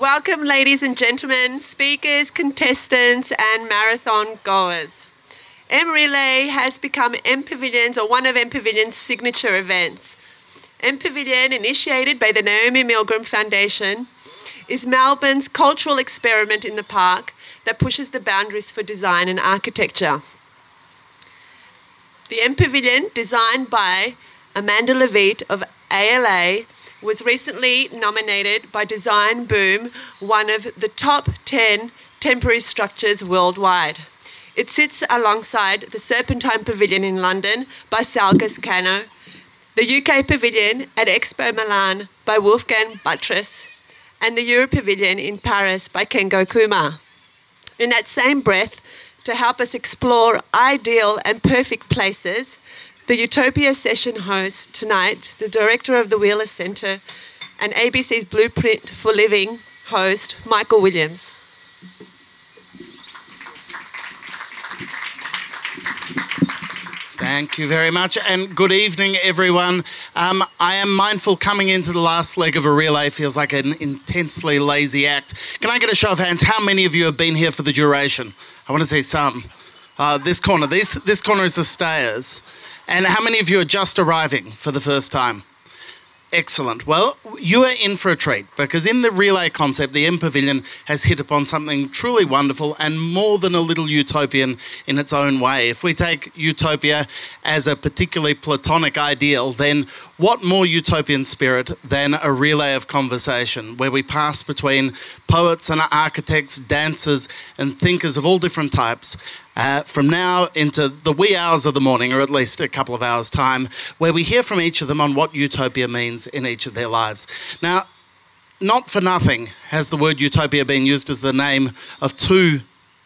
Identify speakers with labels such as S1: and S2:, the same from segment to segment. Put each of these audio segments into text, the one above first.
S1: Welcome, ladies and gentlemen, speakers, contestants, and marathon goers. M Relay has become M Pavilion's or one of M Pavilion's signature events. M Pavilion, initiated by the Naomi Milgram Foundation, is Melbourne's cultural experiment in the park that pushes the boundaries for design and architecture. The M Pavilion, designed by Amanda Levete of ALA, was recently nominated by Design Boom, one of the top 10 temporary structures worldwide. It sits alongside the Serpentine Pavilion in London by Selgas Cano, the UK Pavilion at Expo Milan by Wolfgang Buttress, and the Yure Pavilion in Paris by Kengo Kuma. In that same breath, to help us explore ideal and perfect places, the Utopia session host tonight, the director of the Wheeler Centre and ABC's Blueprint for Living host, Michael Williams.
S2: Thank you very much, and good evening, everyone. Um, I am mindful coming into the last leg of a relay feels like an intensely lazy act. Can I get a show of hands? How many of you have been here for the duration? I want to see some. Uh, this corner, this, this corner is the stayers. And how many of you are just arriving for the first time? Excellent. Well, you are in for a treat because in the relay concept, the M Pavilion has hit upon something truly wonderful and more than a little utopian in its own way. If we take utopia as a particularly platonic ideal, then what more utopian spirit than a relay of conversation where we pass between poets and architects, dancers, and thinkers of all different types uh, from now into the wee hours of the morning, or at least a couple of hours' time, where we hear from each of them on what utopia means in each of their lives. Now, not for nothing has the word utopia been used as the name of two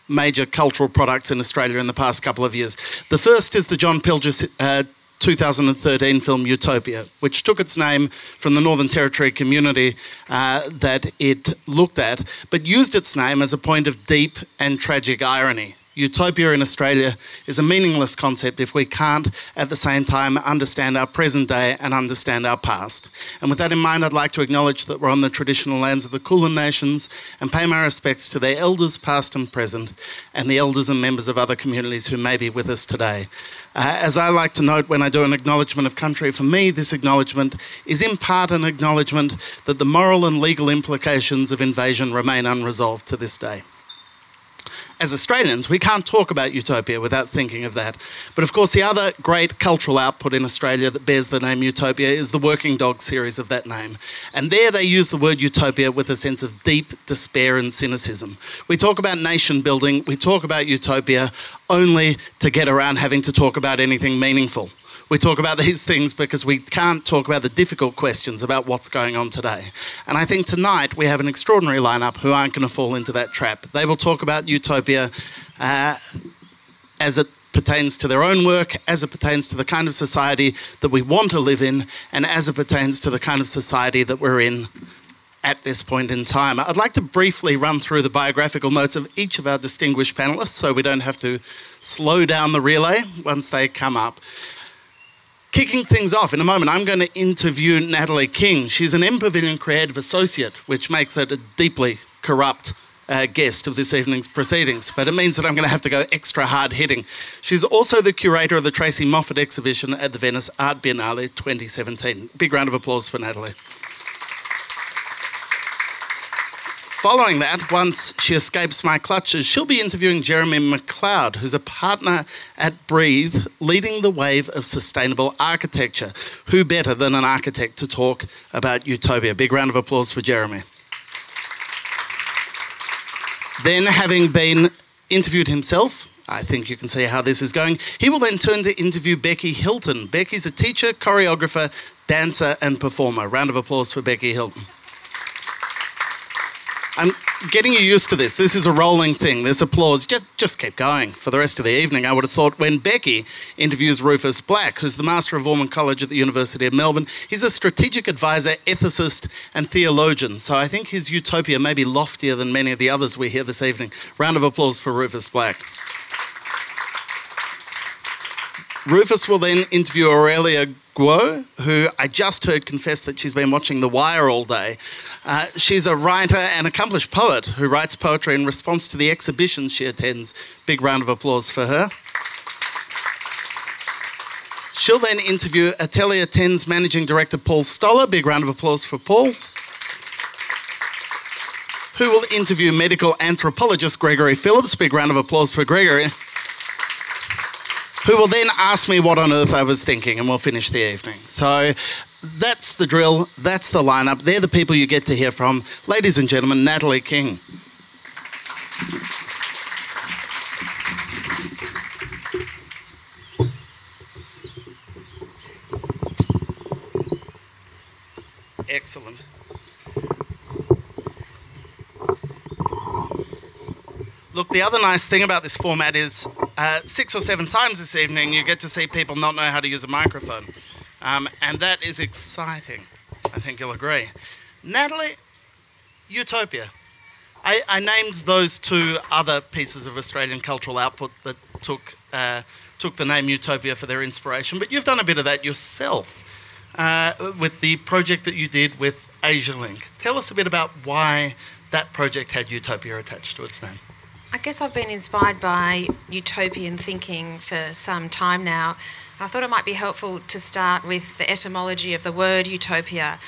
S2: major cultural products in Australia in the past couple of years. The first is the John Pilger. Uh, 2013 film Utopia, which took its name from the Northern Territory community uh, that it looked at, but used its name as a point of deep and tragic irony. Utopia in Australia is a meaningless concept if we can't at the same time understand our present day and understand our past. And with that in mind, I'd like to acknowledge that we're on the traditional lands of the Kulin Nations and pay my respects to their elders, past and present, and the elders and members of other communities who may be with us today. Uh, as I like to note when I do an acknowledgement of country, for me, this acknowledgement is in part an acknowledgement that the moral and legal implications of invasion remain unresolved to this day as Australians, we can't talk about utopia without thinking of that. But of course, the other great cultural output in Australia that bears the name Utopia is the Working Dog series of that name. And there they use the word utopia with a sense of deep despair and cynicism. We talk about nation building, we talk about utopia only to get around having to talk about anything meaningful we talk about these things because we can't talk about the difficult questions about what's going on today. And I think tonight we have an extraordinary lineup who aren't going to fall into that trap. They will talk about utopia uh, as it pertains to their own work, as it pertains to the kind of society that we want to live in, and as it pertains to the kind of society that we're in at this point in time. I'd like to briefly run through the biographical notes of each of our distinguished panelists so we don't have to slow down the relay once they come up. Kicking things off, in a moment, I'm going to interview Natalie King. She's an M Pavilion Creative Associate, which makes her a deeply corrupt uh, guest of this evening's proceedings, but it means that I'm going to have to go extra hard hitting. She's also the curator of the Tracey Moffatt exhibition at the Venice Art Biennale 2017. Big round of applause for Natalie. Following that, once she escapes my clutches, she'll be interviewing Jeremy McLeod, who's a partner at Breathe, leading the wave of sustainable architecture. Who better than an architect to talk about utopia? Big round of applause for Jeremy. Then, having been interviewed himself, I think you can see how this is going. He will then turn to interview Becky Hilton. Becky's a teacher, choreographer, dancer, and performer. Round of applause for Becky Hilton. I'm getting you used to this. This is a rolling thing. This applause. Just, just keep going for the rest of the evening. I would have thought when Becky interviews Rufus Black, who's the Master of Ormond College at the University of Melbourne, he's a strategic advisor, ethicist, and theologian. So I think his utopia may be loftier than many of the others we hear this evening. Round of applause for Rufus Black. Rufus will then interview Aurelia Guo, who I just heard confess that she's been watching The Wire all day. Uh, she's a writer and accomplished poet who writes poetry in response to the exhibitions she attends. Big round of applause for her. She'll then interview Atelier 10's managing director Paul Stoller. Big round of applause for Paul. Who will interview medical anthropologist Gregory Phillips. Big round of applause for Gregory who will then ask me what on earth I was thinking, and we'll finish the evening. So that's the drill, that's the lineup. They're the people you get to hear from. Ladies and gentlemen, Natalie King. Excellent. Look, the other nice thing about this format is uh, six or seven times this evening you get to see people not know how to use a microphone. Um, and that is exciting. I think you'll agree. Natalie, Utopia. I, I, named those two other pieces of Australian cultural output that took, uh, took the name Utopia for their inspiration, but you've done a bit of that yourself uh, with the project that you did with AsiaLink. Tell us a bit about why that project had Utopia attached to its name.
S3: I guess I've been inspired by utopian thinking for some time now. I thought it might be helpful to start with the etymology of the word utopia,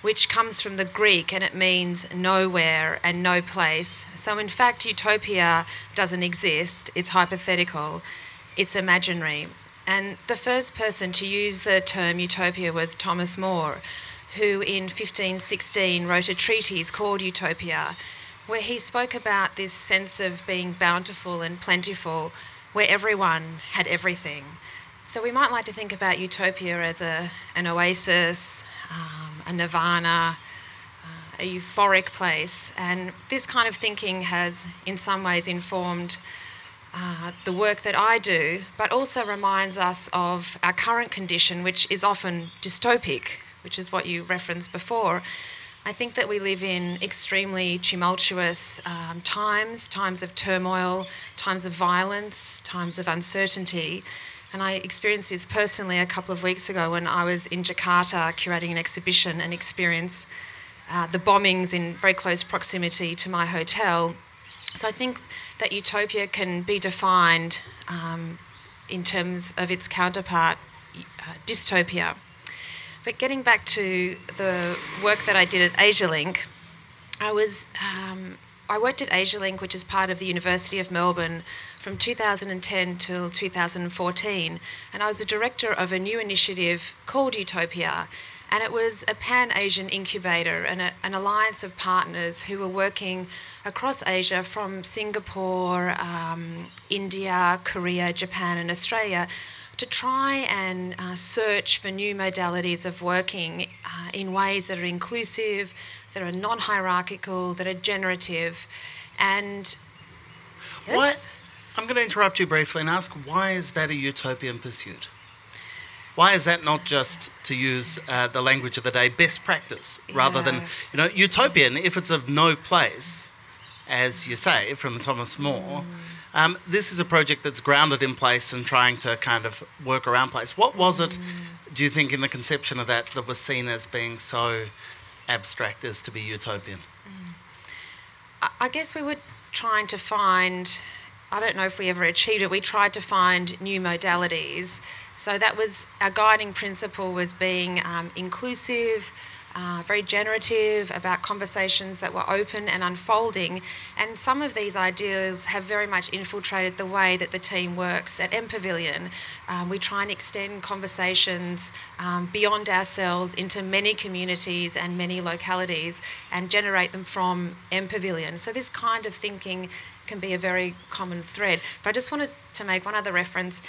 S3: which comes from the Greek and it means nowhere and no place. So, in fact, utopia doesn't exist, it's hypothetical, it's imaginary. And the first person to use the term utopia was Thomas More, who in 1516 wrote a treatise called Utopia where he spoke about this sense of being bountiful and plentiful, where everyone had everything. So we might like to think about utopia as a, an oasis, um, a nirvana, uh, a euphoric place. And this kind of thinking has, in some ways, informed uh, the work that I do, but also reminds us of our current condition, which is often dystopic, which is what you referenced before. I think that we live in extremely tumultuous um, times, times of turmoil, times of violence, times of uncertainty. And I experienced this personally a couple of weeks ago when I was in Jakarta curating an exhibition and experienced uh, the bombings in very close proximity to my hotel. So I think that utopia can be defined um, in terms of its counterpart, uh, dystopia. But getting back to the work that I did at AsiaLink, I was um, I worked at AsiaLink, which is part of the University of Melbourne, from 2010 till 2014, and I was the director of a new initiative called Utopia. And it was a pan Asian incubator and a, an alliance of partners who were working across Asia from Singapore, um, India, Korea, Japan, and Australia to try and uh, search for new modalities of working uh, in ways that are inclusive, that are non hierarchical, that are generative. And.
S2: Yes? What? I'm going to interrupt you briefly and ask why is that a utopian pursuit? Why is that not just, to use uh, the language of the day, best practice, rather yeah. than, you know, utopian, if it's of no place, as you say, from Thomas More, mm um, this is a project that's grounded in place and trying to kind of work around place. What was it, do you think, in the conception of that that was seen as being so abstract as to be utopian?
S3: I guess we were trying to find, I don't know if we ever achieved it, we tried to find new modalities. So that was our guiding principle was being um, inclusive, uh, very generative about conversations that were open and unfolding. And some of these ideas have very much infiltrated the way that the team works at MPavilion. Um, we try and extend conversations um, beyond ourselves into many communities and many localities and generate them from M Pavilion. So, this kind of thinking can be a very common thread. But I just wanted to make one other reference.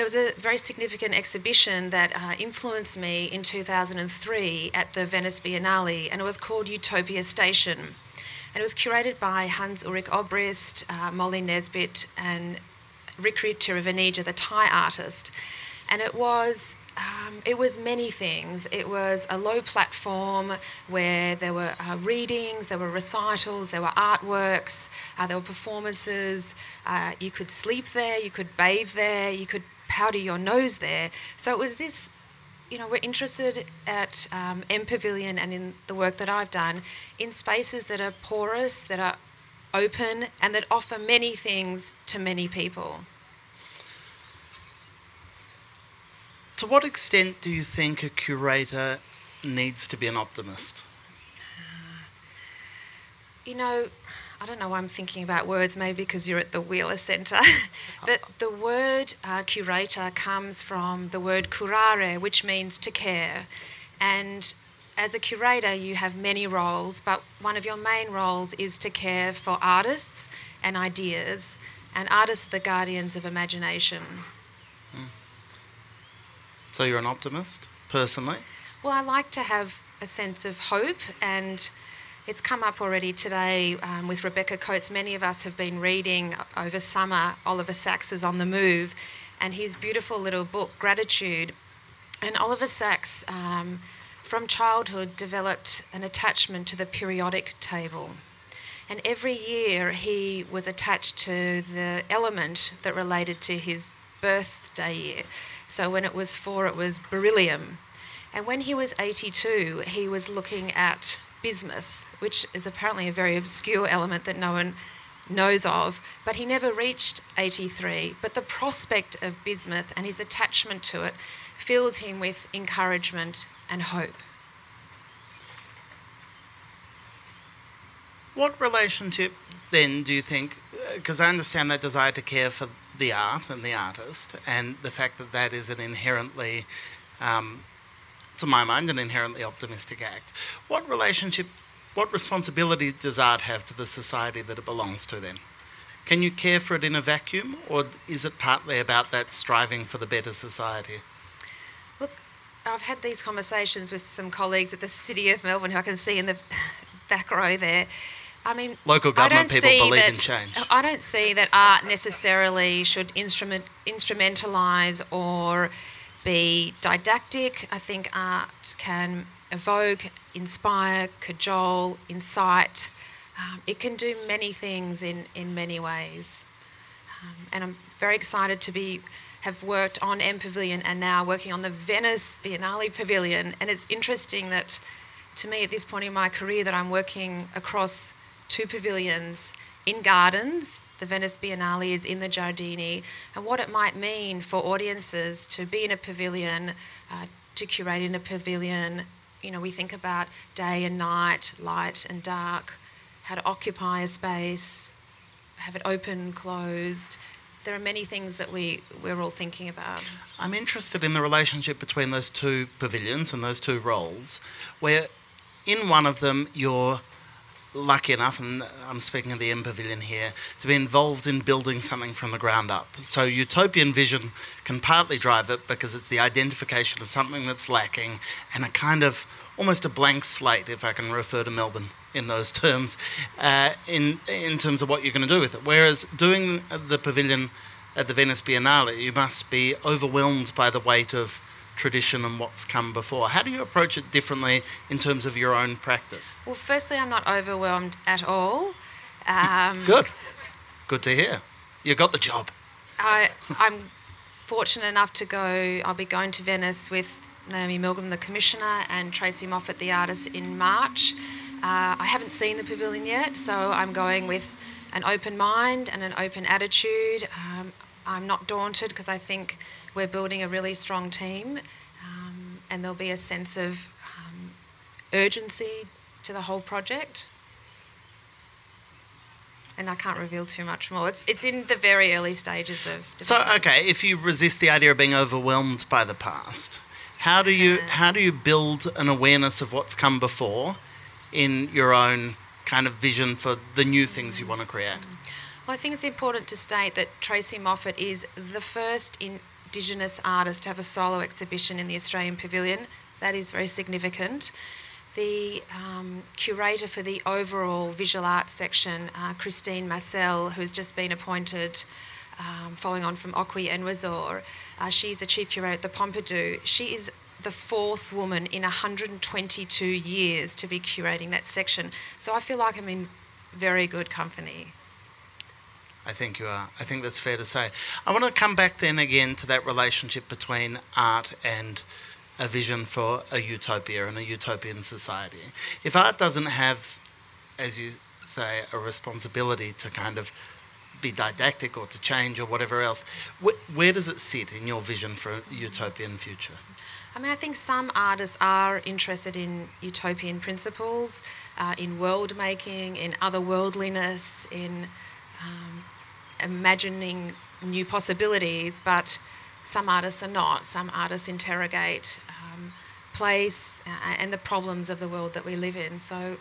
S3: There was a very significant exhibition that uh, influenced me in 2003 at the Venice Biennale, and it was called Utopia Station. And it was curated by Hans Ulrich Obrist, uh, Molly Nesbit, and Rirkrit Tiravanija, the Thai artist. And it was um, it was many things. It was a low platform where there were uh, readings, there were recitals, there were artworks, uh, there were performances. Uh, you could sleep there, you could bathe there, you could powder your nose there. So it was this, you know, we're interested at um, M Pavilion and in the work that I've done in spaces that are porous, that are open, and that offer many things to many people.
S2: To what extent do you think a curator needs to be an optimist?
S3: You know, I don't know why I'm thinking about words, maybe because you're at the Wheeler Centre. but the word uh, curator comes from the word curare, which means to care. And as a curator, you have many roles, but one of your main roles is to care for artists and ideas. And artists are the guardians of imagination.
S2: So you're an optimist, personally?
S3: Well, I like to have a sense of hope, and it's come up already today um, with Rebecca Coates. Many of us have been reading over summer Oliver Sacks's On the Move and his beautiful little book, Gratitude. And Oliver Sacks, um, from childhood, developed an attachment to the periodic table. And every year he was attached to the element that related to his birthday year. So when it was four, it was beryllium. And when he was 82, he was looking at bismuth, which is apparently a very obscure element that no one knows of, but he never reached 83. But the prospect of bismuth and his attachment to it filled him with encouragement and hope.
S2: What relationship then do you think? Because I understand that desire to care for the art and the artist, and the fact that that is an inherently, um, to my mind, an inherently optimistic act. What relationship, what responsibility does art have to the society that it belongs to then? Can you care for it in a vacuum, or is it partly about that striving for the better society?
S3: Look, I've had these conversations with some colleagues at the City of Melbourne who I can see in the back row there. I mean,
S2: Local
S3: I
S2: government
S3: don't
S2: people
S3: see
S2: believe
S3: that,
S2: in change.
S3: I don't see that art necessarily should instrument instrumentalise or be didactic. I think art can evoke, inspire, cajole, incite. Um, it can do many things in, in many ways. Um, and I'm very excited to be have worked on M Pavilion and now working on the Venice Biennale Pavilion. And it's interesting that to me at this point in my career that I'm working across two pavilions in gardens. The Venice Biennale is in the Giardini, and what it might mean for audiences to be in a pavilion, uh, to curate in a pavilion. You know, we think about day and night, light and dark, how to occupy a space, have it open, closed. There are many things that we, we're all thinking about.
S2: I'm interested in the relationship between those two pavilions and those two roles, where in one of them you're lucky enough, and I'm speaking of the M Pavilion here, to be involved in building something from the ground up. So utopian vision can partly drive it because it's the identification of something that's lacking and a kind of almost a blank slate, if I can refer to Melbourne in those terms, uh, in in terms of what you're going to do with it. Whereas doing the pavilion at the Venice Biennale, you must be overwhelmed by the weight of tradition and what's come before. How do you approach it differently in terms of your own practice?
S3: Well, firstly, I'm not overwhelmed at all. Um,
S2: Good. Good to hear. You got the job.
S3: I, I'm fortunate enough to go, I'll be going to Venice with Naomi Milgram, the Commissioner, and Tracey Moffatt, the artist, in March. Uh, I haven't seen the pavilion yet, so I'm going with an open mind and an open attitude. Um, I'm not daunted because I think we're building a really strong team, um, and there'll be a sense of um, urgency to the whole project. And I can't reveal too much more. It's, it's in the very early stages of.
S2: So, okay, if you resist the idea of being overwhelmed by the past, how do you
S3: Yeah.
S2: how do you build an awareness of what's come before in your own kind of vision for the new things you want to create?
S3: Well, I think it's important to state that Tracey Moffatt is the first Indigenous artist to have a solo exhibition in the Australian Pavilion. That is very significant. The um, curator for the overall visual arts section, uh, Christine Macel, who has just been appointed um, following on from Okwui Enwezor, uh, she's a chief curator at the Pompidou. She is the fourth woman in 122 years to be curating that section. So I feel like I'm in very good company.
S2: I think you are. I think that's fair to say. I want to come back then again to that relationship between art and a vision for a utopia and a utopian society. If art doesn't have, as you say, a responsibility to kind of be didactic or to change or whatever else, wh- where does it sit in your vision for a utopian future?
S3: I mean, I think some artists are interested in utopian principles, uh, in world making, in otherworldliness, in um, imagining new possibilities, but some artists are not. Some artists interrogate um, place uh, and the problems of the world that we live in. So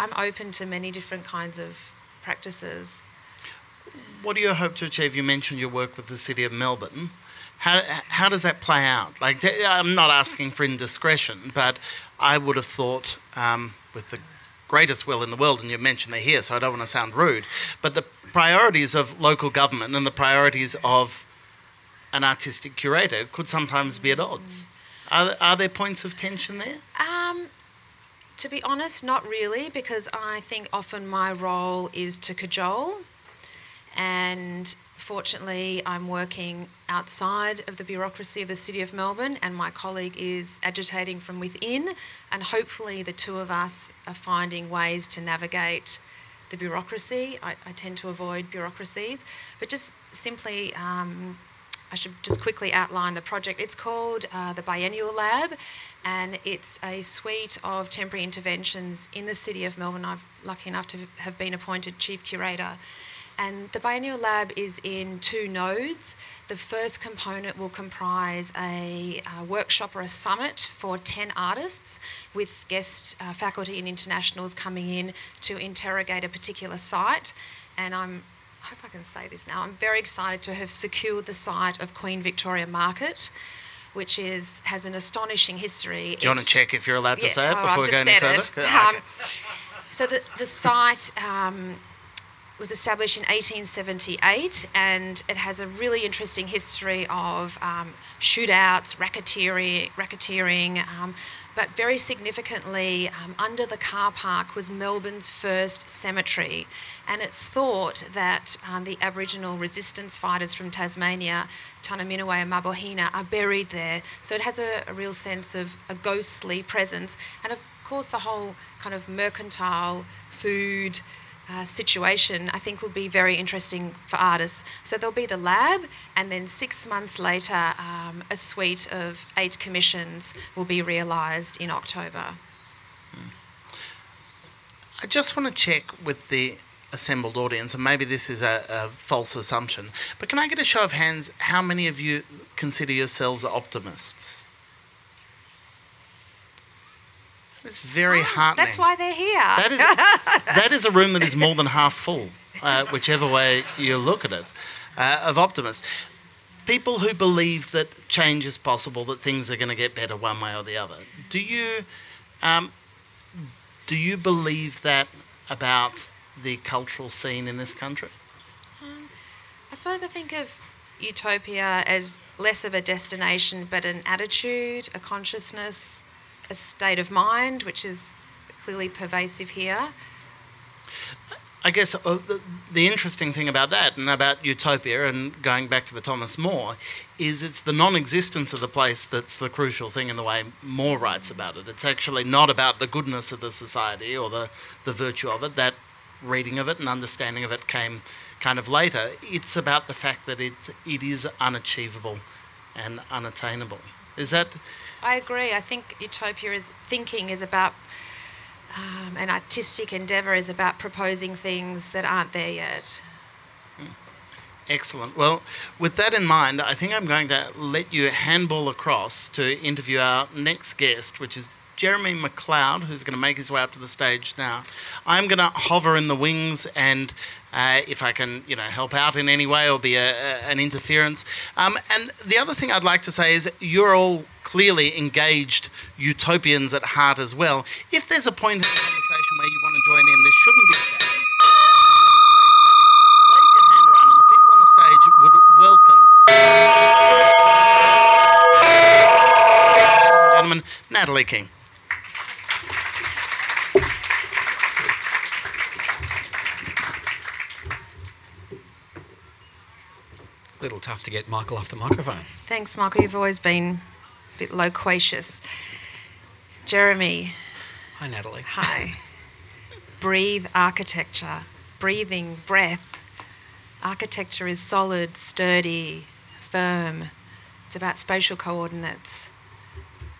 S3: I'm open to many different kinds of practices.
S2: What do you hope to achieve? You mentioned your work with the City of Melbourne. How, how does that play out? Like, I'm not asking for indiscretion, but I would have thought, um, with the greatest will in the world, and you mentioned they're here, so I don't want to sound rude, but the priorities of local government and the priorities of an artistic curator could sometimes be at odds. Are, are there points of tension there?
S3: Um, to be honest, not really, because I think often my role is to cajole. And fortunately, I'm working outside of the bureaucracy of the City of Melbourne, and my colleague is agitating from within. And hopefully, the two of us are finding ways to navigate the bureaucracy. I, I tend to avoid bureaucracies, but just simply. Um, I should just quickly outline the project. It's called uh, the Biennial Lab, and it's a suite of temporary interventions in the City of Melbourne. I'm lucky enough to have been appointed Chief Curator. And the Biennial Lab is in two nodes. The first component will comprise a, a workshop or a summit for 10 artists with guest uh, faculty and internationals coming in to interrogate a particular site. And I'm I hope I can say this now. I'm very excited to have secured the site of Queen Victoria Market, which is has an astonishing history.
S2: Do you want to check if you're allowed to
S3: Yeah,
S2: say it
S3: oh,
S2: before
S3: I've
S2: we go any further?
S3: it. Um, so the, the site um, was established in 1878 and it has a really interesting history of um, shootouts, racketeering, racketeering um, but very significantly, um, under the car park was Melbourne's first cemetery. And it's thought that um, the Aboriginal resistance fighters from Tasmania, Tunnerminnerwait and Maulboyheenner, are buried there. So it has a, a real sense of a ghostly presence. And of course, the whole kind of mercantile food uh, situation, I think, will be very interesting for artists. So there'll be the lab, and then six months later, um, a suite of eight commissions will be realised in October.
S2: I just want to check with the assembled audience, and maybe this is a, a false assumption, but can I get a show of hands? How many of you consider yourselves optimists? It's very heartening.
S3: That's why they're here.
S2: That is that is a room that is more than half full, uh, whichever way you look at it, uh, of optimists. People who believe that change is possible, that things are going to get better one way or the other. Do you um, do you believe that about the cultural scene in this country?
S3: I suppose I think of utopia as less of a destination but an attitude, a consciousness, a state of mind, which is clearly pervasive here.
S2: I guess uh, the, the interesting thing about that and about utopia and going back to the Thomas More is it's the non-existence of the place that's the crucial thing in the way More writes about it. It's actually not about the goodness of the society or the, the virtue of it. That reading of it and understanding of it came kind of later. It's about the fact that it, it is unachievable and unattainable. Is that
S3: I agree. I think utopia is thinking is about um, an artistic endeavour is about proposing things that aren't there yet.
S2: Excellent. Well, with that in mind, I think I'm going to let you handball across to interview our next guest, which is Jeremy McLeod, who's going to make his way up to the stage now. I'm going to hover in the wings and uh, if I can, you know, help out in any way or be a, a, an interference. Um, and the other thing I'd like to say is you're all clearly engaged utopians at heart as well. If there's a point in the conversation where you want to join in, this shouldn't be static. Wave your hand around, and the people on the stage would welcome. Ladies and gentlemen, Natalie King.
S4: Little tough to get Michael off the microphone.
S3: Thanks, Michael. You've always been a bit loquacious. Jeremy,
S4: Hi, Natalie.
S3: hi. Breathe architecture, breathing breath. Architecture is solid, sturdy, firm. It's about spatial coordinates.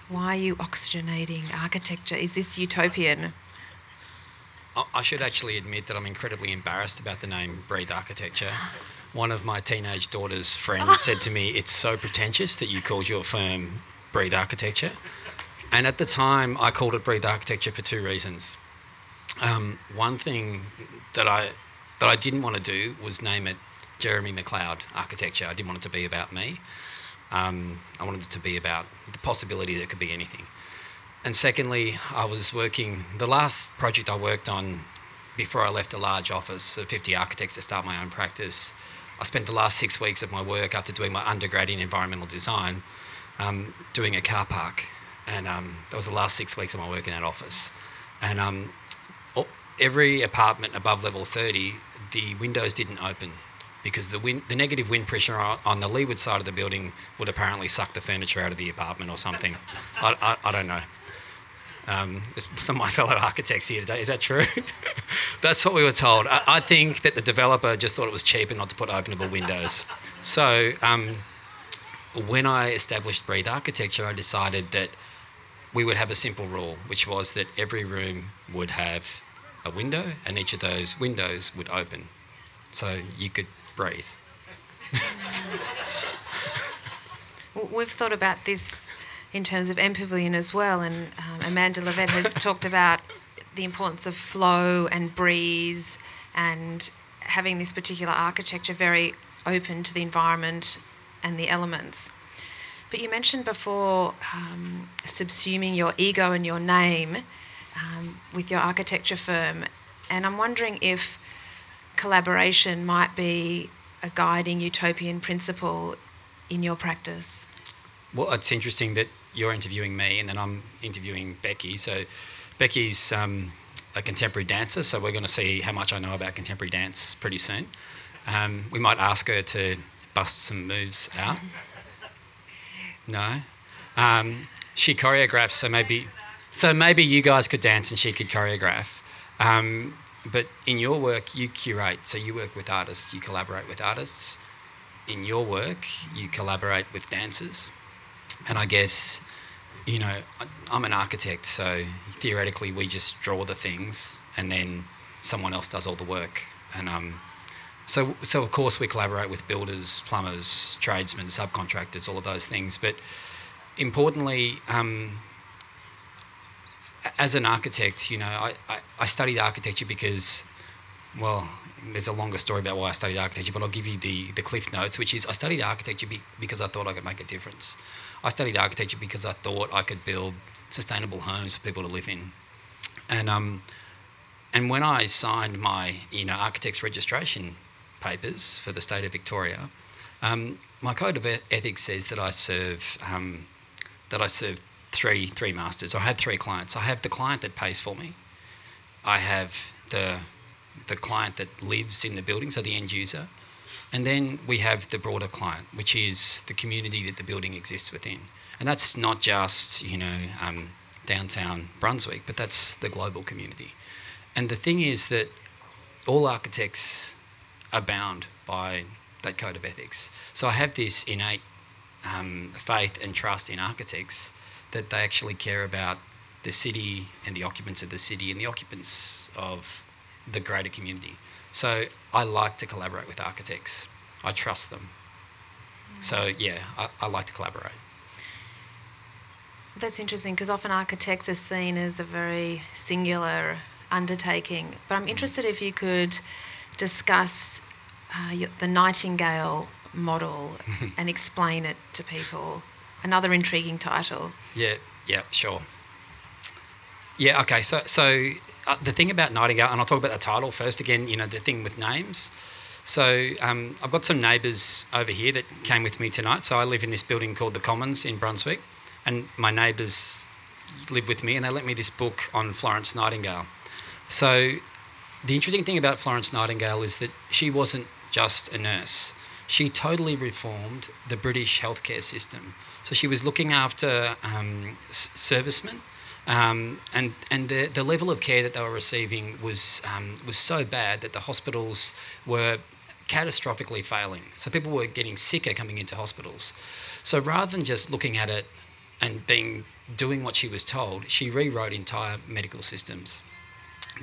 S3: Why are you oxygenating architecture? Is this utopian?
S4: I- I should actually admit that I'm incredibly embarrassed about the name Breathe Architecture. One of my teenage daughter's friends said to me, It's so pretentious that you called your firm Breathe Architecture. And at the time, I called it Breathe Architecture for two reasons. Um, one thing that I, that I didn't want to do was name it Jeremy McLeod Architecture. I didn't want it to be about me. Um, I wanted it to be about the possibility that it could be anything. And secondly, I was working, the last project I worked on before I left a large office of 50 architects to start my own practice, I spent the last six weeks of my work after doing my undergrad in environmental design um, doing a car park. And um, that was the last six weeks of my work in that office. And um, every apartment above level 30, the windows didn't open because the, wind, the negative wind pressure on, on the leeward side of the building would apparently suck the furniture out of the apartment or something. I, I, I don't know. Um, some of my fellow architects here today. Is that true? That's what we were told. I, I, think that the developer just thought it was cheaper not to put openable windows. So um, when I established Breathe Architecture, I decided that we would have a simple rule, which was that every room would have a window, and each of those windows would open, so you could breathe.
S3: We've thought about this in terms of M Pavilion as well, and um, Amanda Levete has talked about the importance of flow and breeze and having this particular architecture very open to the environment and the elements. But you mentioned before um, subsuming your ego and your name um, with your architecture firm, and I'm wondering if collaboration might be a guiding utopian principle in your practice?
S4: Well, it's interesting that you're interviewing me and then I'm interviewing Becky. So, Becky's um, a contemporary dancer, so we're going to see how much I know about contemporary dance pretty soon. Um, we might ask her to bust some moves out. No, um, she choreographs, so maybe, so maybe you guys could dance and she could choreograph. Um, but in your work, you curate, so you work with artists, you collaborate with artists. In your work, you collaborate with dancers. And I guess, you know, I'm an architect, so theoretically we just draw the things and then someone else does all the work. And um, so, so of course we collaborate with builders, plumbers, tradesmen, subcontractors, all of those things. But importantly, um, as an architect, you know, I, I, I, studied architecture because, well, there's a longer story about why I studied architecture, but I'll give you the, the cliff notes, which is I studied architecture be, because I thought I could make a difference. I studied architecture because I thought I could build sustainable homes for people to live in. And, um, and when I signed my, you know, architect's registration papers for the state of Victoria, um, my code of ethics says that I serve, um, that I serve three three masters. I have three clients. I have the client that pays for me. I have the the client that lives in the building, so the end user, and then we have the broader client, which is the community that the building exists within. And that's not just you know um, downtown Brunswick, but that's the global community. And the thing is that all architects are bound by that code of ethics. So I have this innate um, faith and trust in architects that they actually care about the city and the occupants of the city and the occupants of the greater community. So I like to collaborate with architects. I trust them. So yeah, I, I like to collaborate.
S3: That's interesting because often architects are seen as a very singular undertaking. But I'm interested if you could discuss uh, the Nightingale model and explain it to people. Another intriguing title.
S4: Yeah, yeah, sure. Yeah, okay. So, so uh, the thing about Nightingale, and I'll talk about the title first. Again, you know, the thing with names. So um, I've got some neighbours over here that came with me tonight. So I live in this building called the Commons in Brunswick, and my neighbours live with me, and they lent me this book on Florence Nightingale. So the interesting thing about Florence Nightingale is that she wasn't just a nurse. she totally reformed the British healthcare system. So she was looking after um, servicemen. Um, and and the, the level of care that they were receiving was um, was so bad that the hospitals were catastrophically failing. So people were getting sicker coming into hospitals. So rather than just looking at it and being doing what she was told, she rewrote entire medical systems.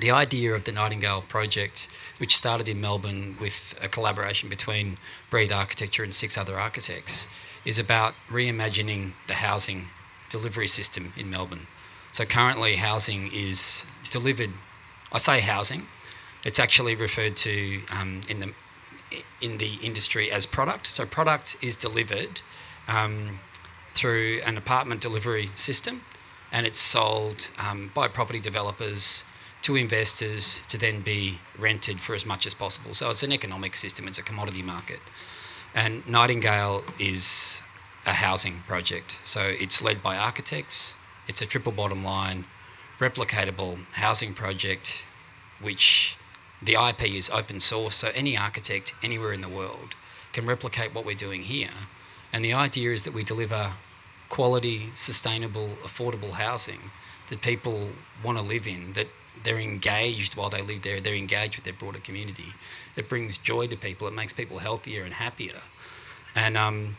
S4: The idea of the Nightingale project, which started in Melbourne with a collaboration between Breathe Architecture and six other architects, is about reimagining the housing delivery system in Melbourne. So currently, housing is delivered. I say housing; it's actually referred to um, in the in the industry as product. So product is delivered um, through an apartment delivery system, and it's sold um, by property developers to investors to then be rented for as much as possible. So it's an economic system. It's a commodity market, and Nightingale is a housing project. So it's led by architects. It's a triple bottom line, replicatable housing project, which the IP is open source, so any architect anywhere in the world can replicate what we're doing here. And the idea is that we deliver quality, sustainable, affordable housing that people want to live in, that they're engaged while they live there, they're engaged with their broader community. It brings joy to people, it makes people healthier and happier. And, um,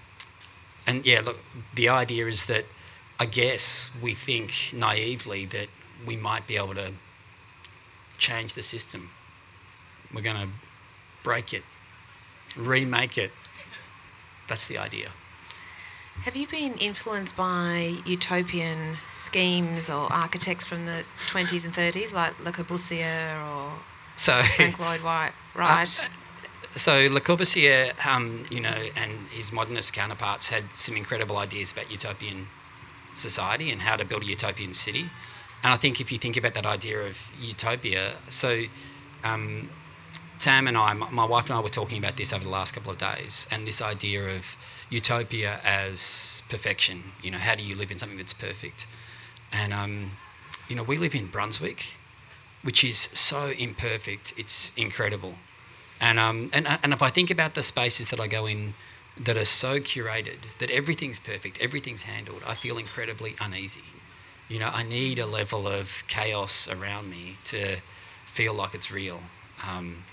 S4: and yeah, look, the idea is that I guess we think naively that we might be able to change the system we're going to break it, remake it. That's the idea.
S3: Have you been influenced by utopian schemes or architects from the 20s and 30s, like Le Corbusier or
S4: so,
S3: Frank Lloyd Wright? Right.
S4: Uh, so Le Corbusier, um, you know, and his modernist counterparts had some incredible ideas about utopian society and how to build a utopian city. And I think if you think about that idea of utopia, so um, Tam and I, my wife and I were talking about this over the last couple of days, and this idea of utopia as perfection. You know, how do you live in something that's perfect? And, um, you know, we live in Brunswick, which is so imperfect, it's incredible. And, um, and, and if I think about the spaces that I go in that are so curated, that everything's perfect, everything's handled, I feel incredibly uneasy. You know, I need a level of chaos around me to feel like it's real. Um,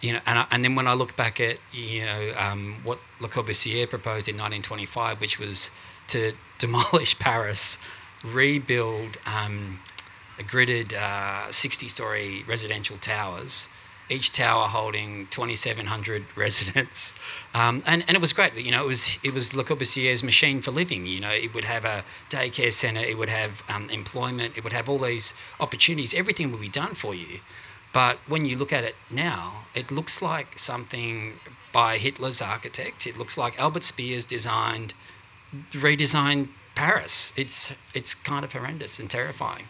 S4: you know, and, I, and then when I look back at you know um, what Le Corbusier proposed in 1925, which was to demolish Paris, rebuild um, a gridded 60-story uh, residential towers, each tower holding 2,700 residents, um, and and it was great. You know, it was it was Le Corbusier's machine for living. You know, it would have a daycare centre, it would have um, employment, it would have all these opportunities. Everything would be done for you. But when you look at it now, it looks like something by Hitler's architect. It looks like Albert Speers designed, redesigned Paris. It's it's kind of horrendous and terrifying.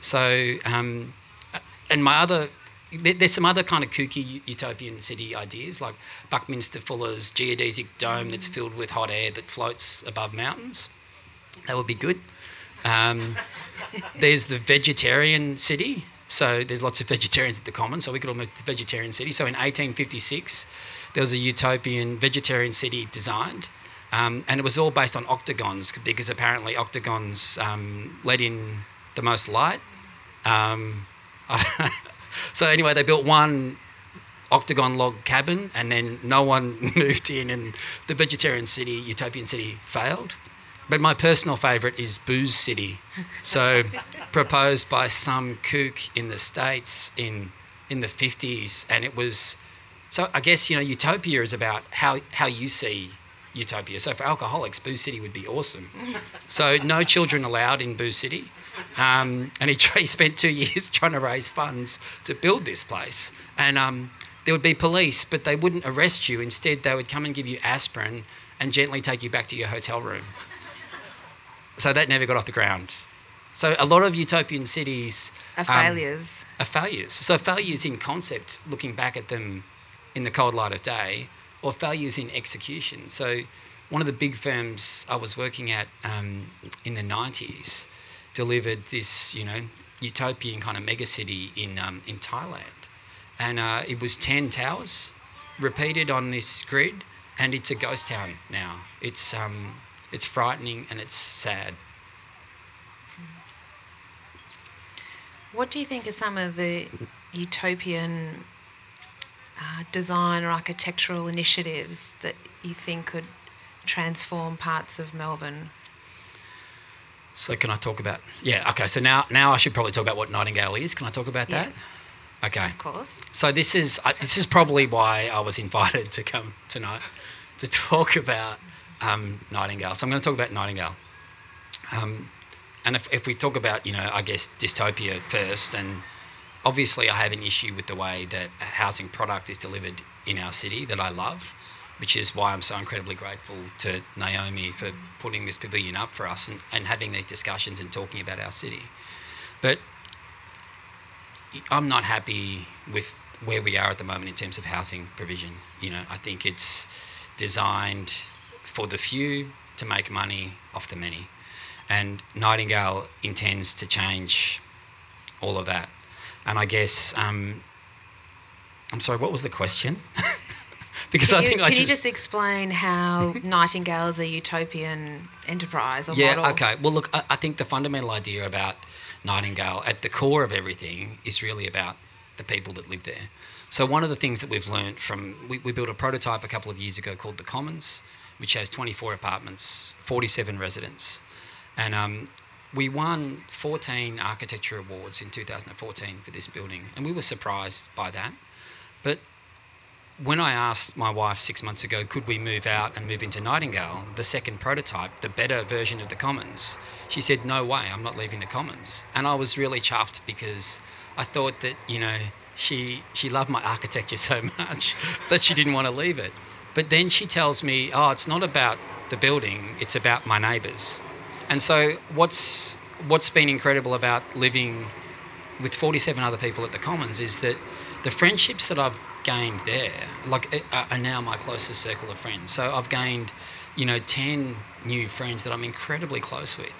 S4: So, um, and my other, there's some other kind of kooky utopian city ideas, like Buckminster Fuller's geodesic dome that's filled with hot air that floats above mountains. That would be good. Um, there's the vegetarian city. So there's lots of vegetarians at the Common, so we could all move to the vegetarian city. So in 1856, there was a utopian vegetarian city designed, um, and it was all based on octagons because apparently octagons um, let in the most light. Um, so anyway, they built one octagon log cabin, and then no one moved in, and the vegetarian city, utopian city, failed. But my personal favourite is Booze City. So, proposed by some kook in the States in, in the 50s. And it was, so I guess, you know, utopia is about how, how you see utopia. So, for alcoholics, Booze City would be awesome. So, no children allowed in Booze City. Um, and he, he, spent two years trying to raise funds to build this place. And um, there would be police, but they wouldn't arrest you. Instead, they would come and give you aspirin and gently take you back to your hotel room. So that never got off the ground. So a lot of utopian cities
S3: are failures.
S4: Um, are failures. So failures in concept, looking back at them in the cold light of day, or failures in execution. So one of the big firms I was working at um, in the 90s delivered this, you know, utopian kind of megacity in um, in Thailand, and uh, it was 10 towers, repeated on this grid, and it's a ghost town now. It's um, it's frightening and it's sad.
S3: What do you think are some of the utopian uh, design or architectural initiatives that you think could transform parts of Melbourne?
S4: So can I talk about? Yeah. Okay. So now now I should probably talk about what Nightingale is. Can I talk about that?
S3: Yes.
S4: Okay.
S3: Of course.
S4: So this is uh, this is probably why I was invited to come tonight to talk about um, Nightingale. So I'm going to talk about Nightingale. Um, and if, if we talk about you know I guess dystopia first, and obviously I have an issue with the way that a housing product is delivered in our city that I love, which is why I'm so incredibly grateful to Naomi for putting this pavilion up for us and, and having these discussions and talking about our city. But I'm not happy with where we are at the moment in terms of housing provision. You know, I think it's designed for the few to make money off the many. And Nightingale intends to change all of that. And I guess, um, I'm sorry, what was the question? because
S3: Can,
S4: I
S3: you,
S4: think
S3: can
S4: I
S3: you
S4: just,
S3: just explain how Nightingale is a utopian enterprise or
S4: yeah,
S3: model?
S4: okay. Well, look, I, I think the fundamental idea about Nightingale at the core of everything is really about the people that live there. So one of the things that we've learned from we, we built a prototype a couple of years ago called the Commons, which has 24 apartments, 47 residents, and um, we won 14 architecture awards in 2014 for this building, and we were surprised by that. But when I asked my wife six months ago, could we move out and move into Nightingale, the second prototype, the better version of the Commons, she said, no way, I'm not leaving the Commons. And I was really chuffed because I thought that, you know, she, she loved my architecture so much that she didn't want to leave it. But then she tells me, oh, it's not about the building, it's about my neighbours. And so what's, what's been incredible about living with 47 other people at the Commons is that the friendships that I've gained there, like, are are now my closest circle of friends. So I've gained, you know, 10 new friends that I'm incredibly close with.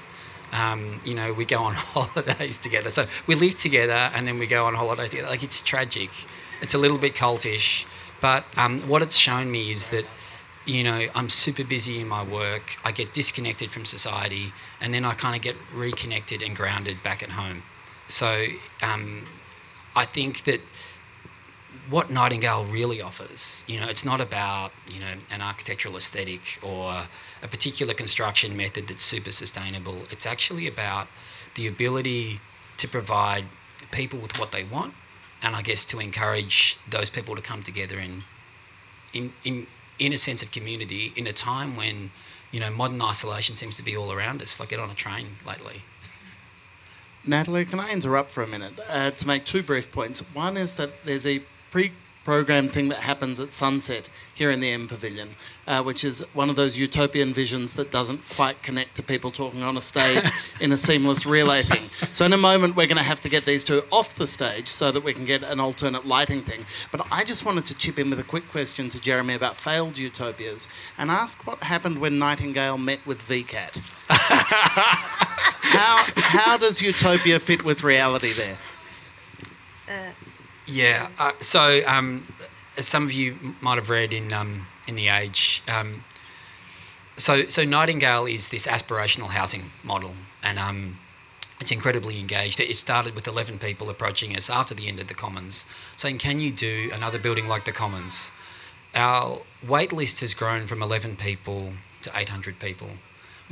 S4: Um, you know, we go on holidays together. So we live together and then we go on holidays together. Like, it's tragic. It's a little bit cultish. But um, what it's shown me is that, you know, I'm super busy in my work. I get disconnected from society and then I kind of get reconnected and grounded back at home. So um, I think that what Nightingale really offers, you know, it's not about, you know, an architectural aesthetic or a particular construction method that's super sustainable. It's actually about the ability to provide people with what they want and I guess to encourage those people to come together in in in, in a sense of community in a time when, you know, modern isolation seems to be all around us. Like get on a train lately.
S2: Natalie, can I interrupt for a minute uh, to make two brief points? One is that there's a pre programmed thing that happens at sunset here in the M Pavilion, uh, which is one of those utopian visions that doesn't quite connect to people talking on a stage in a seamless relay thing. So, in a moment, we're going to have to get these two off the stage so that we can get an alternate lighting thing. But I just wanted to chip in with a quick question to Jeremy about failed utopias and ask what happened when Nightingale met with VCAT. how, how does utopia fit with reality there?
S4: Yeah. Uh, so, um, as some of you might have read in um, in the Age, um, so so Nightingale is this aspirational housing model, and um, it's incredibly engaged. It started with 11 people approaching us after the end of the Commons, saying, "Can you do another building like the Commons?" Our wait list has grown from 11 people to 800 people.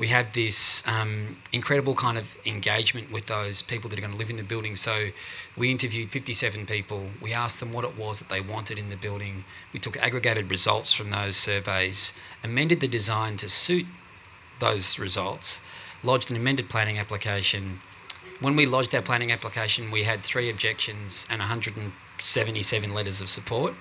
S4: We have this um, incredible kind of engagement with those people that are going to live in the building. So we interviewed 57 people. We asked them what it was that they wanted in the building. We took aggregated results from those surveys, amended the design to suit those results, lodged an amended planning application. When we lodged our planning application, we had three objections and 177 letters of support.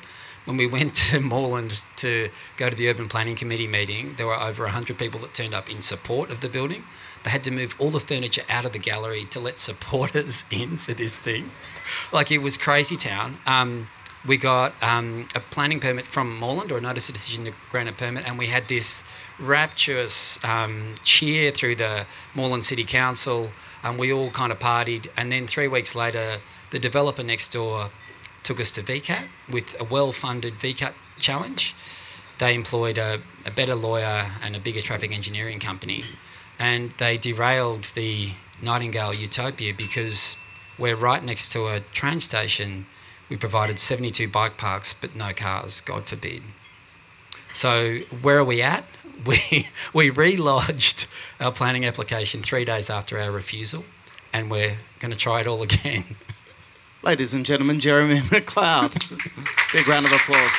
S4: When we went to Moreland to go to the Urban Planning Committee meeting, there were over 100 people that turned up in support of the building. They had to move all the furniture out of the gallery to let supporters in for this thing. Like it was crazy town. Um, we got um, a planning permit from Moreland or a notice of decision to grant a permit, and we had this rapturous um, cheer through the Moreland City Council. And we all kind of partied, and then three weeks later, the developer next door took us to VCAT with a well-funded VCAT challenge. They employed a, a better lawyer and a bigger traffic engineering company, and they derailed the Nightingale Utopia because we're right next to a train station. We provided 72 bike parks, but no cars, God forbid. So where are we at? We, we relodged our planning application three days after our refusal, and we're going to try it all again.
S2: Ladies and gentlemen, Jeremy McLeod. Big round of applause.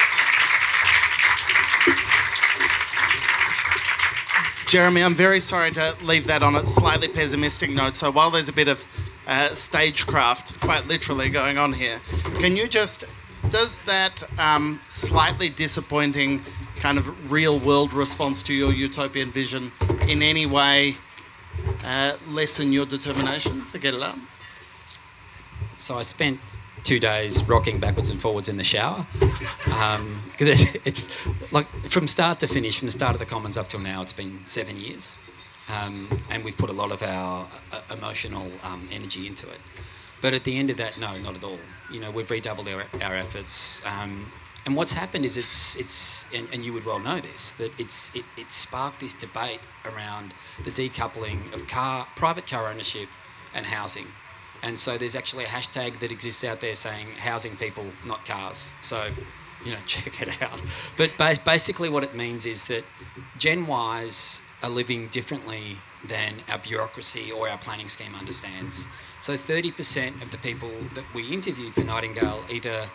S2: Jeremy, I'm very sorry to leave that on a slightly pessimistic note. So while there's a bit of uh, stagecraft, quite literally, going on here, can you just, does that um, slightly disappointing kind of real world response to your utopian vision in any way uh, lessen your determination to get it up?
S4: So I spent two days rocking backwards and forwards in the shower because um, it's, it's, like from start to finish, from the start of the Commons up till now, it's been seven years. Um, and we've put a lot of our uh, emotional um, energy into it. But at the end of that, no, not at all. You know, we've redoubled our, our efforts. Um, and what's happened is it's it's and, and you would well know this that it's it, it sparked this debate around the decoupling of car private car ownership and housing and so there's actually a hashtag that exists out there saying housing people not cars so you know check it out but ba- basically what it means is that gen y's are living differently than our bureaucracy or our planning scheme understands so 30% of the people that we interviewed for nightingale either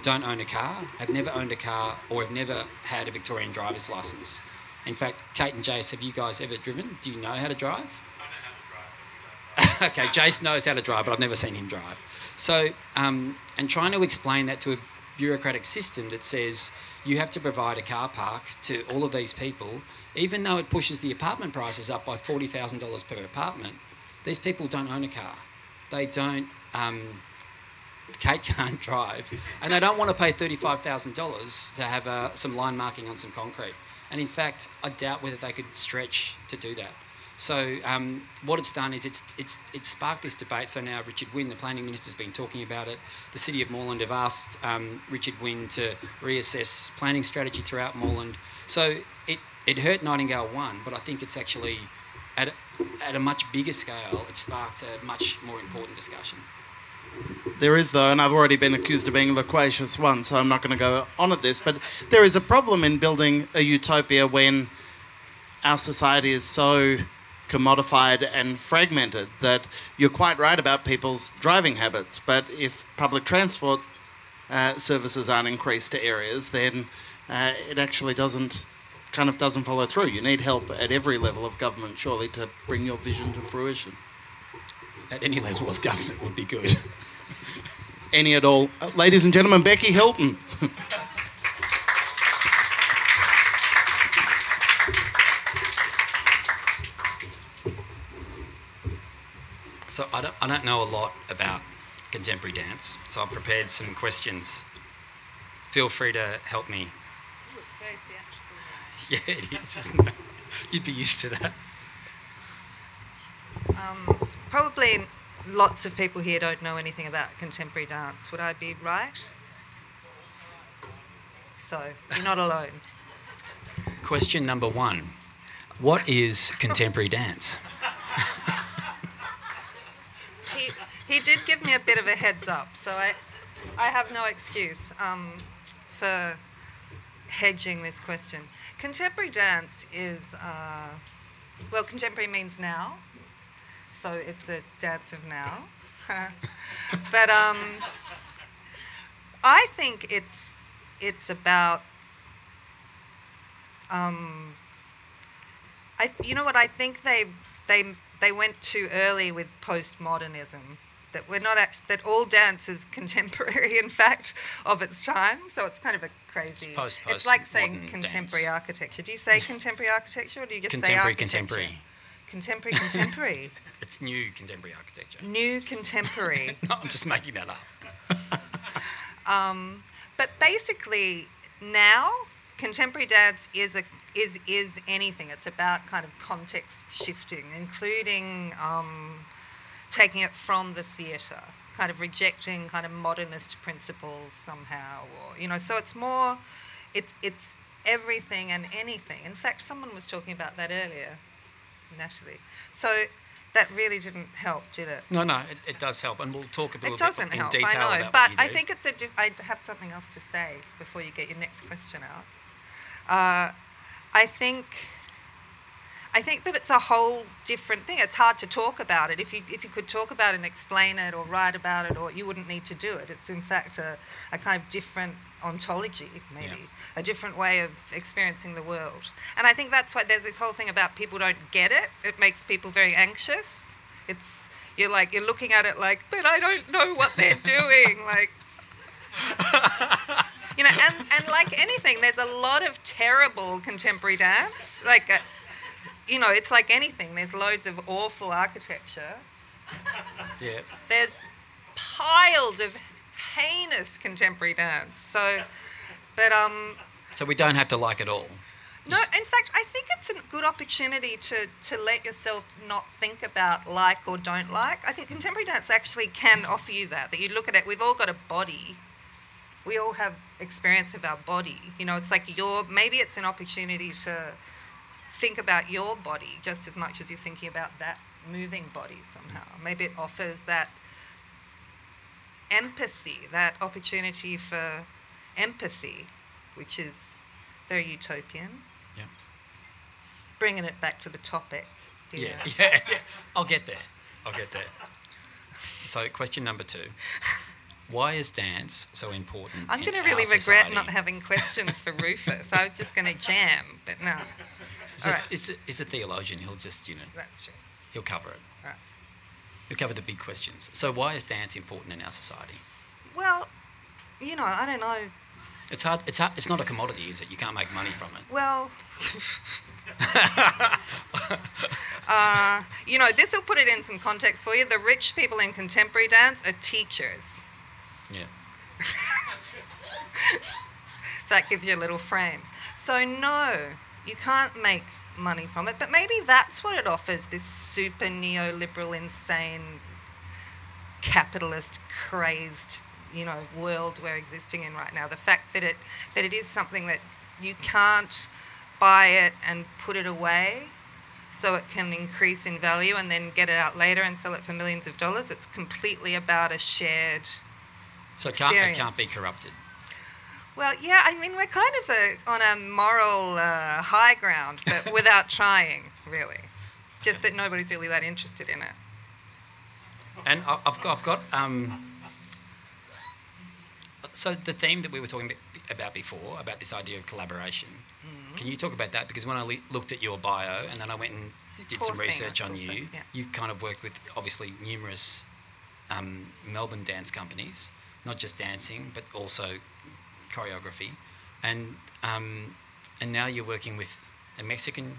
S4: don't own a car, have never owned a car, or have never had a Victorian driver's license. In fact, Kate and Jace, have you guys ever driven? Do you know how to drive? okay, Jace knows how to drive, but I've never seen him drive. So, um, and trying to explain that to a bureaucratic system that says you have to provide a car park to all of these people, even though it pushes the apartment prices up by $40,000 per apartment, these people don't own a car. They don't. Um, Kate can't drive, and they don't want to pay $35,000 to have uh, some line marking on some concrete. And in fact, I doubt whether they could stretch to do that. So um, what it's done is it's, it's, it's sparked this debate. So now Richard Wynne, the planning minister, has been talking about it. The city of Moreland have asked um, Richard Wynne to reassess planning strategy throughout Moreland. So it, it hurt Nightingale 1, but I think it's actually, at a, at a much bigger scale, it sparked a much more important discussion.
S2: There is, though, and I've already been accused of being loquacious once, so I'm not going to go on at this, but there is a problem in building a utopia when our society is so commodified and fragmented that you're quite right about people's driving habits, but if public transport uh, services aren't increased to areas, then uh, it actually doesn't kind of doesn't follow through. You need help at every level of government, surely, to bring your vision to fruition.
S4: At any level of government would be good.
S2: any at all. Uh, ladies and gentlemen, Becky Hilton.
S4: so I don't, I don't know a lot about contemporary dance, so I've prepared some questions. Feel free to help me. Yeah, it is, isn't it? You'd be used to that.
S5: Um, probably lots of people here don't know anything about contemporary dance. Would I be right? So, you're not alone.
S4: Question number one What is contemporary dance?
S5: he, did give me a bit of a heads up, so I, I have no excuse um, for hedging this question. Contemporary dance is, uh, well, contemporary means now, so it's a dance of now. but um, I think it's it's about um, I you know what I think they they they went too early with postmodernism. That we're not act- that all dance is contemporary, in fact, of its time. So it's kind of a crazy.
S4: It's post-
S5: it's like saying contemporary
S4: dance.
S5: architecture. Do you say contemporary architecture, or do you just say
S4: Contemporary,
S5: architecture?
S4: contemporary.
S5: Contemporary, contemporary.
S4: It's new contemporary architecture.
S5: New contemporary.
S4: No, I'm just making that up.
S5: Um, but basically, now contemporary dance is a is is anything. It's about kind of context shifting, including um, taking it from the theatre. kind of rejecting kind of modernist principles somehow, or you know. So it's more, it's it's everything and anything. In fact, someone was talking about that earlier, Natalie. So that really didn't help, did it?
S4: No, no, it, it does help, and we'll talk a little
S5: It doesn't
S4: bit in
S5: help,
S4: detail
S5: I know, but I think it's a. Diff- I have something else to say before you get your next question out. Uh, I think. I think that it's a whole different thing. It's hard to talk about it. If you if you could talk about it and explain it or write about it, or you wouldn't need to do it. It's in fact a, a kind of different ontology, maybe
S4: Yeah.
S5: a different way of experiencing the world. And I think that's why there's this whole thing about people don't get it. It makes people very anxious. It's you're like you're looking at it like, but I don't know what they're doing. like, you know, and and like anything, there's a lot of terrible contemporary dance. Like, uh, you know, it's like anything. There's loads of awful architecture.
S4: yeah.
S5: There's piles of heinous contemporary dance. So, but um,
S4: So we don't have to like it all.
S5: no, in fact, I think it's a good opportunity to, to let yourself not think about like or don't like. I think contemporary dance actually can offer you that, that you look at it, we've all got a body. We all have experience of our body. You know, it's like your, maybe it's an opportunity to think about your body just as much as you're thinking about that moving body somehow. Maybe it offers that empathy, that opportunity for empathy, which is very utopian
S4: Yeah.
S5: bringing it back to the topic.
S4: Yeah, yeah, yeah. I'll get there. I'll get there. So, question number two: Why is dance so important?
S5: I'm going to really regret not having questions for Rufus. I was just going to jam, but no,
S4: Is,
S5: All
S4: it,
S5: right.
S4: is, it, is a theologian. He'll just, you know,
S5: that's true.
S4: he'll cover it.
S5: Right.
S4: He'll cover the big questions. So, why is dance important in our society?
S5: Well, you know, I don't know.
S4: It's hard. It's hard. It's not a commodity, is it? You can't make money from it.
S5: Well, uh, you know, this will put it in some context for you. The rich people in contemporary dance are teachers.
S4: Yeah.
S5: that gives you a little frame. So, no, you can't make money from it, but maybe that's what it offers this super neoliberal, insane, capitalist, crazed, you know, world we're existing in right now. The fact that it, that it is something that you can't buy it and put it away so it can increase in value and then get it out later and sell it for millions of dollars. It's completely about a shared
S4: So it can't. It can't be corrupted.
S5: Well, yeah, I mean, we're kind of a, on a moral uh, high ground, but without trying, really. It's just that nobody's really that interested in it.
S4: And I've got, I've got um, so the theme that we were talking about before, about this idea of collaboration,
S5: Mm-hmm.
S4: can you talk about that? Because when I le- looked at your bio and then I went and did
S5: Poor
S4: some research on you,
S5: yeah.
S4: you kind of worked with obviously numerous um, Melbourne dance companies, not just dancing, but also choreography. And, um, and now you're working with a Mexican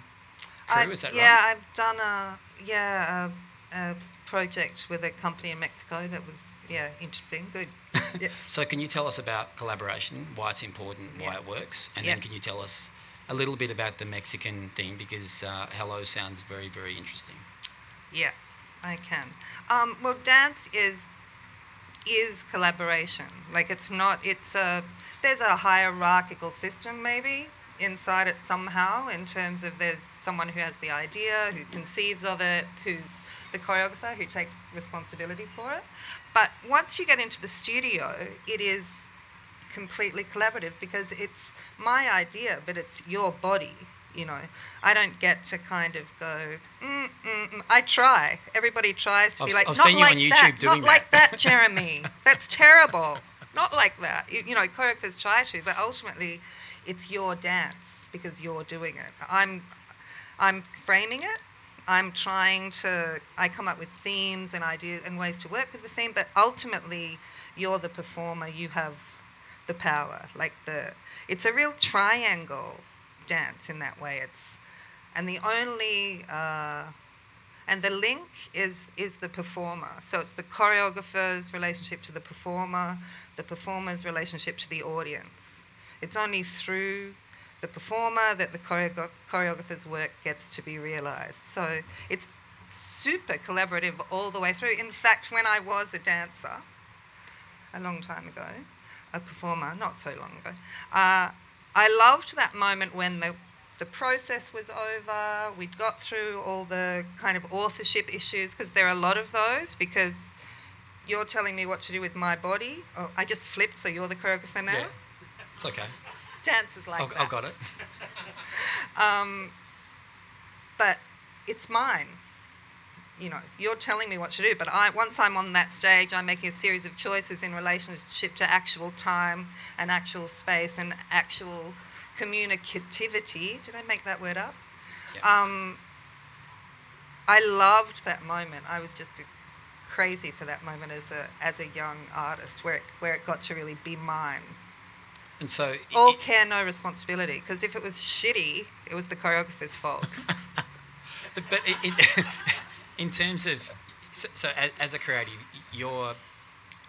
S4: crew,
S5: I-
S4: is that
S5: yeah,
S4: right?
S5: I've done a yeah a, a project with a company in Mexico that was yeah interesting, good. yeah.
S4: So, can you tell us about collaboration, why it's important, why
S5: Yeah.
S4: it works, and
S5: Yeah.
S4: then can you tell us a little bit about the Mexican thing because uh, hello sounds very, very interesting.
S5: Yeah, I can. Um, well, dance is is collaboration. Like it's not. It's a there's a hierarchical system maybe inside it somehow in terms of there's someone who has the idea, who conceives of it, who's the choreographer, who takes responsibility for it. But once you get into the studio, it is completely collaborative because it's my idea, but it's your body. You know, I don't get to kind of go. Mm, mm, mm. I try. Everybody tries to
S4: I've
S5: be like,
S4: I've
S5: not
S4: seen you on
S5: like
S4: YouTube
S5: that, not like
S4: that."
S5: that, Jeremy. That's terrible. Not like that. You, you know, choreographers try to, but ultimately, it's your dance because you're doing it. I'm, I'm framing it. I'm trying to. I come up with themes and ideas and ways to work with the theme, but ultimately, you're the performer. You have the power. Like the, it's a real triangle dance in that way. It's, and the only. Uh, and the link is is the performer. So it's the choreographer's relationship to the performer, the performer's relationship to the audience. It's only through the performer that the choreo- choreographer's work gets to be realized. So it's super collaborative all the way through. In fact, when I was a dancer, a long time ago, a performer, not so long ago, uh, I loved that moment when the the process was over. We'd got through all the kind of authorship issues because there are a lot of those because you're telling me what to do with my body. Oh, I just flipped, so you're the choreographer now.
S4: Yeah. It's okay.
S5: Dance is like
S4: I
S5: that.
S4: I got it.
S5: Um, but it's mine. You know, you're telling me what to do, but I, once I'm on that stage, I'm making a series of choices in relationship to actual time and actual space and actual communicativity. Did I make that word up?
S4: Yeah.
S5: Um, I loved that moment. I was just crazy for that moment as a as a young artist, where it, where it got to really be mine.
S4: And so, i-
S5: All care, no responsibility. Because if it was shitty, it was the choreographer's fault.
S4: but in, terms of so, so as, as a creative you're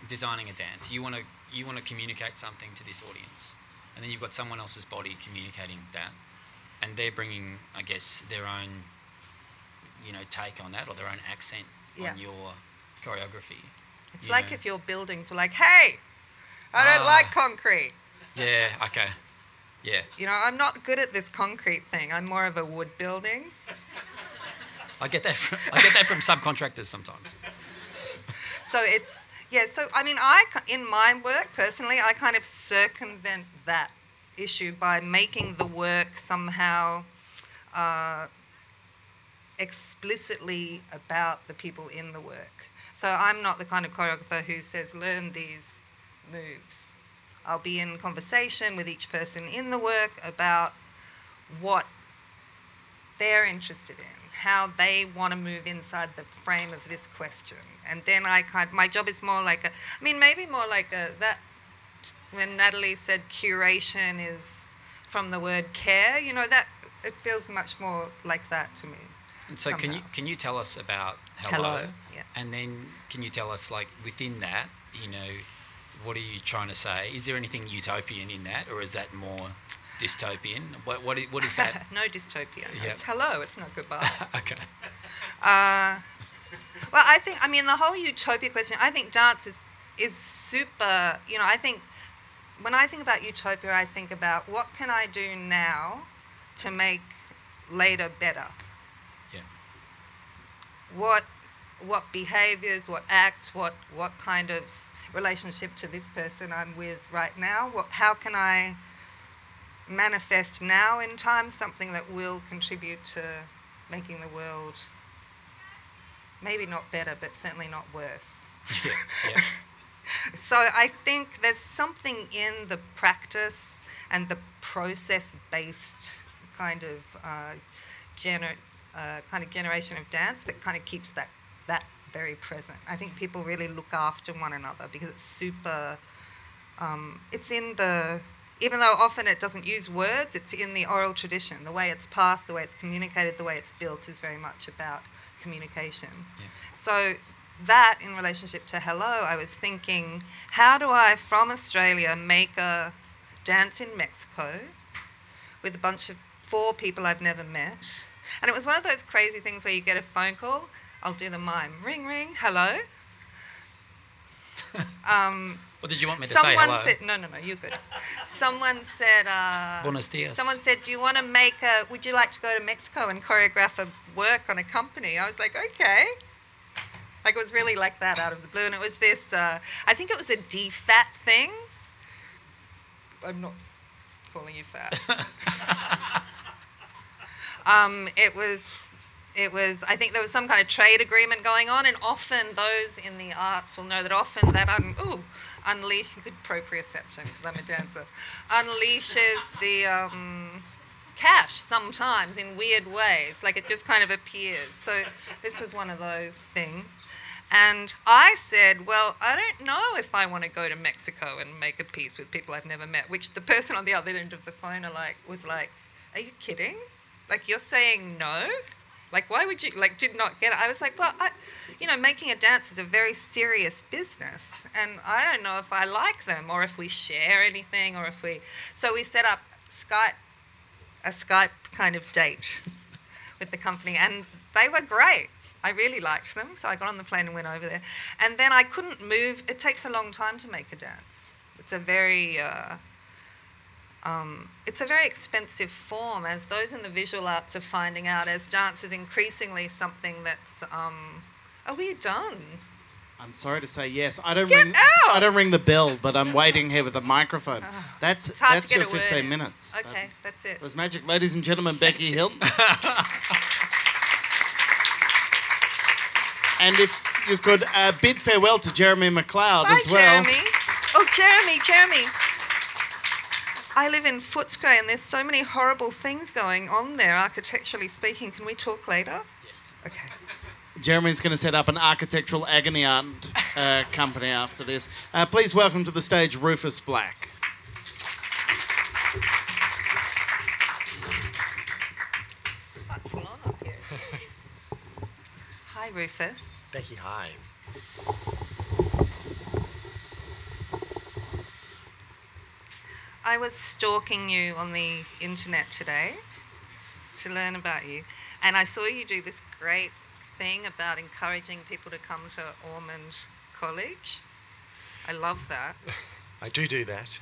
S4: designing a dance you want to you want to communicate something to this audience and then you've got someone else's body communicating that and they're bringing i guess their own you know take on that or their own accent
S5: Yeah.
S4: on your choreography
S5: It's
S4: you
S5: like
S4: know.
S5: if your buildings were like, hey, I don't
S4: Ah.
S5: like concrete.
S4: yeah okay yeah
S5: You know, I'm not good at this concrete thing. I'm more of a wood building.
S4: i get that from, i get that from subcontractors sometimes
S5: So it's, yeah, so I mean, I, in my work personally, I kind of circumvent that issue by making the work somehow uh, explicitly about the people in the work. So I'm not the kind of choreographer who says, learn these moves. I'll be in conversation with each person in the work about what they're interested in, how they want to move inside the frame of this question. And then I kind my job is more like a, I mean, maybe more like a, that, when Natalie said curation is from the word care, you know, that, it feels much more like that to me.
S4: And so can you can you tell us about hello,
S5: Hello, yeah.
S4: and then can you tell us like within that you know what are you trying to say is there anything utopian in that or is that more dystopian what what is, what is that
S5: no dystopia.
S4: Yeah.
S5: It's hello, it's not goodbye.
S4: okay
S5: Uh, well, I think I mean the whole utopia question. I think dance is is super. You know, I think when I think about utopia, I think about what can I do now to make later better.
S4: yeah
S5: What what behaviors, what acts, what what kind of relationship to this person I'm with right now. What how can I manifest now in time something that will contribute to making the world maybe not better, but certainly not worse.
S4: yeah, yeah.
S5: So I think there's something in the practice and the process-based kind of uh, gener- uh, kind of generation of dance that kind of keeps that that very present. I think people really look after one another because it's super. Um, it's in the even though often it doesn't use words, it's in the oral tradition. The way it's passed, the way it's communicated, the way it's built is very much about communication.
S4: Yeah.
S5: So that in relationship to hello, I was thinking, how do I from Australia make a dance in Mexico with a bunch of four people I've never met? And it was one of those crazy things where you get a phone call. I'll do the mime. Ring, ring, hello. Um,
S4: what did you want me to say
S5: someone
S4: hello
S5: said, no, no, no, you're good. Someone said, uh,
S4: buenos dias
S5: Someone said, "Do you want to make a? Would you like to go to Mexico and choreograph a work on a company?" I was like, "Okay." Like it was really like that out of the blue, and it was this. Uh, I think it was a DFAT thing. I'm not calling you fat. um, it was. It was. I think there was some kind of trade agreement going on, and often those in the arts will know that often that un, ooh, unleash good proprioception because I'm a dancer, unleashes the um, cash sometimes in weird ways. Like it just kind of appears. So this was one of those things. And I said, Well, I don't know if I want to go to Mexico and make a piece with people I've never met, which the person on the other end of the phone like, was like, Are you kidding? Like, you're saying no? Like, why would you, like, did not get it? I was like, Well, I, you know, making a dance is a very serious business. And I don't know if I like them or if we share anything or if we. So we set up Skype, a Skype kind of date with the company, and they were great. I really liked them, so I got on the plane and went over there. And then I couldn't move. It takes a long time to make a dance. It's a very uh, um, it's a very expensive form, as those in the visual arts are finding out, as dance is increasingly something that's. Um, are we done?
S2: I'm sorry to say yes. I don't
S5: Get
S2: ring.
S5: out!
S2: I don't ring the bell, but I'm waiting here with a microphone. That's
S5: It's hard
S2: that's
S5: to get
S2: your 15 minutes.
S5: Okay, that's it.
S2: It was magic, ladies and gentlemen. Becky Hilton. and if you could uh, bid farewell to Jeremy McLeod
S5: Bye,
S2: as well.
S5: Jeremy. Oh, Jeremy, Jeremy. I live in Footscray and there's so many horrible things going on there, architecturally speaking. Can we talk later? Yes. Okay.
S2: Jeremy's going to set up an architectural agony aunt uh, company after this. Uh, please welcome to the stage Rufus Black.
S5: It's quite full on up here. Hi, Rufus.
S6: Becky, hi.
S5: I was stalking you on the internet today to learn about you, and I saw you do this great thing about encouraging people to come to Ormond College. I love that.
S6: I do do that.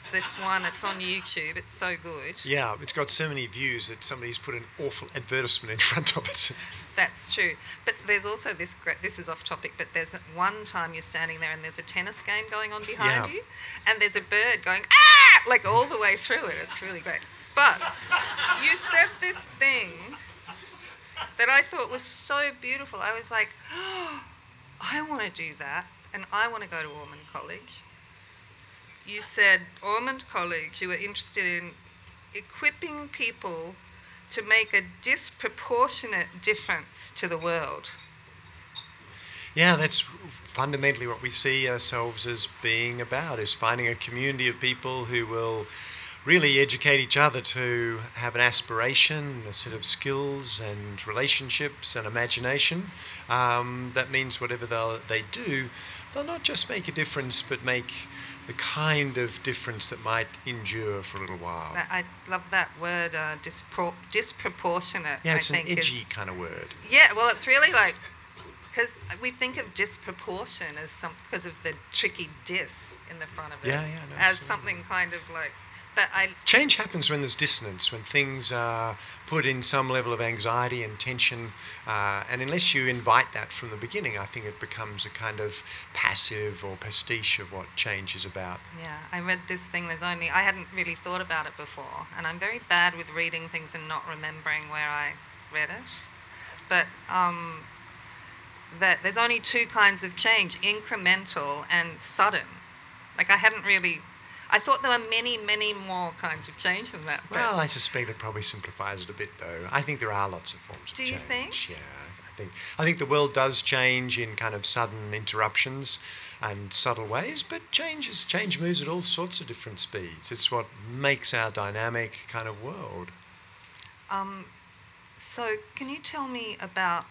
S5: It's this one, it's on YouTube, it's so good.
S6: Yeah, it's got so many views that somebody's put an awful advertisement in front of it.
S5: That's true. But there's also this great, this is off topic, but there's one time you're standing there and there's a tennis game going on behind
S6: Yeah.
S5: you, and there's a bird going, ah, like all the way through it. It's really great. But you said this thing that I thought was so beautiful. I was like, oh, I want to do that, and I want to go to Ormond College. You said Ormond College, you were interested in equipping people to make a disproportionate difference to the world.
S6: Yeah, that's fundamentally what we see ourselves as being about is finding a community of people who will really educate each other to have an aspiration, a set of skills and relationships and imagination. Um, that means whatever they do, they'll not just make a difference, but make the kind of difference that might endure for a little while.
S5: I love that word, uh, dispro- disproportionate.
S6: yeah,
S5: I
S6: it's an
S5: think
S6: edgy
S5: is-
S6: kind of word.
S5: Yeah, well, it's really like because we think of disproportion as some because of the tricky dis in the front of it
S6: Yeah, yeah, no,
S5: as
S6: absolutely.
S5: something kind of like. But I
S6: Change happens when there's dissonance, when things are put in some level of anxiety and tension. Uh, and unless you invite that from the beginning, I think it becomes a kind of passive or pastiche of what change is about.
S5: Yeah, I read this thing. There's only I hadn't really thought about it before, and I'm very bad with reading things and not remembering where I read it. But um, that there's only two kinds of change: incremental and sudden. Like I hadn't really. I thought there were many, many more kinds of change than that. But
S6: Well, I suspect it probably simplifies it a bit, though. I think there are lots of forms of change.
S5: Do you think?
S6: Yeah, I think I think the world does change in kind of sudden interruptions and subtle ways, but change is change moves at all sorts of different speeds. It's what makes our dynamic kind of world.
S5: um, so, can you tell me about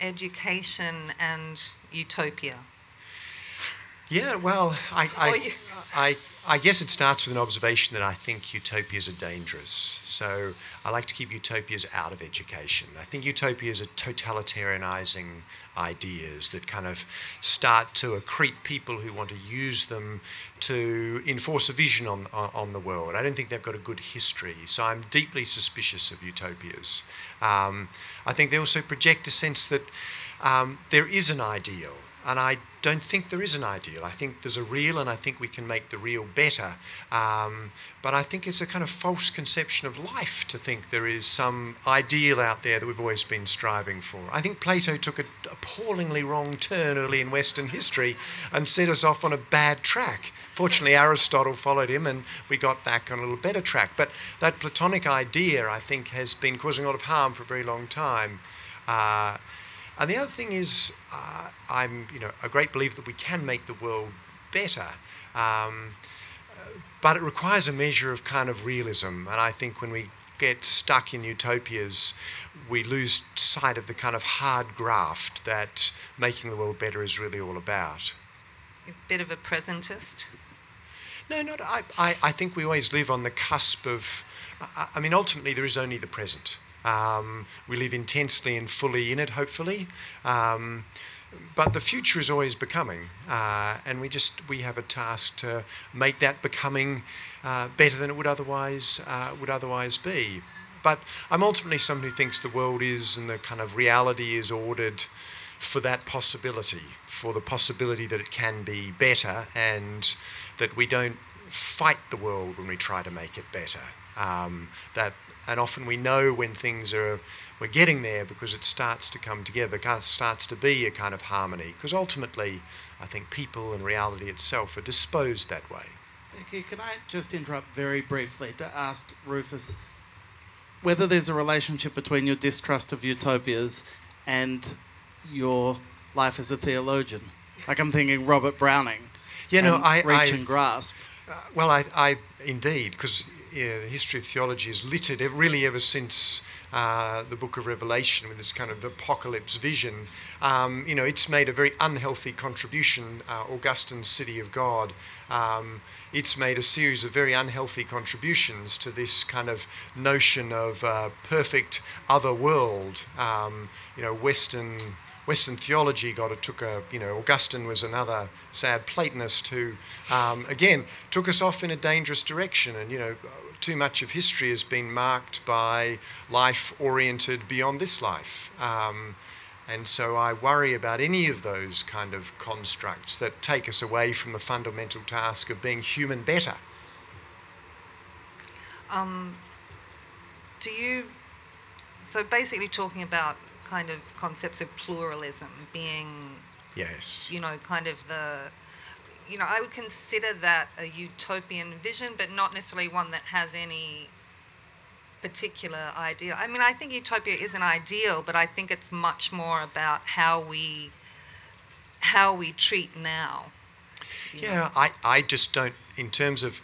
S5: education and utopia?
S6: Yeah, well, I, I, I, I guess it starts with an observation that I think utopias are dangerous. So I like to keep utopias out of education. I think utopias are totalitarianizing ideas that kind of start to accrete people who want to use them to enforce a vision on, on, on the world. I don't think they've got a good history, so I'm deeply suspicious of utopias. Um, I think they also project a sense that um, there is an ideal, and I don't think there is an ideal. I think there's a real, and I think we can make the real better. Um, but I think it's a kind of false conception of life to think there is some ideal out there that we've always been striving for. I think Plato took an appallingly wrong turn early in Western history and set us off on a bad track. Fortunately, Aristotle followed him, and we got back on a little better track. But that Platonic idea, I think, has been causing a lot of harm for a very long time. Uh, and the other thing is, uh, I'm you know a great believer that we can make the world better, um, but it requires a measure of kind of realism. And I think when we get stuck in utopias, we lose sight of the kind of hard graft that making the world better is really all about.
S5: A bit of a presentist.
S6: No, not. I, I, I think we always live on the cusp of. I, I mean, ultimately, there is only the present. Um, we live intensely and fully in it, hopefully. Um, but the future is always becoming, uh, and we just we have a task to make that becoming uh, better than it would otherwise uh, would otherwise be. But I'm ultimately someone who thinks the world is and the kind of reality is ordered for that possibility, for the possibility that it can be better, and that we don't fight the world when we try to make it better. Um, that and often we know when things are we're getting there because it starts to come together, it starts to be a kind of harmony. Because ultimately, I think people and reality itself are disposed that way.
S2: Becky, can I just interrupt very briefly to ask Rufus whether there's a relationship between your distrust of utopias and your life as a theologian? Like I'm thinking Robert Browning.
S6: Yeah, no, I
S2: reach
S6: I,
S2: and grasp.
S6: Uh, well, I, I indeed, because yeah, the history of theology is littered really ever since uh, the book of Revelation with this kind of apocalypse vision. Um, you know, it's made a very unhealthy contribution, uh, Augustine's City of God. Um, it's made a series of very unhealthy contributions to this kind of notion of uh, perfect other world. Um, you know, Western Western theology got it, took a, you know, Augustine was another sad Platonist who, um, again, took us off in a dangerous direction. And, you know, too much of history has been marked by life oriented beyond this life. Um, and so I worry about any of those kind of constructs that take us away from the fundamental task of being human better.
S5: Um, do you, so basically talking about kind of concepts of pluralism being,
S6: yes,
S5: you know, kind of the, you know, I would consider that a utopian vision, but not necessarily one that has any particular ideal. I mean, I think utopia is an ideal, but I think it's much more about how we how we treat now.
S6: Yeah, I, I just don't, in terms of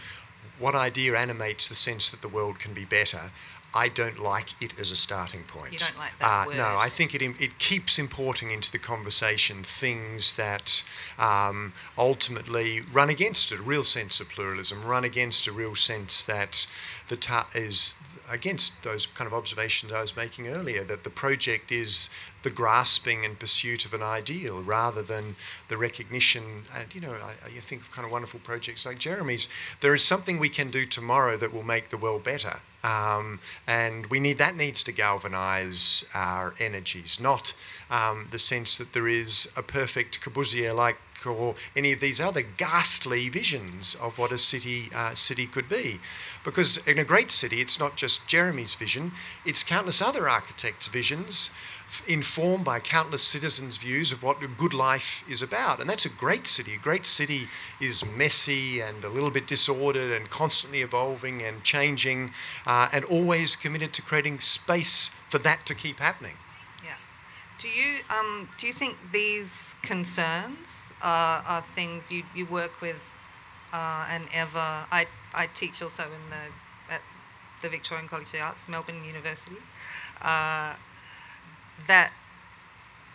S6: what idea animates the sense that the world can be better, I don't like it as a starting point.
S5: You don't like that uh, word.
S6: No, I think it it keeps importing into the conversation things that um, ultimately run against it, a real sense of pluralism, run against a real sense that the ta- is against those kind of observations I was making earlier that the project is the grasping and pursuit of an ideal rather than the recognition. And you know, I, I, think of kind of wonderful projects like Jeremy's. There is something we can do tomorrow that will make the world better. Um, and we need that needs to galvanize our energies, not um, the sense that there is a perfect Corbusier like or any of these other ghastly visions of what a city uh, city could be. Because in a great city, it's not just Jeremy's vision, it's countless other architects' visions informed by countless citizens' views of what a good life is about. And that's a great city. A great city is messy and a little bit disordered and constantly evolving and changing uh, and always committed to creating space for that to keep happening.
S5: Yeah. Do you, um, do you think these concerns are, are things you, you work with uh, and ever? I, I teach also in the, at the Victorian College of the Arts, Melbourne University. Uh, that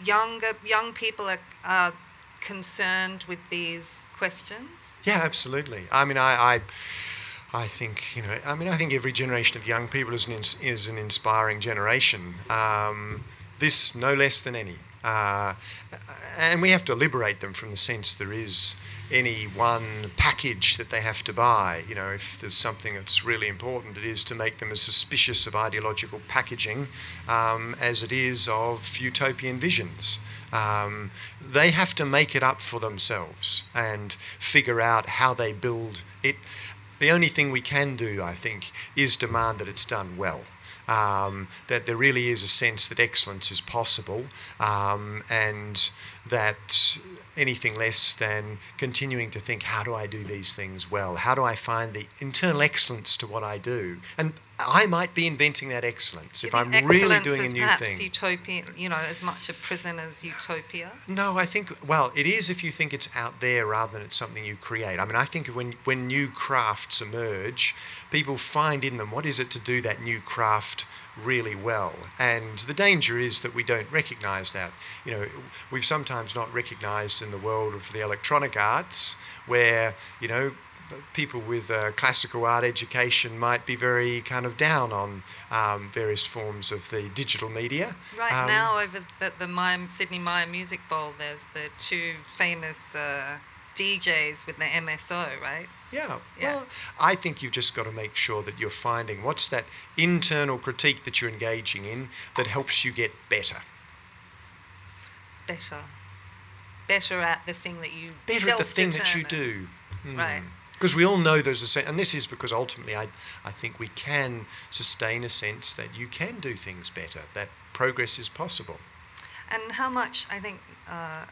S5: younger young people are, are concerned with these questions?
S6: Yeah, absolutely. I mean, I, I, I, think you know. I mean, I think every generation of young people is an is an inspiring generation. Um, this no less than any. Uh, and we have to liberate them from the sense there is any one package that they have to buy. You know, if there's something that's really important, it is to make them as suspicious of ideological packaging um, as it is of utopian visions. Um, they have to make it up for themselves and figure out how they build it. The only thing we can do, I think, is demand that it's done well um, that there really is a sense that excellence is possible um, and that anything less than continuing to think, how do I do these things well? How do I find the internal excellence to what I do? And I might be inventing that excellence if I'm really doing a new thing.
S5: Utopia, you know, as much a prison as utopia.
S6: No, I think well, it is if you think it's out there rather than it's something you create. I mean, I think when when new crafts emerge, people find in them what is it to do that new craft really well. And the danger is that we don't recognise that. You know, we've sometimes not recognised in the world of the electronic arts where you know people with a classical art education might be very kind of down on um, various forms of the digital media.
S5: Right
S6: Um,
S5: now, over at the Mime, Sidney Myer Music Bowl, there's the two famous uh, DJs with the MSO, right?
S6: Yeah.
S5: Yeah.
S6: Well, I think you've just got to make sure that you're finding what's that internal critique that you're engaging in that helps you get better.
S5: Better. Better at the thing that you
S6: Better at the thing that you do.
S5: Right.
S6: Because we all know there's a sense, and this is because ultimately I, I think we can sustain a sense that you can do things better, that progress is possible.
S5: And how much, I think uh,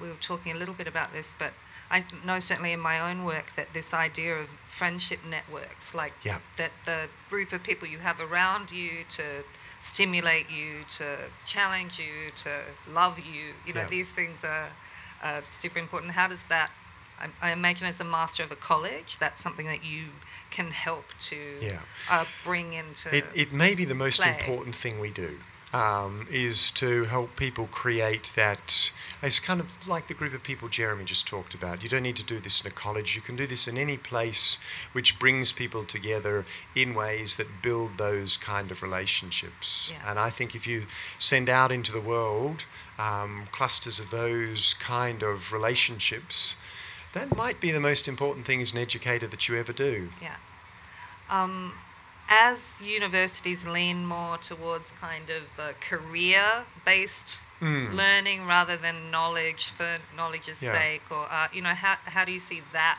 S5: we were talking a little bit about this, but I know certainly in my own work that this idea of friendship networks, like
S6: Yeah.
S5: that the group of people you have around you to stimulate you, to challenge you, to love you, you know,
S6: Yeah.
S5: these things are uh, super important. How does that, I, I imagine as a master of a college, that's something that you can help to
S6: Yeah.
S5: uh, bring into.
S6: It, it may be the most
S5: play.
S6: important thing we do. Um, is to help people create that. It's kind of like the group of people Jeremy just talked about. You don't need to do this in a college. You can do this in any place which brings people together in ways that build those kind of relationships.
S5: Yeah.
S6: And I think if you send out into the world um, clusters of those kind of relationships, that might be the most important thing as an educator that you ever do.
S5: Yeah. Um, as universities lean more towards kind of uh, career-based
S6: Mm.
S5: learning rather than knowledge for knowledge's
S6: Yeah.
S5: sake, or uh, you know, how how do you see that?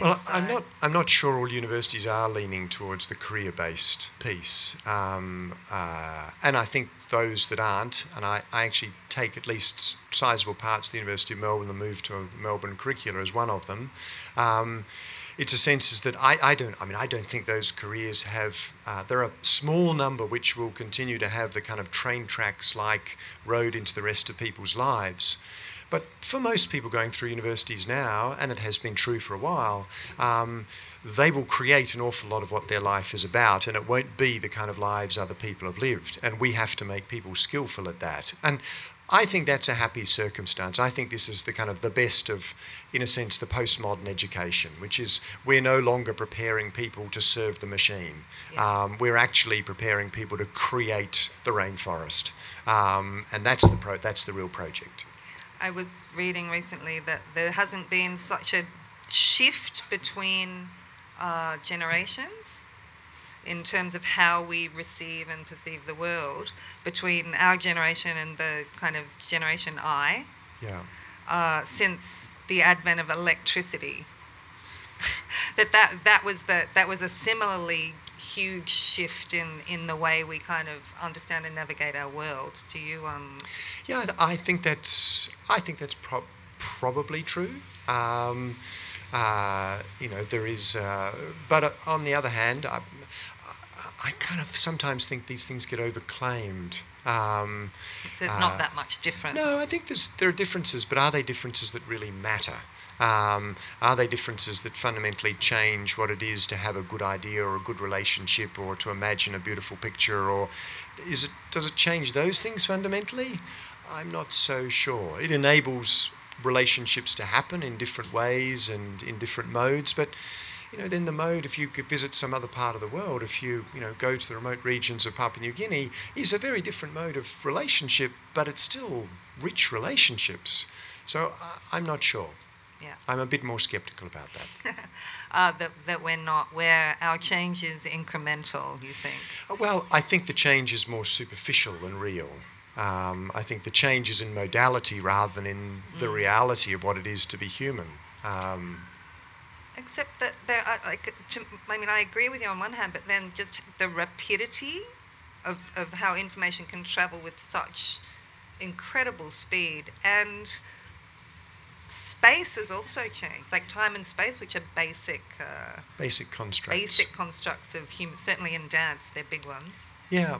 S6: Well, I'm not. I'm not sure all universities are leaning towards the career-based piece, um, uh, and I think those that aren't, and I, I actually take at least sizable parts of the University of Melbourne. The move to a Melbourne curricula is one of them. Um, it's a sense is that I, I don't. I mean, I don't think those careers have. Uh, there are a small number which will continue to have the kind of train tracks like road into the rest of people's lives. But for most people going through universities now, and it has been true for a while, um, they will create an awful lot of what their life is about, and it won't be the kind of lives other people have lived. And we have to make people skillful at that. And I think that's a happy circumstance. I think this is the kind of the best of, in a sense, the postmodern education, which is we're no longer preparing people to serve the machine.
S5: Yeah.
S6: Um, we're actually preparing people to create the rainforest, um, and that's the pro- that's the real project.
S5: I was reading recently that there hasn't been such a shift between uh, generations in terms of how we receive and perceive the world between our generation and the kind of generation I
S6: Yeah.
S5: uh, since the advent of electricity. that, that that was the that was a similarly huge shift in, in the way we kind of understand and navigate our world. Do you um
S6: Yeah, I think that's I think that's prob probably true. Um, uh, you know, there is, uh, but uh, on the other hand, I, I, kind of sometimes think these things get overclaimed. Um,
S5: there's
S6: Uh,
S5: not that much difference?
S6: no, I think there's, there are differences, but are they differences that really matter? Um, are they differences that fundamentally change what it is to have a good idea or a good relationship or to imagine a beautiful picture? Or is it, does it change those things fundamentally? I'm not so sure. It enables relationships to happen in different ways and in different modes, but you know, then the mode, if you could visit some other part of the world, if you, you know, go to the remote regions of Papua New Guinea, is a very different mode of relationship, but it's still rich relationships. So I- I'm not sure.
S5: Yeah.
S6: I'm a bit more skeptical about that.
S5: Uh, that, that we're not, where our change is incremental, you think?
S6: Uh, Well, I think the change is more superficial than real. Um, I think the change is in modality rather than in the reality of what it is to be human. Um,
S5: Except that there are, like, to, I mean, I agree with you on one hand, but then just the rapidity of, of how information can travel with such incredible speed and space has also changed, like time and space, which are basic, uh,
S6: basic constructs.
S5: basic constructs of human. Certainly in dance, they're big ones.
S6: Yeah.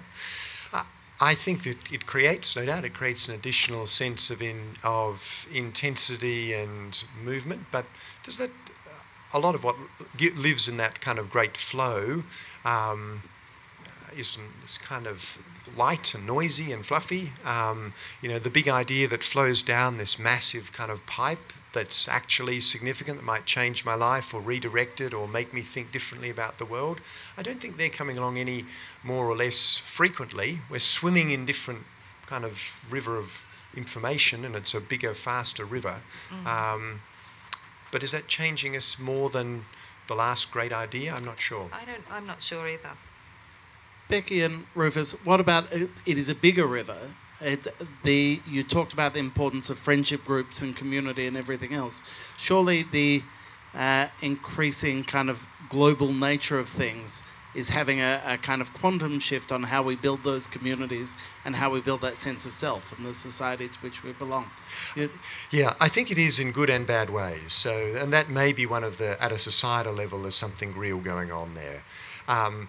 S6: I- I think that it creates, no doubt, it creates an additional sense of in of intensity and movement. But does that a lot of what lives in that kind of great flow um, is, is kind of light and noisy and fluffy. Um, you know, the big idea that flows down this massive kind of pipe that's actually significant that might change my life or redirect it or make me think differently about the world. I don't think they're coming along any more or less frequently. We're swimming in different kind of river of information and it's a bigger, faster river. Mm. Um, but is that changing us more than the last great idea? I'm not sure.
S5: I don't. I'm not sure either.
S2: Becky and Rufus, what about it, it is a bigger river? It, the you talked about the importance of friendship groups and community and everything else. Surely the uh, increasing kind of global nature of things is having a, a, kind of quantum shift on how we build those communities and how we build that sense of self and the society to which we belong.
S6: You, yeah, I think it is in good and bad ways. So, and that may be one of the at a societal level. There's something real going on there. Um,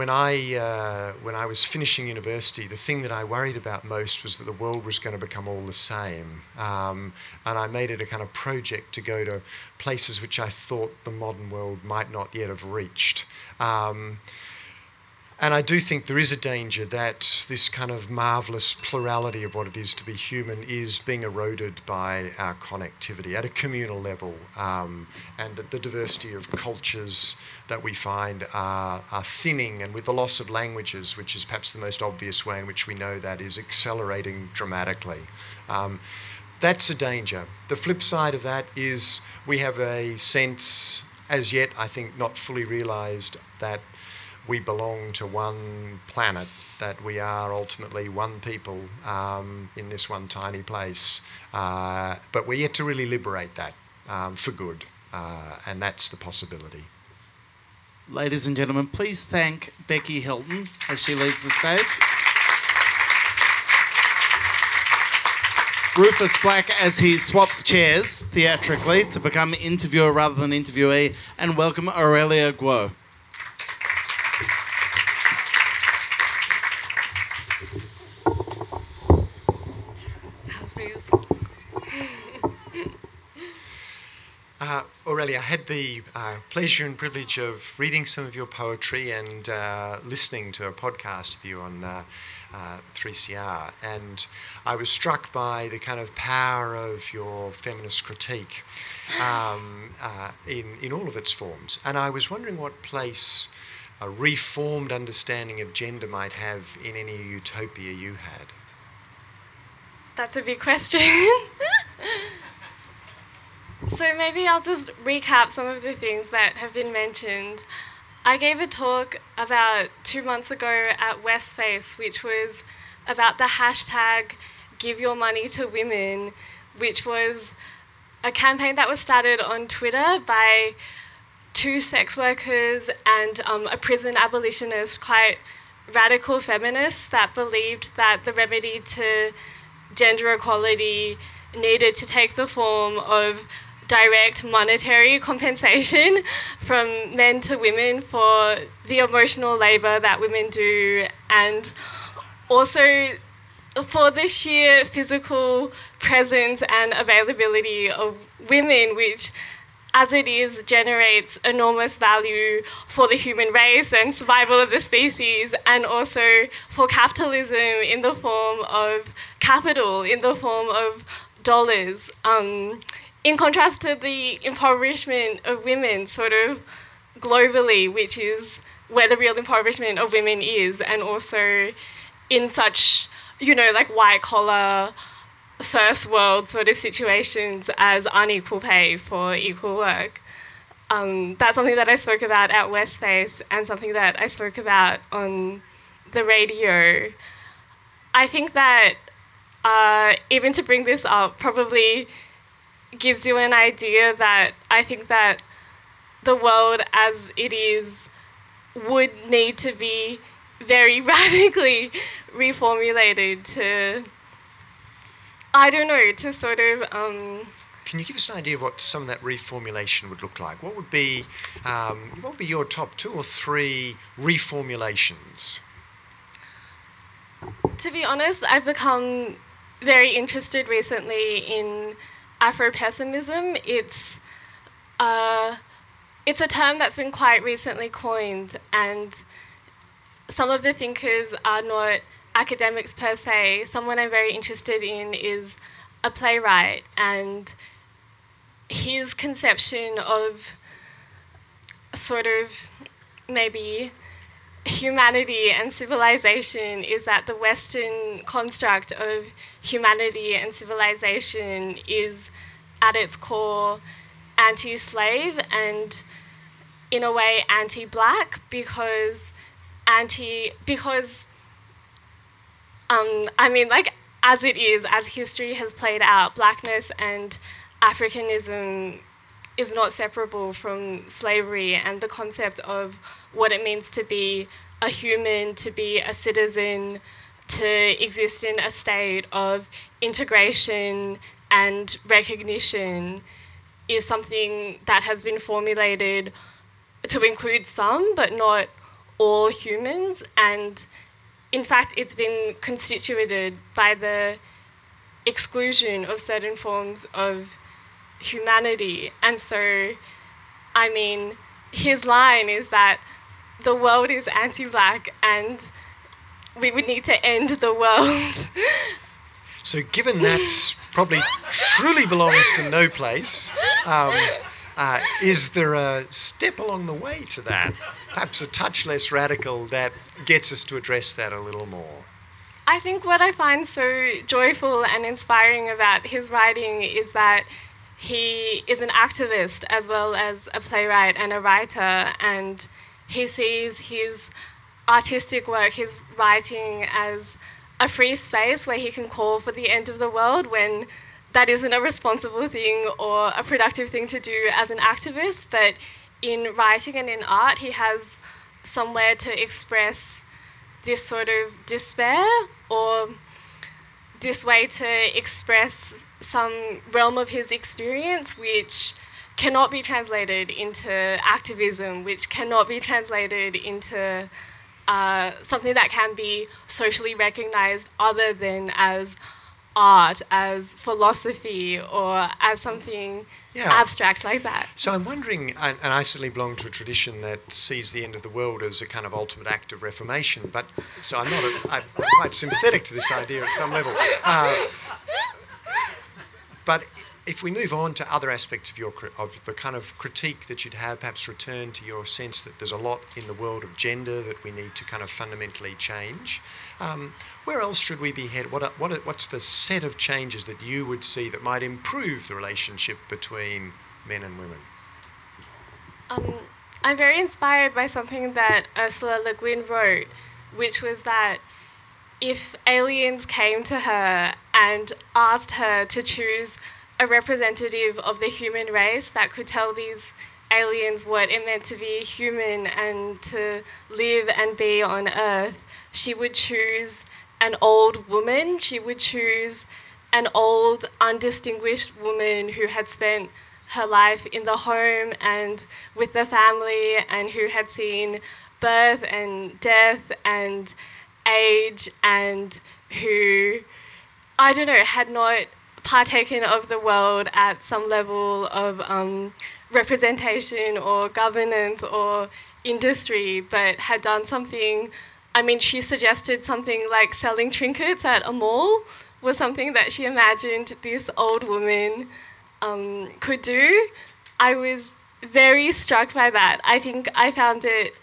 S6: when I uh, when I was finishing university, the thing that I worried about most was that the world was going to become all the same, um, and I made it a kind of project to go to places which I thought the modern world might not yet have reached. Um, and I do think there is a danger that this kind of marvellous plurality of what it is to be human is being eroded by our connectivity at a communal level. Um, and that the diversity of cultures that we find are, are thinning, and with the loss of languages, which is perhaps the most obvious way in which we know that, is accelerating dramatically. Um, that's a danger. The flip side of that is we have a sense, as yet, I think, not fully realised, that we belong to one planet, that we are ultimately one people um, in this one tiny place. Uh, but we're yet to really liberate that um, for good, uh, and that's the possibility.
S2: Ladies and gentlemen, please thank Becky Hilton as she leaves the stage. Rufus Black as he swaps chairs theatrically to become interviewer rather than interviewee, and welcome Aurelia Guo.
S6: Aurelia, I had the uh, pleasure and privilege of reading some of your poetry and uh, listening to a podcast of you on uh, 3CR. Uh, and I was struck by the kind of power of your feminist critique um, uh, in, in all of its forms. And I was wondering what place a reformed understanding of gender might have in any utopia you had.
S7: That's a big question. So maybe I'll just recap some of the things that have been mentioned. I gave a talk about two months ago at West Space, which was about the hashtag Give Your Money to Women, which was a campaign that was started on Twitter by two sex workers and um, a prison abolitionist, quite radical feminists that believed that the remedy to gender equality needed to take the form of direct monetary compensation from men to women for the emotional labor that women do, and also for the sheer physical presence and availability of women, which as it is, generates enormous value for the human race and survival of the species, and also for capitalism in the form of capital, in the form of dollars. Um, in contrast to the impoverishment of women, sort of globally, which is where the real impoverishment of women is, and also in such, you know, like white collar, first world sort of situations as unequal pay for equal work. Um, that's something that I spoke about at West Space and something that I spoke about on the radio. I think that uh, even to bring this up, probably gives you an idea that I think that the world as it is would need to be very radically reformulated to, I don't know, to sort of. Um,
S6: can you give us an idea of what some of that reformulation would look like? What would be, um, what would be your top two or three reformulations?
S7: To be honest, I've become very interested recently in Afro-pessimism. It's uh, it's a term that's been quite recently coined, and some of the thinkers are not academics per se. Someone I'm very interested in is a playwright, and his conception of sort of maybe humanity and civilization is that the Western construct of humanity and civilization is at its core anti slave and in a way anti black because anti because um, I mean like as it is as history has played out blackness and Africanism is not separable from slavery and the concept of what it means to be a human, to be a citizen, to exist in a state of integration and recognition is something that has been formulated to include some, but not all humans. And in fact, it's been constituted by the exclusion of certain forms of humanity. And so, I mean, his line is that the world is anti black and we would need to end the world.
S6: so, given that probably truly belongs to no place, um, uh, is there a step along the way to that? Perhaps a touch less radical that gets us to address that a little more.
S7: I think what I find so joyful and inspiring about his writing is that he is an activist as well as a playwright and a writer, and he sees his artistic work, his writing, as a free space where he can call for the end of the world when that isn't a responsible thing or a productive thing to do as an activist, but in writing and in art, he has somewhere to express this sort of despair or this way to express some realm of his experience which cannot be translated into activism, which cannot be translated into uh, something that can be socially recognized other than as art, as philosophy, or as something yeah. abstract like that.
S6: So I'm wondering, and I certainly belong to a tradition that sees the end of the world as a kind of ultimate act of reformation, but so I'm not, a, I'm quite sympathetic to this idea at some level. Uh, but if we move on to other aspects of your of the kind of critique that you'd have, perhaps return to your sense that there's a lot in the world of gender that we need to kind of fundamentally change. Um, where else should we be headed? What, what what's the set of changes that you would see that might improve the relationship between men and women?
S7: Um, I'm very inspired by something that Ursula Le Guin wrote, which was that if aliens came to her and asked her to choose a representative of the human race that could tell these aliens what it meant to be human and to live and be on Earth, she would choose an old woman. She would choose an old, undistinguished woman who had spent her life in the home and with the family and who had seen birth and death and age and who, I don't know, had not partaken of the world at some level of um, representation or governance or industry, but had done something. I mean, she suggested something like selling trinkets at a mall was something that she imagined this old woman um, could do. I was very struck by that. I think I found it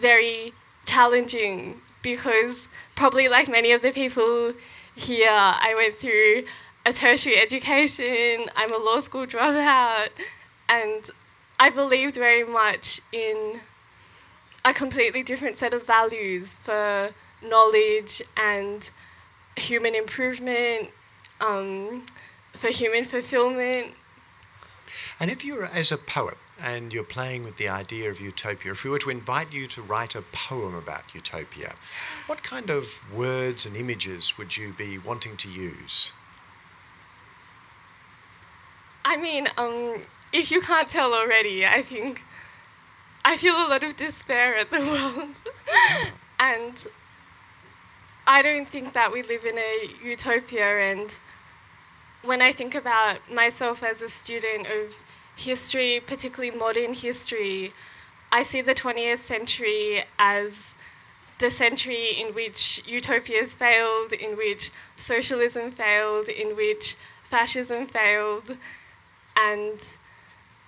S7: very challenging because, probably like many of the people here, I went through a tertiary education, I'm a law school dropout, and I believed very much in a completely different set of values for knowledge and human improvement, um, for human fulfillment.
S6: And if you're, as a poet, and you're playing with the idea of utopia, if we were to invite you to write a poem about utopia, what kind of words and images would you be wanting to use?
S7: I mean, um, if you can't tell already, I think I feel a lot of despair at the world. and I don't think that we live in a utopia. And when I think about myself as a student of history, particularly modern history, I see the 20th century as the century in which utopias failed, in which socialism failed, in which fascism failed, and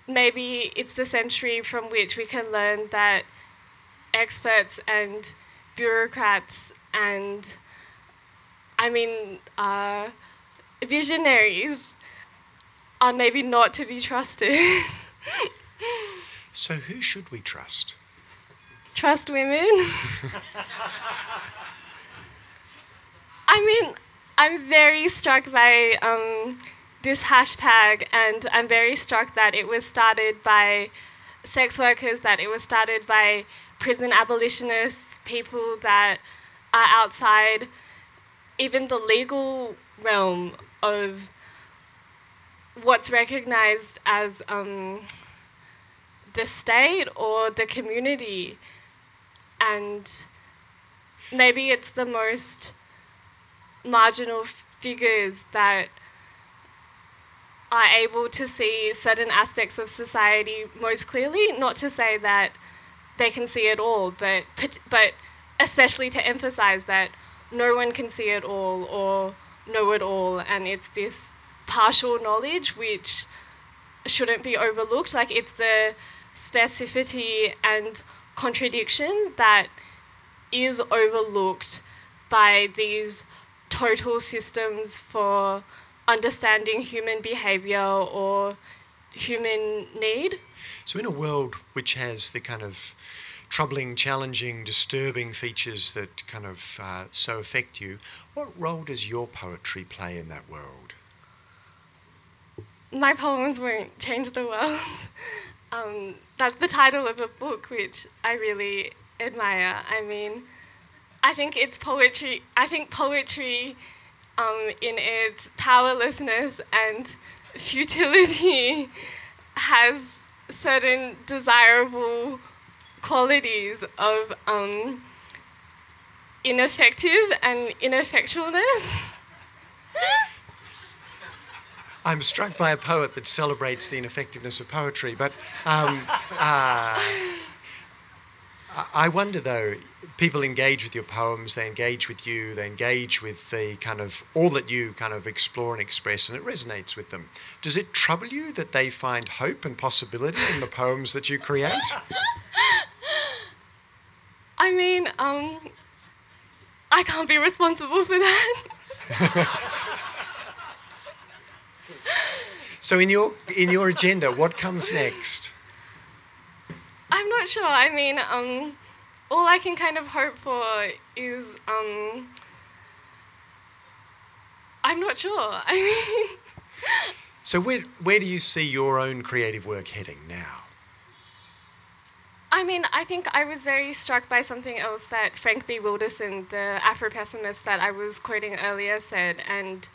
S7: maybe it's the century from which we can learn that experts and bureaucrats and I mean uh, visionaries are maybe not to be trusted.
S6: So, who should we trust?
S7: Trust women. I mean, I'm very struck by um, this hashtag, and I'm very struck that it was started by sex workers, that it was started by prison abolitionists, people that are outside even the legal realm of what's recognized as um, the state or the community. And maybe it's the most marginal figures that are able to see certain aspects of society most clearly. Not to say that they can see it all, but but especially to emphasize that no one can see it all or know it all, and it's this partial knowledge which shouldn't be overlooked. Like it's the specificity and contradiction that is overlooked by these total systems for understanding human behavior or human need.
S6: So, in a world which has the kind of troubling, challenging, disturbing features that kind of uh, so affect you, what role does your poetry play in that world?
S7: My poems won't change the world. um, that's the title of a book which I really admire. I mean, I think it's poetry. I think poetry, um, in its powerlessness and futility, has certain desirable qualities of um, ineffective and ineffectualness.
S6: I'm struck by a poet that celebrates the ineffectiveness of poetry, but um, uh, I wonder though, people engage with your poems, they engage with you, they engage with the kind of all that you kind of explore and express, and it resonates with them. Does it trouble you that they find hope and possibility in the poems that you create?
S7: I mean, um, I can't be responsible for that.
S6: So in your in your agenda, what comes next?
S7: I'm not sure. I mean, um, all I can kind of hope for is um, I'm not sure. I mean.
S6: so where where do you see your own creative work heading now?
S7: I mean, I think I was very struck by something else that Frank B. Wilderson, the Afro pessimist that I was quoting earlier, said, and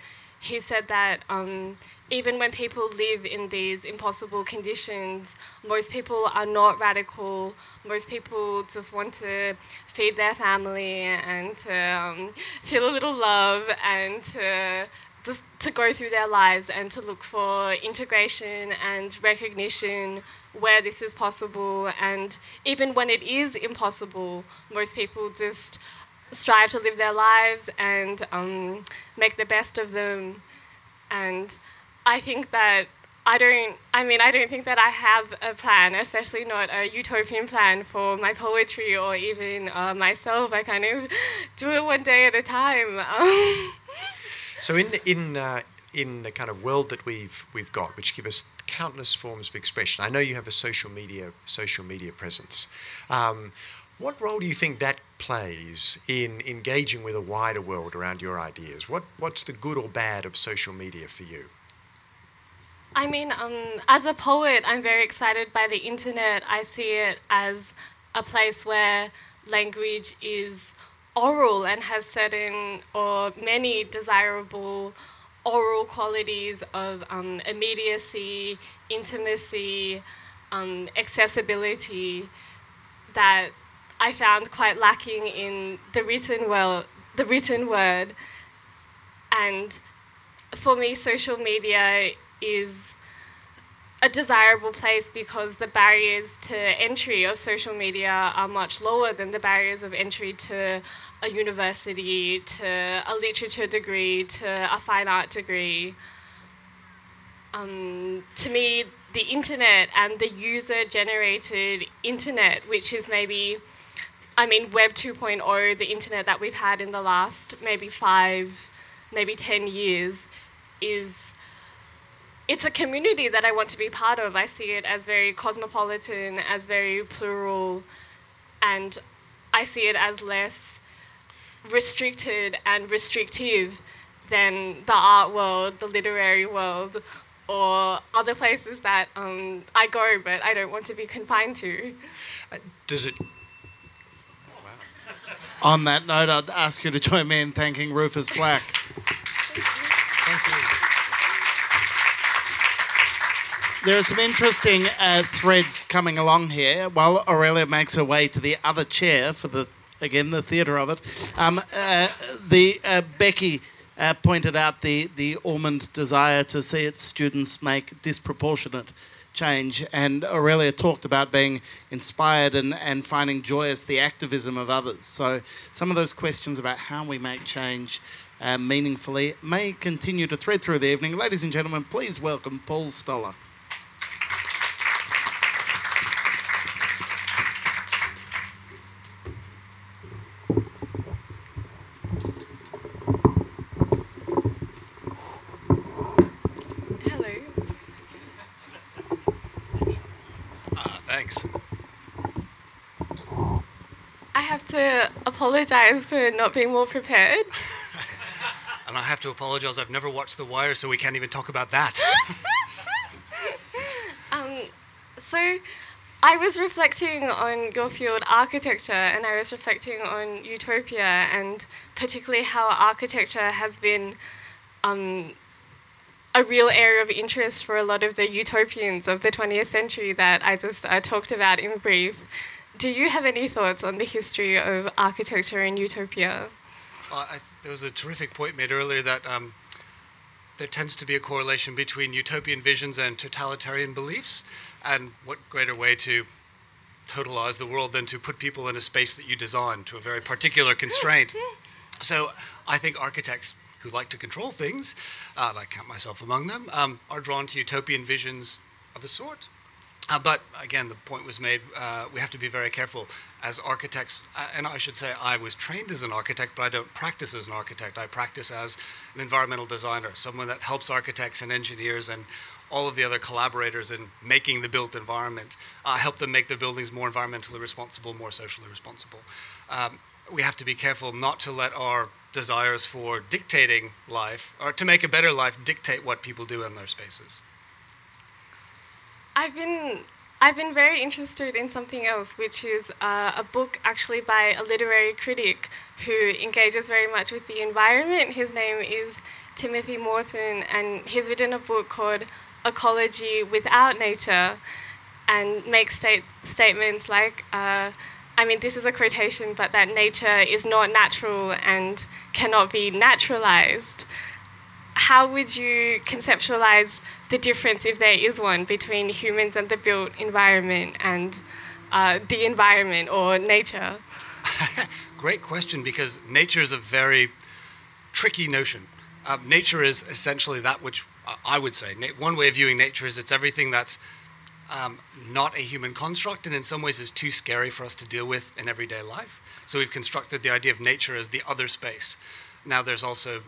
S7: he said that um, even when people live in these impossible conditions, most people are not radical. Most people just want to feed their family and to um, feel a little love and to just to go through their lives and to look for integration and recognition where this is possible. And even when it is impossible, most people just strive to live their lives and um, make the best of them. And I think that I don't, I mean, I don't think that I have a plan, especially not a utopian plan for my poetry or even uh, myself. I kind of do it one day at a time.
S6: so, in, in, uh, in the kind of world that we've, we've got, which give us countless forms of expression, I know you have a social media, social media presence. Um, what role do you think that plays in engaging with a wider world around your ideas? What, what's the good or bad of social media for you?
S7: I mean, um, as a poet, I'm very excited by the internet. I see it as a place where language is oral and has certain or many desirable oral qualities of um, immediacy, intimacy, um, accessibility that I found quite lacking in the written world, the written word. And for me, social media is a desirable place because the barriers to entry of social media are much lower than the barriers of entry to a university, to a literature degree, to a fine art degree. um, to me, the internet and the user generated internet, which is maybe, I mean, Web 2.0, the internet that we've had in the last maybe five, maybe 10 years, is. It's a community that I want to be part of. I see it as very cosmopolitan, as very plural, and I see it as less restricted and restrictive than the art world, the literary world, or other places that um, I go but I don't want to be confined to.
S6: Uh, does it?
S2: On that note, I'd ask you to join me in thanking Rufus Black.
S6: Thank you.
S2: There are some interesting uh, threads coming along here while Aurelia makes her way to the other chair for the, again, the theatre of it. Um, uh, the uh, Becky uh, pointed out the, the Ormond desire to see its students make disproportionate change, and Aurelia talked about being inspired and, and finding joyous the activism of others. So, some of those questions about how we make change uh, meaningfully may continue to thread through the evening. Ladies and gentlemen, please welcome Paul Stoller.
S7: Hello.
S4: Uh, thanks.
S7: I have to apologize for not being more prepared.
S8: And I have to apologise, I've never watched The Wire, so we can't even talk about that.
S7: Um, so, I was reflecting on your field, architecture, and I was reflecting on utopia, and particularly how architecture has been um, a real area of interest for a lot of the utopians of the 20th century that I just uh, talked about in brief. Do you have any thoughts on the history of architecture and utopia?
S8: Uh, I, there was a terrific point made earlier that um, there tends to be a correlation between utopian visions and totalitarian beliefs. And what greater way to totalize the world than to put people in a space that you design to a very particular constraint? So I think architects who like to control things, uh, and I count myself among them, um, are drawn to utopian visions of a sort. Uh, but again, the point was made. Uh, we have to be very careful as architects. Uh, and I should say, I was trained as an architect, but I don't practice as an architect. I practice as an environmental designer, someone that helps architects and engineers and all of the other collaborators in making the built environment, uh, help them make the buildings more environmentally responsible, more socially responsible. Um, we have to be careful not to let our desires for dictating life or to make a better life dictate what people do in their spaces.
S7: I've been I've been very interested in something else, which is uh, a book actually by a literary critic who engages very much with the environment. His name is Timothy Morton, and he's written a book called Ecology Without Nature, and makes state statements like. Uh, I mean, this is a quotation, but that nature is not natural and cannot be naturalized. How would you conceptualize the difference, if there is one, between humans and the built environment and uh, the environment or nature?
S8: Great question because nature is a very tricky notion. Uh, nature is essentially that which uh, I would say. One way of viewing nature is it's everything that's um, not a human construct and in some ways is too scary for us to deal with in everyday life. So we've constructed the idea of nature as the other space. Now there's also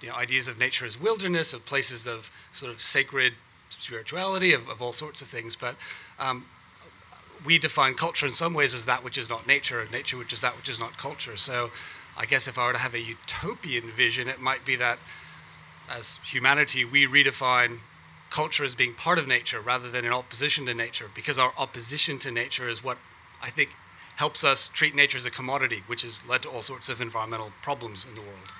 S8: you know, ideas of nature as wilderness, of places of sort of sacred spirituality, of, of all sorts of things. But um, we define culture in some ways as that which is not nature, and nature which is that which is not culture. So I guess if I were to have a utopian vision, it might be that as humanity, we redefine culture as being part of nature rather than in opposition to nature, because our opposition to nature is what I think helps us treat nature as a commodity, which has led to all sorts of environmental problems in the world.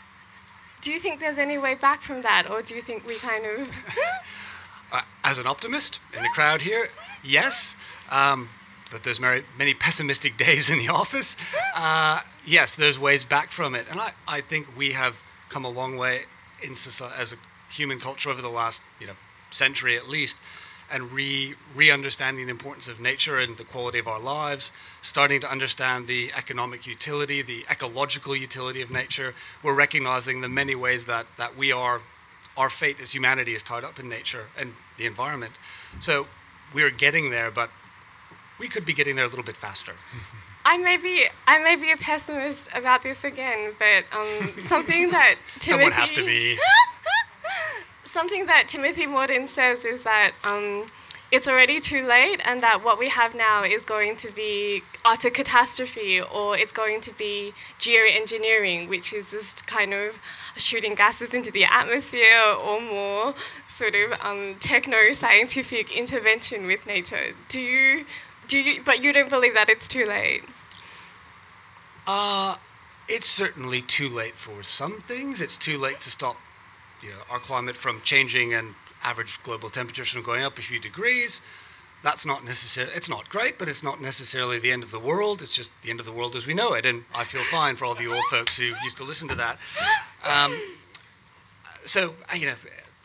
S7: Do you think there's any way back from that, or do you think we kind of.
S8: uh, as an optimist in the crowd here, yes. Um, that there's many, many pessimistic days in the office. Uh, yes, there's ways back from it. And I, I think we have come a long way in society, as a human culture over the last you know, century at least, and re, re-understanding the importance of nature and the quality of our lives, starting to understand the economic utility, the ecological utility of nature. We're recognizing the many ways that, that we are our fate as humanity is tied up in nature and the environment. So we're getting there, but we could be getting there a little bit faster.
S7: I may be I may be a pessimist about this again, but um, something that Timothy,
S8: Someone has to be.
S7: something that Timothy Morton says is that um, it's already too late, and that what we have now is going to be utter catastrophe, or it's going to be geoengineering, which is just kind of shooting gases into the atmosphere, or more sort of um, techno-scientific intervention with nature. Do you? Do you? But you don't believe that it's too late.
S8: Uh, it's certainly too late for some things. It's too late to stop you know, our climate from changing and average global temperatures from going up a few degrees. That's not necessarily, it's not great, but it's not necessarily the end of the world. It's just the end of the world as we know it. And I feel fine for all of you old folks who used to listen to that. Um, so, uh, you know,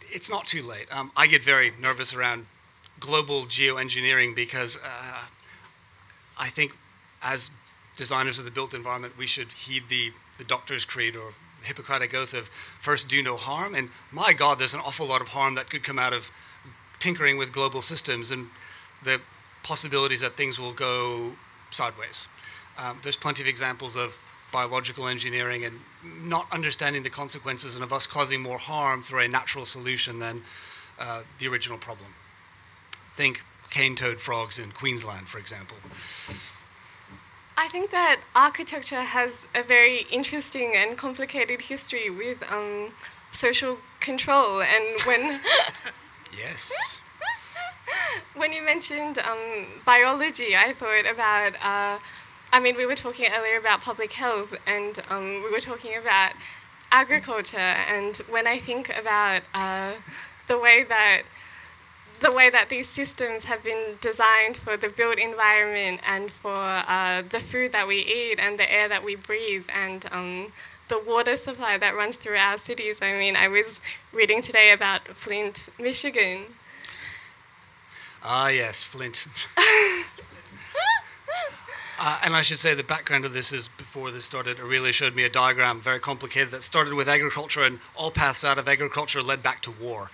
S8: it's not too late. Um, I get very nervous around global geoengineering because uh, I think as designers of the built environment, we should heed the, the doctor's creed or Hippocratic oath of first do no harm. And my God, there's an awful lot of harm that could come out of tinkering with global systems and the possibilities that things will go sideways. Um, there's plenty of examples of biological engineering and not understanding the consequences and of us causing more harm through a natural solution than uh, the original problem. Think cane toad frogs in Queensland, for example.
S7: I think that architecture has a very interesting and complicated history with um, social control. And when
S8: yes,
S7: when you mentioned um, biology, I thought about. Uh, I mean, we were talking earlier about public health, and um, we were talking about agriculture. And when I think about uh, the way that the way that these systems have been designed for the built environment and for uh, the food that we eat and the air that we breathe and um, the water supply that runs through our cities. I mean, I was reading today about Flint, Michigan.
S8: Ah, yes, Flint. Uh, and I should say the background of this is before this started, Aurelia showed me a diagram, very complicated, that started with agriculture, and all paths out of agriculture led back to war.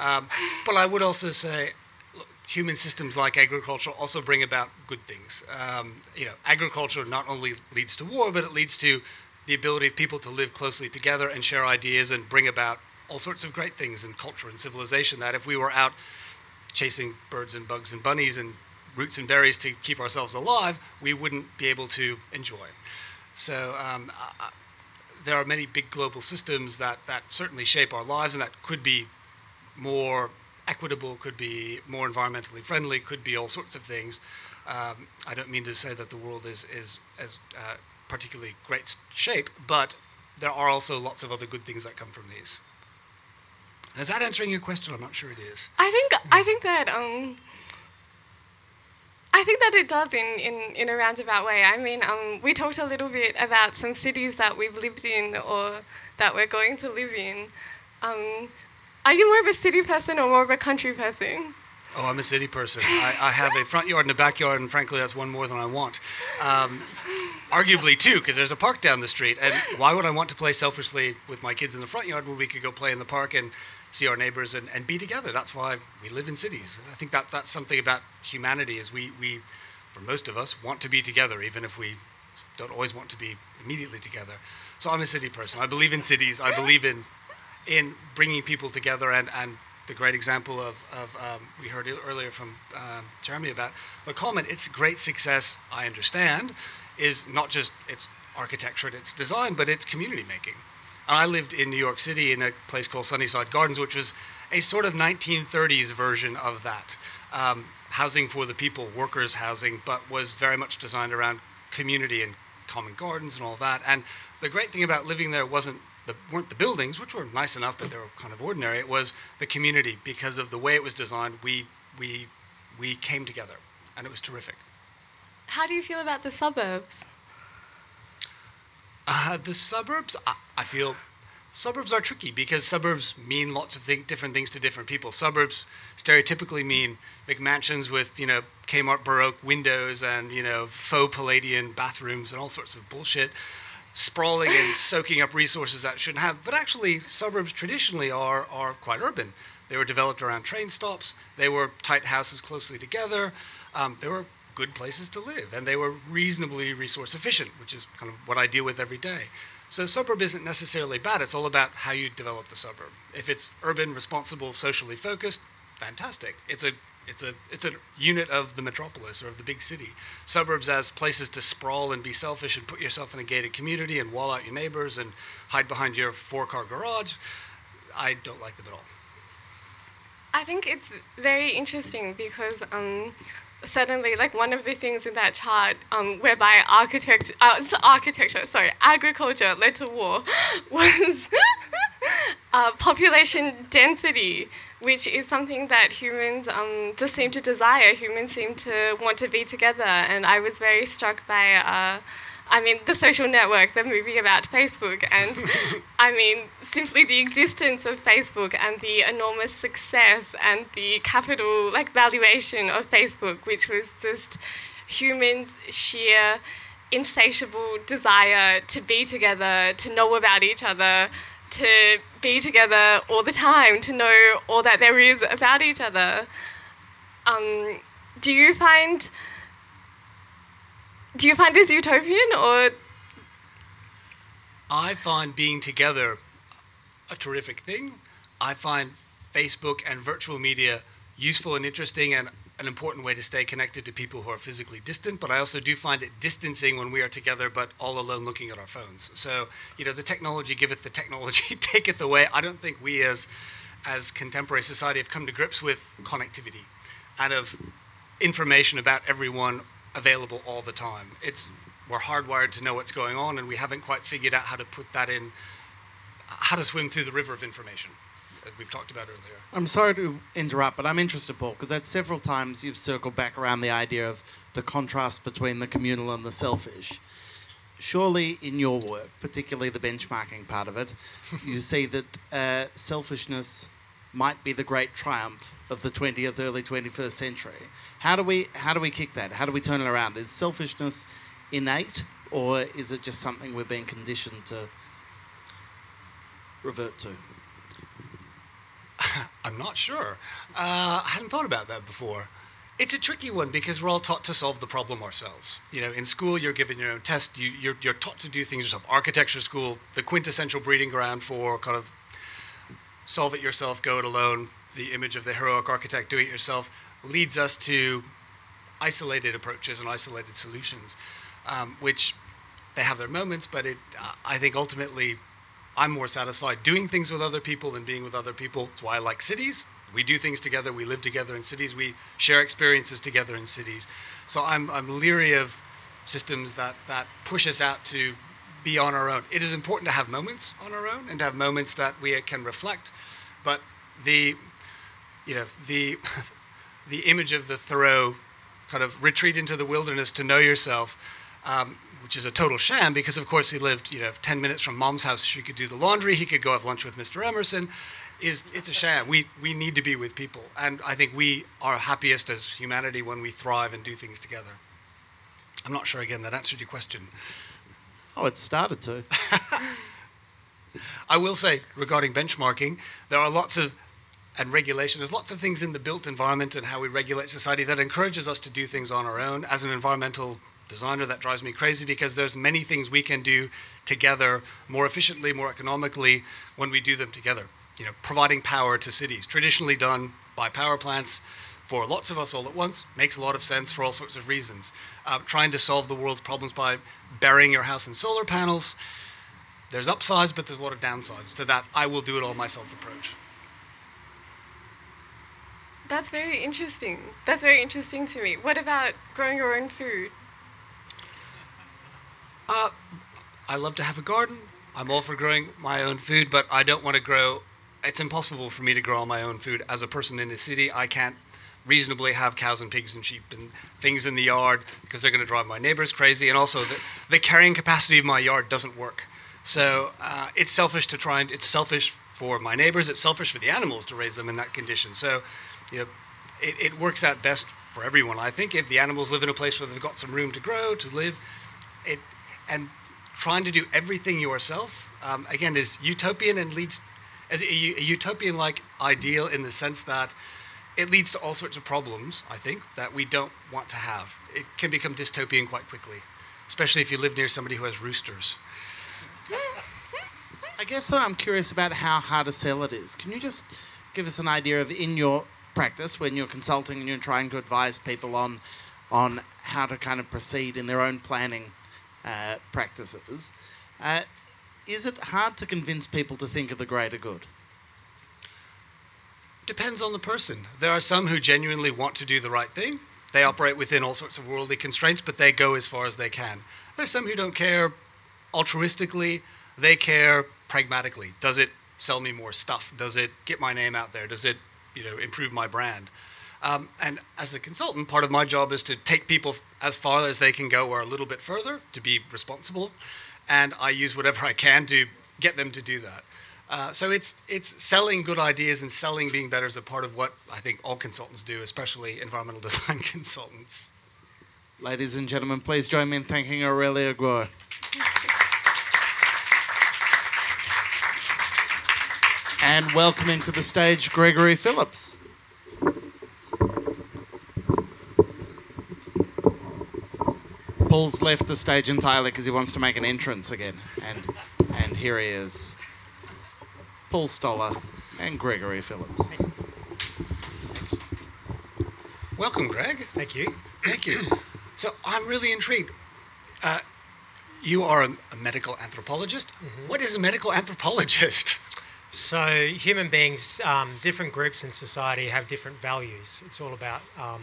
S8: Um, but I would also say look, human systems like agriculture also bring about good things. Um, you know, agriculture not only leads to war, but it leads to the ability of people to live closely together and share ideas and bring about all sorts of great things in culture and civilization that if we were out chasing birds and bugs and bunnies and roots and berries to keep ourselves alive, we wouldn't be able to enjoy. So um, uh, there are many big global systems that, that certainly shape our lives and that could be more equitable, could be more environmentally friendly, could be all sorts of things. Um, I don't mean to say that the world is, is as uh, particularly great shape, but there are also lots of other good things that come from these. Is that answering your question? I'm not sure it is.
S7: I think I think that um, I think that it does in, in, in a roundabout way. I mean, um, we talked a little bit about some cities that we've lived in or that we're going to live in. Um, are you more of a city person or more of a country person?
S8: Oh, I'm a city person. I, I have a front yard and a backyard, and frankly, that's one more than I want. Um, arguably, two, because there's a park down the street. And why would I want to play selfishly with my kids in the front yard when we could go play in the park and see our neighbors and, and be together? That's why we live in cities. I think that that's something about humanity is we, we, for most of us, want to be together, even if we don't always want to be immediately together. So I'm a city person. I believe in cities. I believe in in bringing people together and, and the great example of, of um, we heard earlier from um, Jeremy about the Common, its great success, I understand, is not just its architecture and its design, but its community making. And I lived in New York City in a place called Sunnyside Gardens, which was a sort of 1930s version of that. Um, housing for the people, workers' housing, but was very much designed around community and common gardens and all that. And the great thing about living there wasn't the, weren't the buildings, which were nice enough, but they were kind of ordinary. It was the community because of the way it was designed. We we we came together, and it was terrific.
S7: How do you feel about the suburbs?
S8: Uh, the suburbs, I, I, feel suburbs are tricky because suburbs mean lots of th- different things to different people. Suburbs stereotypically mean big mansions with you know Kmart Baroque windows and you know faux Palladian bathrooms and all sorts of bullshit sprawling and soaking up resources that shouldn't have. But actually, suburbs traditionally are, are quite urban. They were developed around train stops, they were tight houses closely together, um, they were good places to live, and they were reasonably resource efficient, which is kind of what I deal with every day. So, suburb isn't necessarily bad, it's all about how you develop the suburb. If it's urban, responsible, socially focused, fantastic. It's a it's a it's a unit of the metropolis or of the big city. Suburbs as places to sprawl and be selfish and put yourself in a gated community and wall out your neighbors and hide behind your four-car garage. I don't like them at all.
S7: I think it's very interesting because um, suddenly, like one of the things in that chart, um, whereby architecture, uh, architecture, sorry, agriculture led to war, was uh, population density, which is something that humans um, just seem to desire. Humans seem to want to be together, and I was very struck by. Uh, I mean, the social network, the movie about Facebook, and I mean, simply the existence of Facebook and the enormous success and the capital like valuation of Facebook, which was just humans' sheer insatiable desire to be together, to know about each other, to be together all the time, to know all that there is about each other. Um, do you find do you find this utopian or?
S8: I find being together a terrific thing. I find Facebook and virtual media useful and interesting and an important way to stay connected to people who are physically distant, but I also do find it distancing when we are together but all alone looking at our phones. So, you know, the technology giveth, the technology taketh away. I don't think we as as contemporary society have come to grips with connectivity and of information about everyone available all the time. It's we're hardwired to know what's going on, and we haven't quite figured out how to put that in, how to swim through the river of information that we've talked about earlier.
S2: I'm sorry to interrupt, but I'm interested, Paul, because that's several times you've circled back around the idea of the contrast between the communal and the selfish. Surely, in your work, particularly the benchmarking part of it, you see that uh, selfishness might be the great triumph of the 20th, early 21st century. How do we how do we kick that? How do we turn it around? Is selfishness innate, or is it just something we're being conditioned to revert to?
S8: I'm not sure. Uh, I hadn't thought about that before. It's a tricky one because we're all taught to solve the problem ourselves. You know, in school, you're given your own test. You, you're, you're taught to do things yourself. Architecture school, the quintessential breeding ground for kind of solve it yourself, go it alone, the image of the heroic architect, do it yourself, leads us to isolated approaches and isolated solutions, um, which they have their moments, but it, uh, I think ultimately I'm more satisfied doing things with other people than being with other people. That's why I like cities. We do things together, we live together in cities, we share experiences together in cities. So I'm, I'm leery of systems that, that push us out to be on our own. It is important to have moments on our own and to have moments that we can reflect, but the you know the the image of the Thoreau kind of retreat into the wilderness to know yourself, um, which is a total sham because of course he lived you know 10 minutes from mom's house. She could do the laundry. He could go have lunch with Mr. Emerson. Is it's a sham. We we need to be with people, and I think we are happiest as humanity when we thrive and do things together. I'm not sure again that answered your question.
S2: Oh, it started to.
S8: I will say regarding benchmarking, there are lots of and regulation. There's lots of things in the built environment and how we regulate society that encourages us to do things on our own. As an environmental designer, that drives me crazy because there's many things we can do together more efficiently, more economically when we do them together. You know, providing power to cities, traditionally done by power plants for lots of us all at once, makes a lot of sense for all sorts of reasons. Uh, trying to solve the world's problems by burying your house in solar panels, there's upsides, but there's a lot of downsides to that I will do it all myself approach.
S7: That's very interesting. That's very interesting to me. What about growing your own food?
S8: Uh, I love to have a garden. I'm all for growing my own food, but I don't want to grow. It's impossible for me to grow all my own food. As a person in the city, I can't reasonably have cows and pigs and sheep and things in the yard because they're going to drive my neighbors crazy. And also, the, the carrying capacity of my yard doesn't work. So uh, it's selfish to try and it's selfish for my neighbors. It's selfish for the animals to raise them in that condition. So you know, it, it works out best for everyone. I think if the animals live in a place where they've got some room to grow, to live, it, and trying to do everything yourself, um, again, is utopian and leads as a, a utopian-like ideal in the sense that it leads to all sorts of problems. I think that we don't want to have. It can become dystopian quite quickly, especially if you live near somebody who has roosters.
S2: I guess I'm curious about how hard a sell it is. Can you just give us an idea of in your practice when you're consulting and you're trying to advise people on on how to kind of proceed in their own planning uh, practices? Uh, is it hard to convince people to think of the greater good?
S8: Depends on the person. There are some who genuinely want to do the right thing. They operate within all sorts of worldly constraints, but they go as far as they can. There are some who don't care altruistically, they care pragmatically. Does it sell me more stuff? Does it get my name out there? Does it, you know, improve my brand? Um, and as a consultant, part of my job is to take people as far as they can go or a little bit further to be responsible. And I use whatever I can to get them to do that. Uh, so it's it's selling good ideas and selling being better is a part of what I think all consultants do, especially environmental design consultants.
S2: Ladies and gentlemen, please join me in thanking Aurelia Guo. and welcoming to the stage Gregory Phillips. Paul's left the stage entirely because he wants to make an entrance again, and and here he is, Paul Stoller and Gregory Phillips.
S8: Welcome, Greg.
S9: Thank you.
S8: Thank you. So I'm really intrigued. Uh, you are a, a medical anthropologist. What is a medical anthropologist?
S9: So, human beings, um, different groups in society have different values. It's all about um,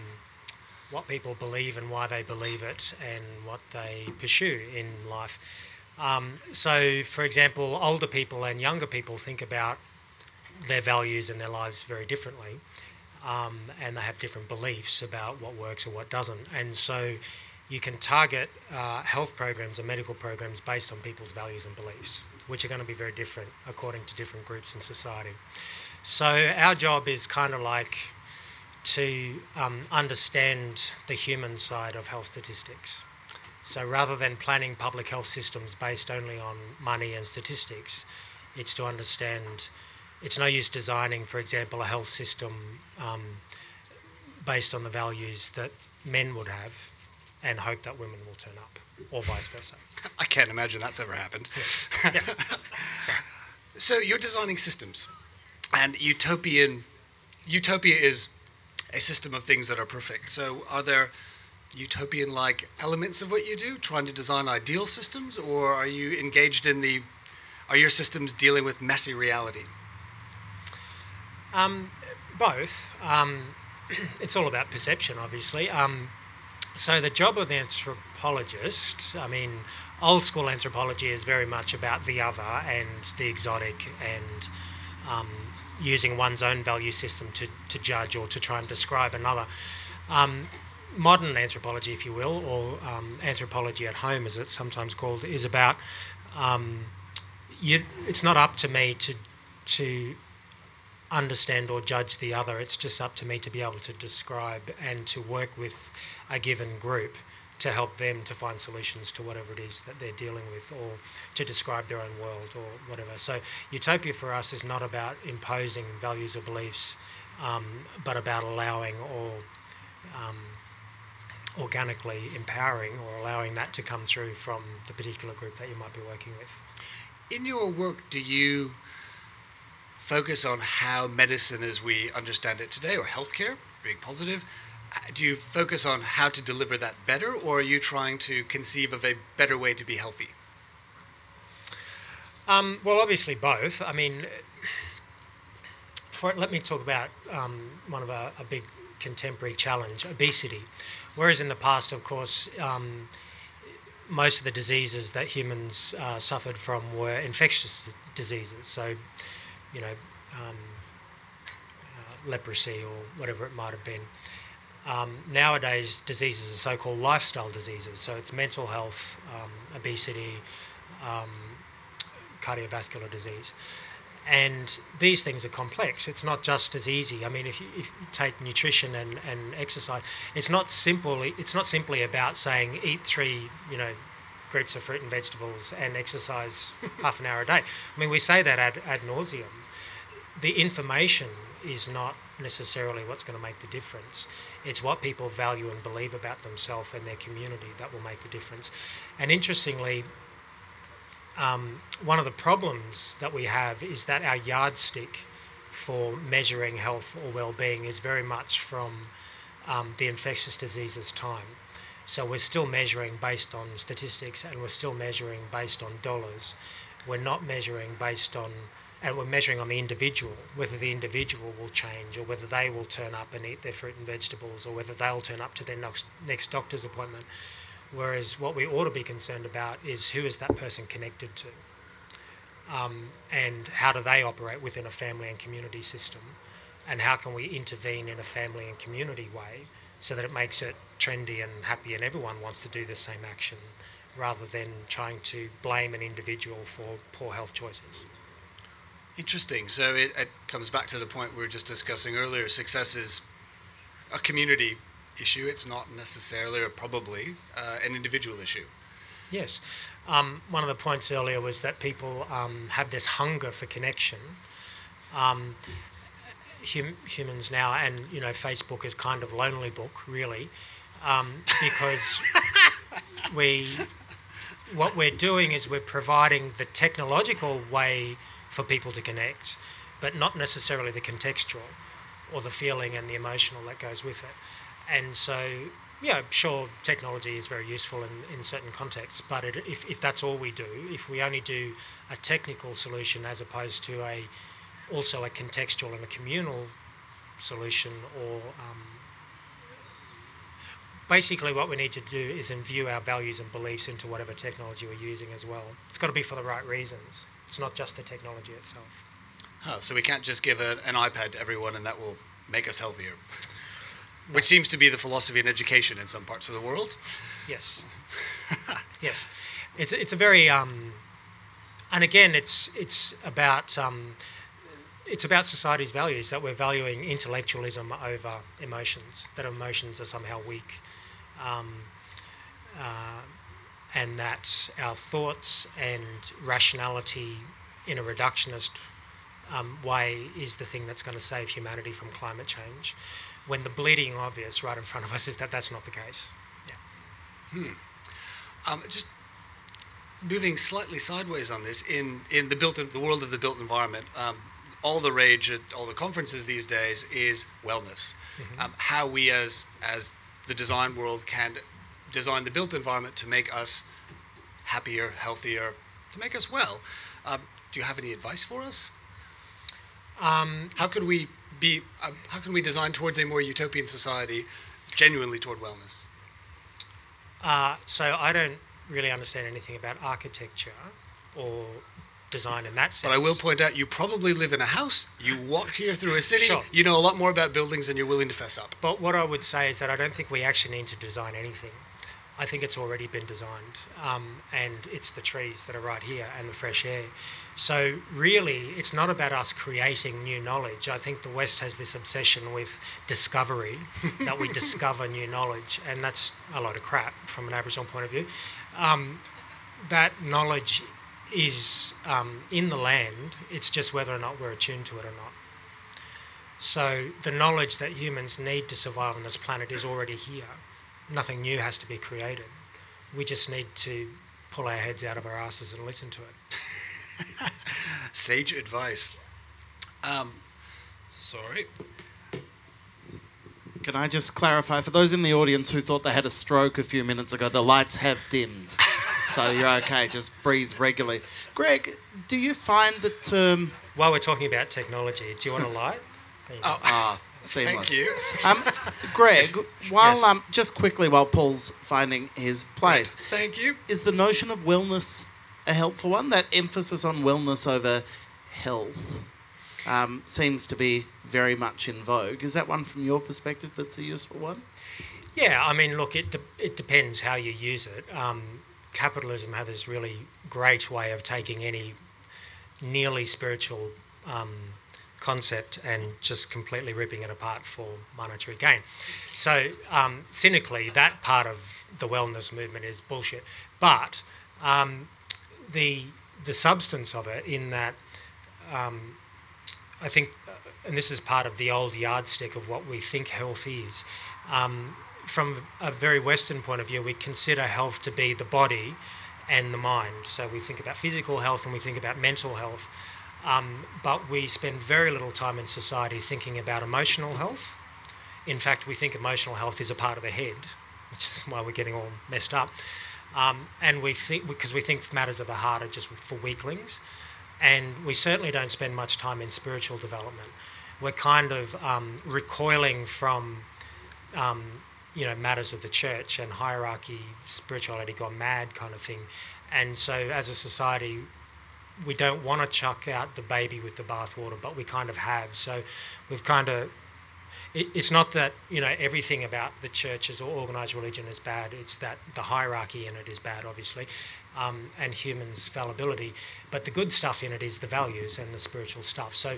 S9: what people believe and why they believe it and what they pursue in life. Um, so, for example, older people and younger people think about their values and their lives very differently. Um, and they have different beliefs about what works or what doesn't. And so, you can target uh, health programs and medical programs based on people's values and beliefs, which are going to be very different according to different groups in society. So, our job is kind of like to um, understand the human side of health statistics. So, rather than planning public health systems based only on money and statistics, it's to understand. It's no use designing, for example, a health system um, based on the values that men would have and hope that women will turn up, or vice versa.
S8: I can't imagine that's ever happened. so you're designing systems, and utopian utopia is a system of things that are perfect. So are there utopian-like elements of what you do, trying to design ideal systems, or are you engaged in the are your systems dealing with messy reality?
S9: Um, both. Um, it's all about perception, obviously. Um, so the job of the anthropologist, I mean, old school anthropology is very much about the other and the exotic and um, using one's own value system to, to judge or to try and describe another. Um, modern anthropology, if you will, or um, anthropology at home, as it's sometimes called, is about um, you, it's not up to me to to understand or judge the other. It's just up to me to be able to describe and to work with a given group to help them to find solutions to whatever it is that they're dealing with or to describe their own world or whatever. So, utopia for us is not about imposing values or beliefs, um, but about allowing or um, organically empowering or allowing that to come through from the particular group that you might be working with.
S8: In your work, do you focus on how medicine as we understand it today, or healthcare, being positive, do you focus on how to deliver that better, or are you trying to conceive of a better way to be healthy?
S9: Um, well, obviously both. I mean, for, let me talk about um, one of a, a, big contemporary challenge: obesity. Whereas in the past, of course, um, most of the diseases that humans uh, suffered from were infectious diseases. So, you know, um, uh, leprosy or whatever it might have been. Um, nowadays, diseases are so-called lifestyle diseases. So it's mental health, um, obesity, um, cardiovascular disease, and these things are complex. It's not just as easy. I mean, if you, if you take nutrition and, and exercise, it's not simple. It's not simply about saying eat three, you know, groups of fruit and vegetables and exercise half an hour a day. I mean, we say that ad, ad nauseum. The information is not necessarily what's going to make the difference. It's what people value and believe about themselves and their community that will make the difference. And interestingly, um, one of the problems that we have is that our yardstick for measuring health or well-being is very much from um, the infectious diseases time. So we're still measuring based on statistics and we're still measuring based on dollars. We're not measuring based on, and we're measuring on the individual, whether the individual will change or whether they will turn up and eat their fruit and vegetables or whether they'll turn up to their next, next doctor's appointment. Whereas what we ought to be concerned about is who is that person connected to? Um, and how do they operate within a family and community system? And how can we intervene in a family and community way so that it makes it trendy and happy and everyone wants to do the same action rather than trying to blame an individual for poor health choices?
S8: Interesting. So it, it comes back to the point we were just discussing earlier. Success is a community issue. It's not necessarily or probably uh, an individual issue.
S9: Yes. Um, one of the points earlier was that people um, have this hunger for connection. Um, hum- humans now, and you know, Facebook is kind of lonely book, really, um, because we, what we're doing is we're providing the technological way for people to connect, but not necessarily the contextual or the feeling and the emotional that goes with it. And so, yeah, sure, technology is very useful in, in certain contexts, but it, if, if that's all we do, if we only do a technical solution as opposed to a also a contextual and a communal solution, or um, basically what we need to do is imbue our values and beliefs into whatever technology we're using as well. It's got to be for the right reasons. It's not just the technology itself.
S8: Huh, so we can't just give a, an iPad to everyone and that will make us healthier. Which seems to be the philosophy in education in some parts of the world.
S9: Yes. yes. It's it's a very um, and again it's it's about um, it's about society's values that we're valuing intellectualism over emotions. That emotions are somehow weak, um, uh, and that our thoughts and rationality in a reductionist um, way is the thing that's going to save humanity from climate change when the bleeding obvious right in front of us is that that's not the case. Yeah.
S8: Hmm. Um, just moving slightly sideways on this, in, in the built the world of the built environment, um, all the rage at all the conferences these days is wellness.
S9: Mm-hmm.
S8: Um, how we as as the design world can design the built environment to make us happier, healthier, to make us well. Um, do you have any advice for us?
S9: Um,
S8: How could we be? Um, how can we design towards a more utopian society, genuinely toward wellness?
S9: Uh, so I don't really understand anything about architecture or design in that sense.
S8: But I will point out, you probably live in a house. You walk here through a city.
S9: Sure.
S8: You know a lot more about buildings than you're willing to fess up.
S9: But what I would say is that I don't think we actually need to design anything. I think it's already been designed, um, and it's the trees that are right here and the fresh air. So really, it's not about us creating new knowledge. I think the West has this obsession with discovery, that we discover new knowledge, and that's a lot of crap from an Aboriginal point of view. Um, that knowledge is um, in the land. It's just whether or not we're attuned to it or not. So the knowledge that humans need to survive on this planet is already here. Nothing new has to be created. We just need to pull our heads out of our asses and listen to it.
S8: Sage advice. Um, sorry.
S2: Can I just clarify for those in the audience who thought they had a stroke a few minutes ago? The lights have dimmed, so you're okay. Just breathe regularly. Greg, do you find the term?
S9: While we're talking about technology, do you want a light? There you go.
S8: Oh,
S2: Ah, seamless.
S8: thank you.
S2: Um, Greg, while
S9: Yes.
S2: um, just quickly while Paul's finding his place,
S8: Thank you.
S2: is the notion of wellness a helpful one? That emphasis on wellness over health um, seems to be very much in vogue. Is that one from your perspective that's a useful one?
S9: Yeah, I mean, look, it, de- it depends how you use it. Um, capitalism has this really great way of taking any nearly spiritual um, concept and just completely ripping it apart for monetary gain. So, um, cynically, that part of the wellness movement is bullshit. But Um, the the substance of it, in that, um, I think, and this is part of the old yardstick of what we think health is. Um, from a very Western point of view, we consider health to be the body and the mind. So we think about physical health and we think about mental health. Um, but we spend very little time in society thinking about emotional health. In fact, we think emotional health is a part of the head, which is why we're getting all messed up. Um, and we think because we think matters of the heart are just for weaklings, and we certainly don't spend much time in spiritual development. We're kind of um, recoiling from, um, you know, matters of the church and hierarchy, spirituality gone mad kind of thing, and so as a society, we don't want to chuck out the baby with the bathwater, but we kind of have. So we've kind of it, it's not that you know everything about the churches or organized religion is bad. It's that the hierarchy in it is bad, obviously, um, and humans' fallibility. But the good stuff in it is the values and the spiritual stuff. So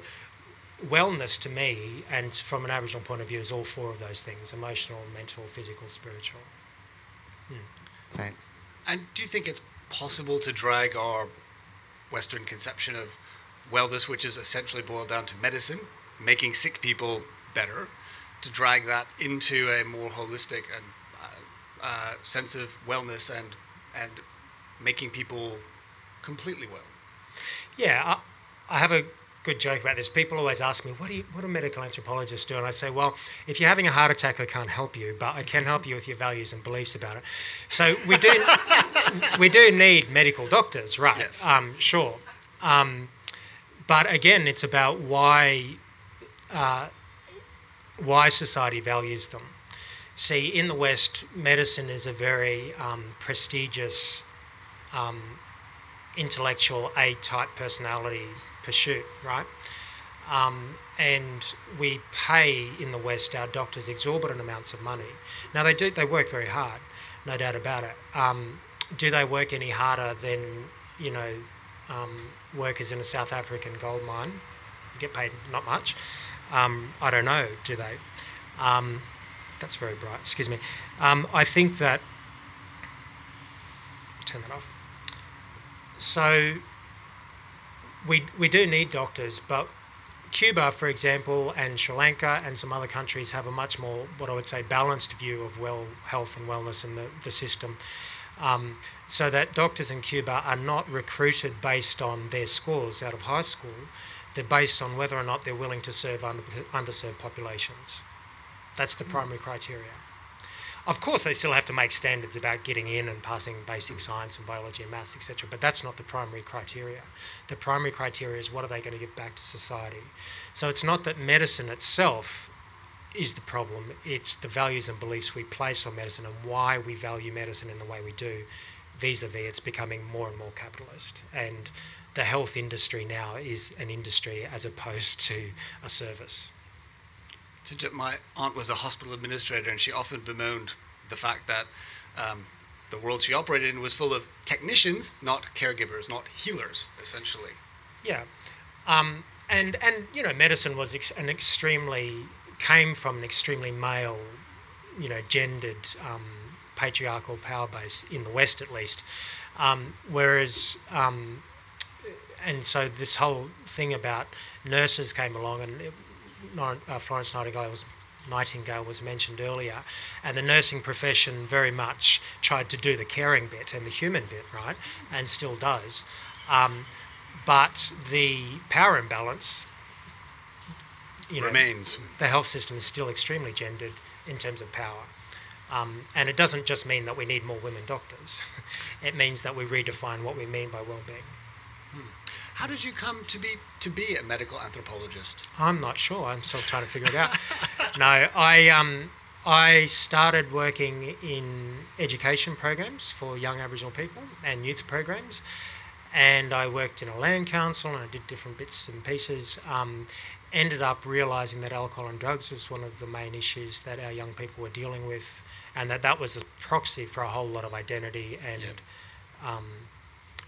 S9: wellness to me, and from an Aboriginal point of view, is all four of those things: emotional, mental, physical, spiritual.
S2: Hmm. Thanks.
S8: And do you think it's possible to drag our Western conception of wellness, which is essentially boiled down to medicine, making sick people better, to drag that into a more holistic and uh, uh, sense of wellness and and making people completely well.
S9: Yeah, I, I, have a good joke about this. People always ask me, "What do you, what do medical anthropologists do?" And I say, "Well, if you're having a heart attack, I can't help you, but I can help you with your values and beliefs about it." So we do we do need medical doctors, right?
S8: Yes.
S9: Um, sure. Um, but again, it's about why. Uh, why society values them. See, in the West, medicine is a very um, prestigious, um, intellectual A type personality pursuit, right? Um, and we pay in the West our doctors exorbitant amounts of money. Now they do; they work very hard, no doubt about it. Um, do they work any harder than you know um, workers in a South African gold mine? You get paid not much. Um, I don't know, do they? Um, that's very bright, excuse me. Um, I think that. Turn that off. So, we, we do need doctors, but Cuba, for example, and Sri Lanka and some other countries have a much more, what I would say, balanced view of well health and wellness in the, the system. Um, so that doctors in Cuba are not recruited based on their scores out of high school, they're based on whether or not they're willing to serve under, underserved populations. That's the primary criteria. Of course, they still have to make standards about getting in and passing basic science and biology and maths, etc. But that's not the primary criteria. The primary criteria is what are they going to give back to society. So it's not that medicine itself is the problem. It's the values and beliefs we place on medicine and why we value medicine in the way we do. Vis-a-vis, it's becoming more and more capitalist and the health industry now is an industry as opposed to a service.
S8: My aunt was a hospital administrator, and she often bemoaned the fact that um, the world she operated in was full of technicians, not caregivers, not healers, essentially.
S9: Yeah, um, and and you know, medicine was ex- an extremely came from an extremely male, you know, gendered, um, patriarchal power base in the West, at least. Um, whereas um, and so this whole thing about nurses came along, and it, Florence Nightingale was Nightingale was mentioned earlier, and the nursing profession very much tried to do the caring bit and the human bit, right, and still does. Um, but the power imbalance
S8: you know, remains.
S9: The health system is still extremely gendered in terms of power. Um, and it doesn't just mean that we need more women doctors. it means that we redefine what we mean by well-being.
S8: How did you come to be to be a medical anthropologist?
S9: I'm not sure. I'm still trying to figure it out. no, I um, I started working in education programs for young Aboriginal people and youth programs, and I worked in a land council and I did different bits and pieces. Um, ended up realizing that alcohol and drugs was one of the main issues that our young people were dealing with, and that that was a proxy for a whole lot of identity and. Yep. Um,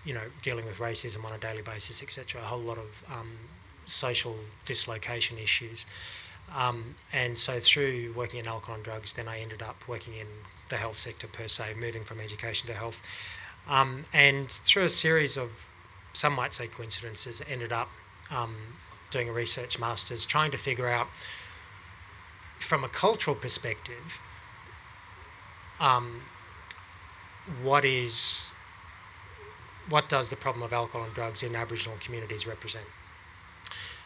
S9: you know, dealing with racism on a daily basis, etc. A whole lot of um, social dislocation issues. Um, and so through working in alcohol and drugs, then I ended up working in the health sector per se, moving from education to health. Um, and through a series of, some might say coincidences, ended up um, doing a research master's trying to figure out, from a cultural perspective, um, what is what does the problem of alcohol and drugs in Aboriginal communities represent?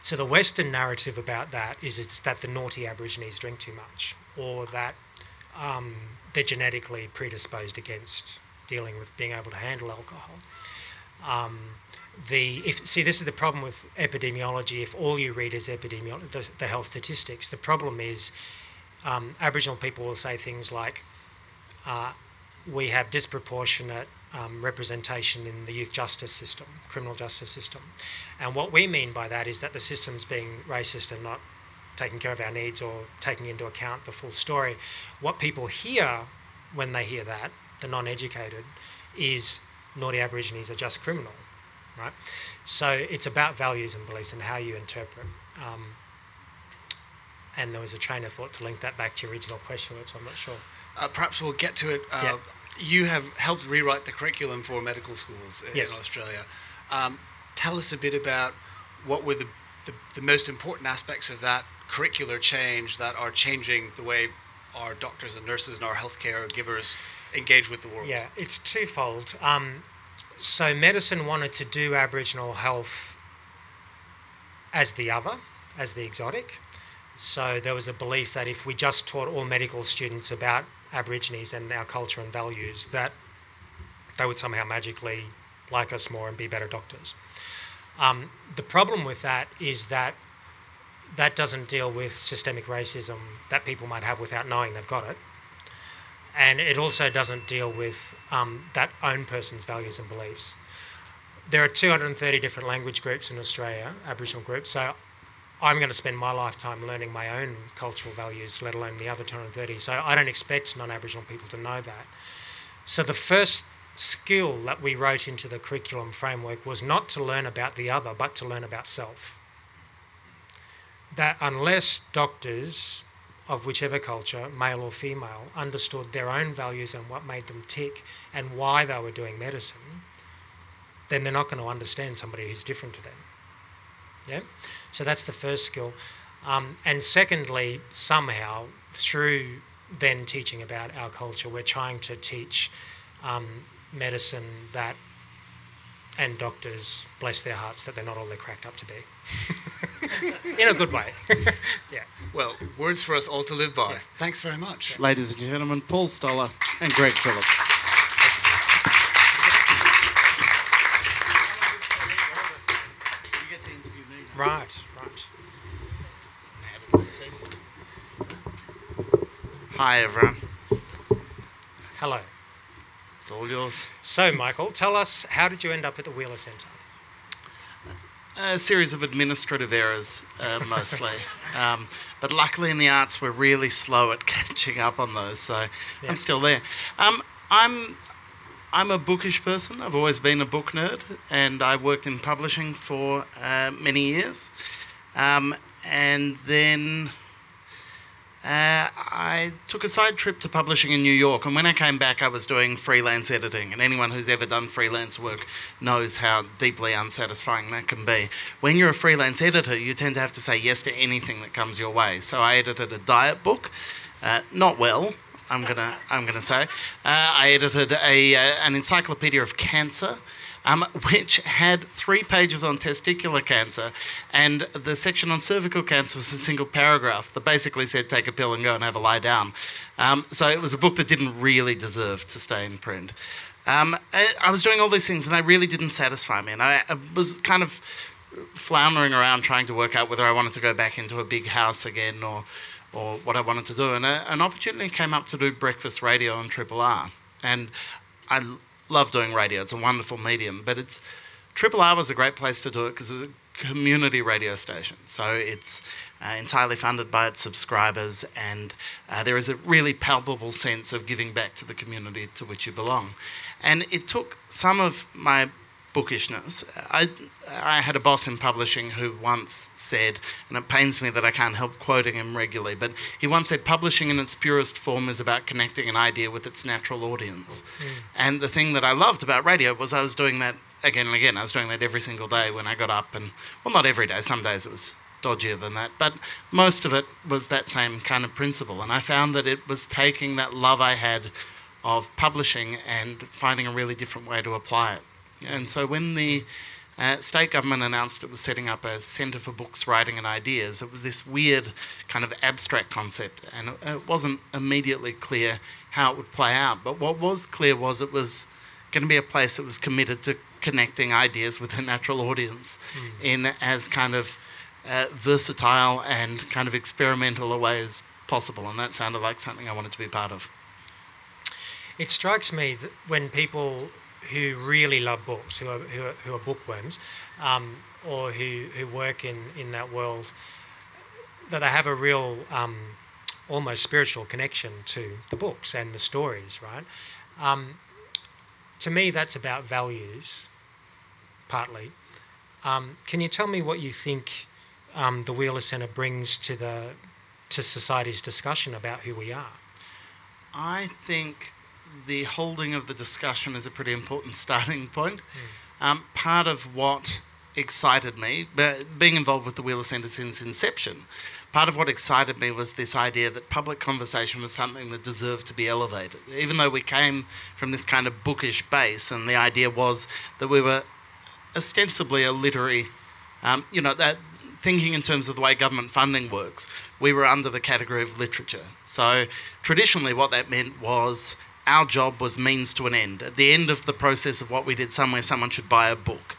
S9: So the Western narrative about that is it's that the naughty Aborigines drink too much, or that um, they're genetically predisposed against dealing with being able to handle alcohol. Um, the if see this is the problem with epidemiology. If all you read is epidemiology, the, the health statistics, the problem is um, Aboriginal people will say things like, uh, "We have disproportionate um, representation in the youth justice system, criminal justice system," and what we mean by that is that the system's being racist and not taking care of our needs or taking into account the full story. What people hear when they hear that, the non-educated, is naughty Aborigines are just criminal right? So it's about values and beliefs and how you interpret. Um, and there was a train of thought to link that back to your original question, which I'm not sure.
S8: Uh, perhaps we'll get to it. Uh,
S9: Yeah.
S8: You have helped rewrite the curriculum for medical schools in
S9: Yes.
S8: Australia. Um, tell us a bit about what were the, the, the most important aspects of that curricular change that are changing the way our doctors and nurses and our healthcare givers engage with the world.
S9: Yeah, it's twofold. Um, so medicine wanted to do Aboriginal health as the other, as the exotic. So there was a belief that if we just taught all medical students about Aborigines and our culture and values, that they would somehow magically like us more and be better doctors. Um, the problem with that is that that doesn't deal with systemic racism that people might have without knowing they've got it and it also doesn't deal with um, that own person's values and beliefs. There are 230 different language groups in Australia, Aboriginal groups, so I'm going to spend my lifetime learning my own cultural values, let alone the other 230. So I don't expect non Aboriginal people to know that. So the first skill that we wrote into the curriculum framework was not to learn about the other, but to learn about self. That unless doctors of whichever culture, male or female, understood their own values and what made them tick and why they were doing medicine, then they're not going to understand somebody who's different to them. Yeah? So that's the first skill. Um, and secondly, somehow, through then teaching about our culture, we're trying to teach um, medicine that and doctors, bless their hearts, that they're not all they're cracked up to be. In a good way. yeah.
S8: Well, words for us all to live by. Thanks very much.
S2: Ladies and gentlemen, Paul Stoller and Greg Phillips.
S9: Right, right.
S2: Hi, everyone.
S9: Hello.
S2: It's all yours.
S9: So, Michael, tell us how did you end up at the Wheeler Centre?
S2: A series of administrative errors, uh, mostly. um, but luckily, in the arts, we're really slow at catching up on those, so
S9: Yeah.
S2: I'm still there. Um, I'm I'm a bookish person. I've always been a book nerd, and I worked in publishing for uh, many years. Um, and then uh, I took a side trip to publishing in New York. And when I came back, I was doing freelance editing. And anyone who's ever done freelance work knows how deeply unsatisfying that can be. When you're a freelance editor, you tend to have to say yes to anything that comes your way. So I edited a diet book, uh, not well. I'm gonna, I'm gonna say. Uh, I edited a, uh, an encyclopedia of cancer, um, which had three pages on testicular cancer, and the section on cervical cancer was a single paragraph that basically said take a pill and go and have a lie down. Um, so it was a book that didn't really deserve to stay in print. Um, I, was doing all these things, and they really didn't satisfy me, and I, I was kind of floundering around trying to work out whether I wanted to go back into a big house again or or what I wanted to do. And a, an opportunity came up to do breakfast radio on Triple R. And I love doing radio, it's a wonderful medium, but it's Triple R was a great place to do it because it was a community radio station. So it's uh, entirely funded by its subscribers, and uh, there is a really palpable sense of giving back to the community to which you belong. And it took some of my bookishness. I, I had a boss in publishing who once said, and it pains me that I can't help quoting him regularly, but he once said, publishing in its purest form is about connecting an idea with its natural audience. Mm. And the thing that I loved about radio was I was doing that again and again. I was doing that every single day when I got up, and well, not every day. Some days it was dodgier than that, but most of it was that same kind of principle. And I found that it was taking that love I had of publishing and finding a really different way to apply it. And so when the uh, state government announced it was setting up a centre for books, writing, and ideas. It was this weird kind of abstract concept, and it, it, wasn't immediately clear how it would play out. But what was clear was it was going to be a place that was committed to connecting ideas with a natural audience mm. in as kind of uh, versatile and kind of experimental a way as possible. And that sounded like something I wanted to be part of.
S9: It strikes me that when people who really love books, who are, who are, who are bookworms, um, or who, who work in, in that world, that they have a real um, almost spiritual connection to the books and the stories, right? Um, to me, that's about values, partly. Um, can you tell me what you think um, the Wheeler Centre brings to the to society's discussion about who we are?
S2: I think the holding of the discussion is a pretty important starting point. Mm. Um, part of what excited me, being involved with the Wheeler Centre since inception, part of what excited me was this idea that public conversation was something that deserved to be elevated. Even though we came from this kind of bookish base, and the idea was that we were ostensibly a literary, um, you know, that thinking in terms of the way government funding works, we were under the category of literature. So traditionally, what that meant was our job was means to an end. At the end of the process of what we did somewhere, someone should buy a book.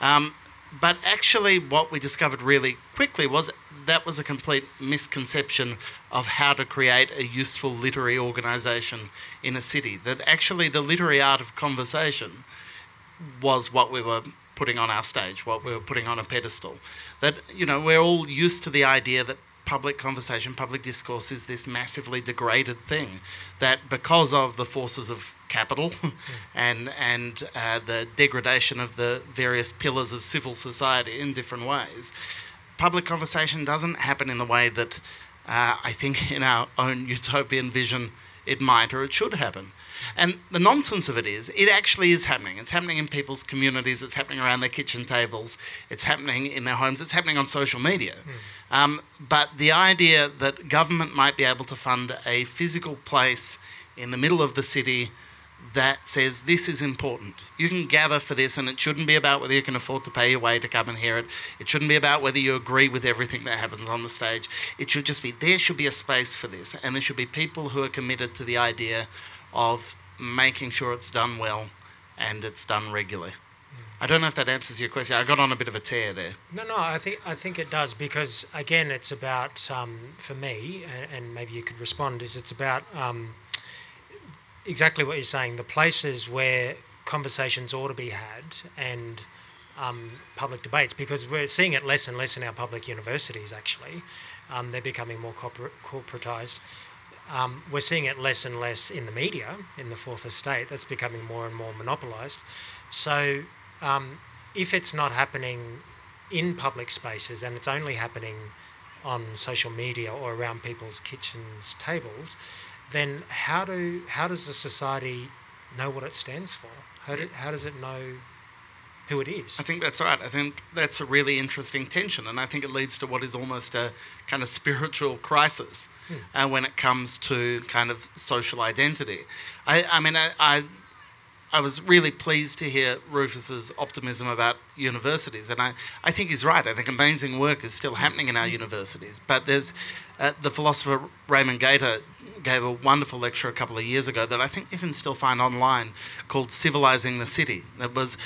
S2: Um, but actually, what we discovered really quickly was that was a complete misconception of how to create a useful literary organisation in a city. That actually, the literary art of conversation was what we were putting on our stage, what we were putting on a pedestal. That, you know, we're all used to the idea that public conversation, public discourse is this massively degraded thing that because of the forces of capital and and uh, the degradation of the various pillars of civil society in different ways, public conversation doesn't happen in the way that uh, I think in our own utopian vision it might or it should happen. And the nonsense of it is, it actually is happening. It's happening in people's communities, it's happening around their kitchen tables, it's happening in their homes, it's happening on social media. Mm. Um, but the idea that government might be able to fund a physical place in the middle of the city that says this is important. You can gather for this, and it shouldn't be about whether you can afford to pay your way to come and hear it. It shouldn't be about whether you agree with everything that happens on the stage. It should just be there should be a space for this, and there should be people who are committed to the idea of making sure it's done well and it's done regularly. I don't know if that answers your question. I got on a bit of a tear there.
S9: No, no, I think I think it does because again, it's about um, for me, and, maybe you could respond. Is it's about um, exactly what you're saying. The places where conversations ought to be had and um, public debates, because we're seeing it less and less in our public universities. Actually, um, they're becoming more corporate, corporatized. Um, we're seeing it less and less in the media, in the fourth estate. That's becoming more and more monopolised. So, um, if it's not happening in public spaces and it's only happening on social media or around people's kitchens, tables, then how do how does the society know what it stands for? How, do, how does it know who it is.
S2: I think that's right. I think that's a really interesting tension, and I think it leads to what is almost a kind of spiritual crisis hmm. uh, when it comes to kind of social identity. I, I mean, I, I, I was really pleased to hear Rufus's optimism about universities, and I, I think he's right. I think amazing work is still happening in our universities, but there's uh, the philosopher Raymond Gaita gave a wonderful lecture a couple of years ago that I think you can still find online called Civilizing the City. That was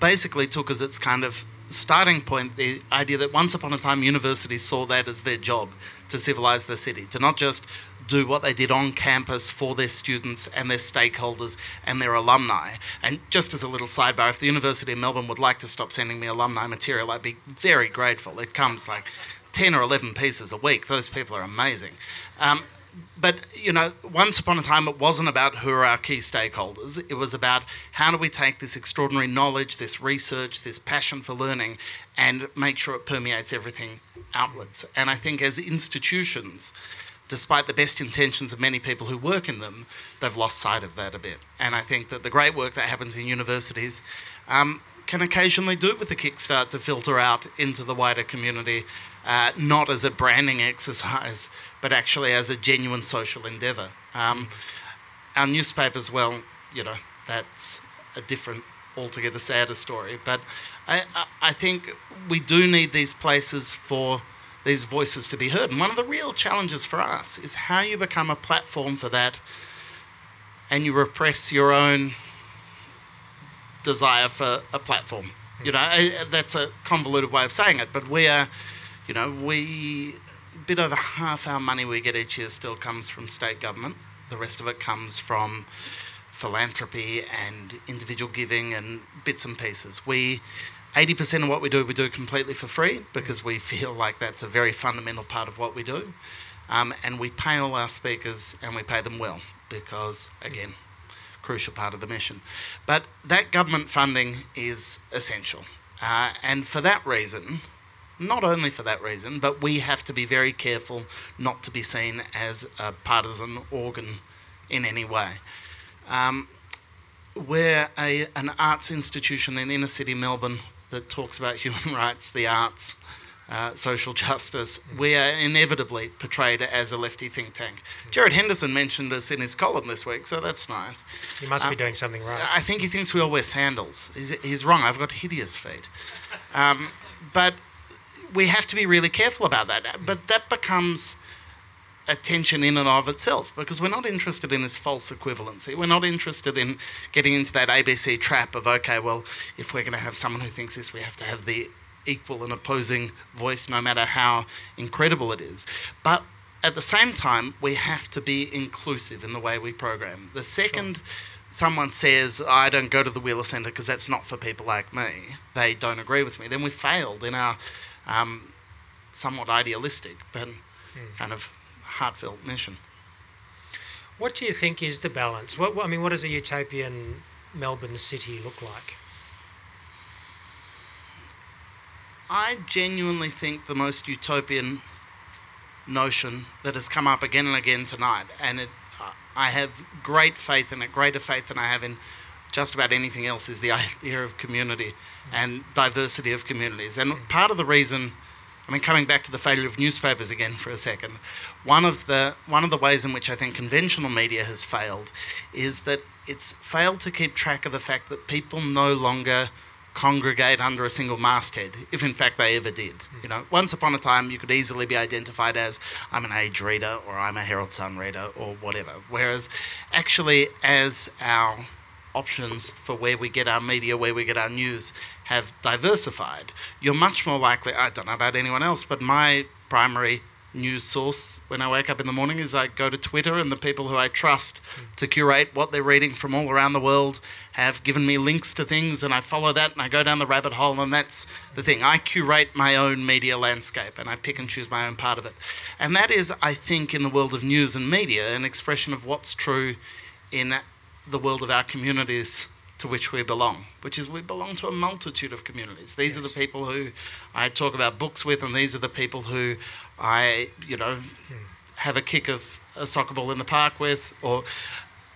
S2: basically took as its kind of starting point the idea that once upon a time universities saw that as their job to civilize the city, to not just do what they did on campus for their students and their stakeholders and their alumni. And just as a little sidebar, if the University of Melbourne would like to stop sending me alumni material, I'd be very grateful. It comes like 10 or 11 pieces a week. Those people are amazing. Um, but you know, once upon a time, it wasn't about who are our key stakeholders. It was about how do we take this extraordinary knowledge, this research, this passion for learning, and make sure it permeates everything outwards. And I think as institutions, despite the best intentions of many people who work in them, they've lost sight of that a bit. And I think that the great work that happens in universities um, can occasionally do it with the kickstart to filter out into the wider community, uh, not as a branding exercise, but actually as a genuine social endeavour. Um, our newspapers, well, you know, that's a different, altogether sadder story. But I, I think we do need these places for these voices to be heard. And one of the real challenges for us is how you become a platform for that and you repress your own desire for a platform. You know, that's a convoluted way of saying it, but we are, you know, we, a bit over half our money we get each year still comes from state government. The rest of it comes from philanthropy and individual giving and bits and pieces. We, 80% of what we do, we do completely for free because we feel like that's a very fundamental part of what we do. Um, and we pay all our speakers and we pay them well because, again, crucial part of the mission. But that government funding is essential. Uh, and for that reason, not only for that reason, but we have to be very careful not to be seen as a partisan organ in any way. Um, we're a, an arts institution in inner city Melbourne that talks about human rights, the arts, uh, social justice. We are inevitably portrayed as a lefty think tank. Gerard Henderson mentioned us in his column this week, so that's nice.
S9: He must be
S2: Um,
S9: doing something right.
S2: I think he thinks we all wear sandals. He's, he's wrong. I've got hideous feet. Um, but we have to be really careful about that. But that becomes a tension in and of itself because we're not interested in this false equivalency. We're not interested in getting into that ABC trap of, okay, well, if we're going to have someone who thinks this, we have to have the equal and opposing voice, no matter how incredible it is. But at the same time, we have to be inclusive in the way we program. The second someone says, I don't go to the Wheeler Centre because that's not for people like me, they don't agree with me, then we failed in our um, somewhat idealistic but kind of heartfelt mission.
S9: What do you think is the balance? What, what- I mean, what does a utopian Melbourne city look like?
S2: I genuinely think the most utopian notion that has come up again and again tonight, and it, I have great faith in it, greater faith than I have in just about anything else, is the idea of community and diversity of communities. And part of the reason, I mean, coming back to the failure of newspapers again for a second, one of the one of the ways in which I think conventional media has failed is that it's failed to keep track of the fact that people no longer congregate under a single masthead, if in fact they ever did. Hmm. You know, once upon a time you could easily be identified as I'm an Age reader or I'm a Herald Sun reader or whatever. Whereas actually as our options for where we get our media, where we get our news have diversified, you're much more likely I don't know about anyone else, but my primary news source when I wake up in the morning is I go to Twitter and the people who I trust to curate what they're reading from all around the world have given me links to things and I follow that and I go down the rabbit hole and that's the thing. I curate my own media landscape and I pick and choose my own part of it. And that is, I think, in the world of news and media, an expression of what's true in the world of our communities to which we belong, which is we belong to a multitude of communities. These are the people who I talk about books with, and these are the people who I, you know, have a kick of a soccer ball in the park with, or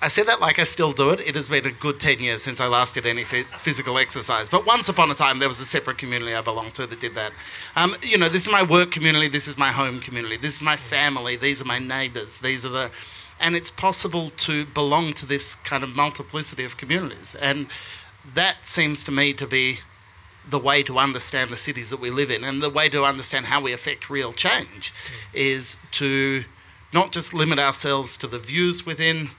S2: I say that like I still do it. It has been a good 10 years since I last did any phy- physical exercise. But once upon a time, there was a separate community I belonged to that did that. Um, you know, this is my work community, this is my home community, this is my family, these are my neighbours, these are the. And it's possible to belong to this kind of multiplicity of communities. And that seems to me to be the way to understand the cities that we live in and the way to understand how we affect real change is to not just limit ourselves to the views within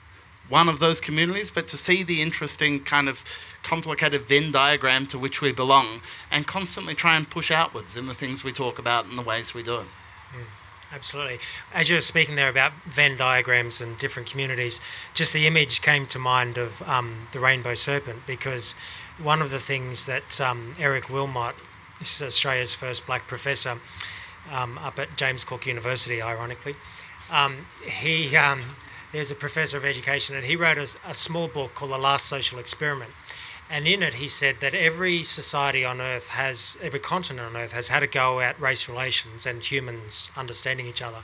S2: one of those communities, but to see the interesting kind of complicated Venn diagram to which we belong and constantly try and push outwards in the things we talk about and the ways we do it.
S9: Absolutely. As you were speaking there about Venn diagrams and different communities, just the image came to mind of um, the rainbow serpent because one of the things that um, Eric Willmot, this is Australia's first black professor um, up at James Cook University, ironically, Um, he um, there's a professor of education, and he wrote a, a small book called The Last Social Experiment. And in it, he said that every society on Earth has, every continent on Earth has had a go at race relations and humans understanding each other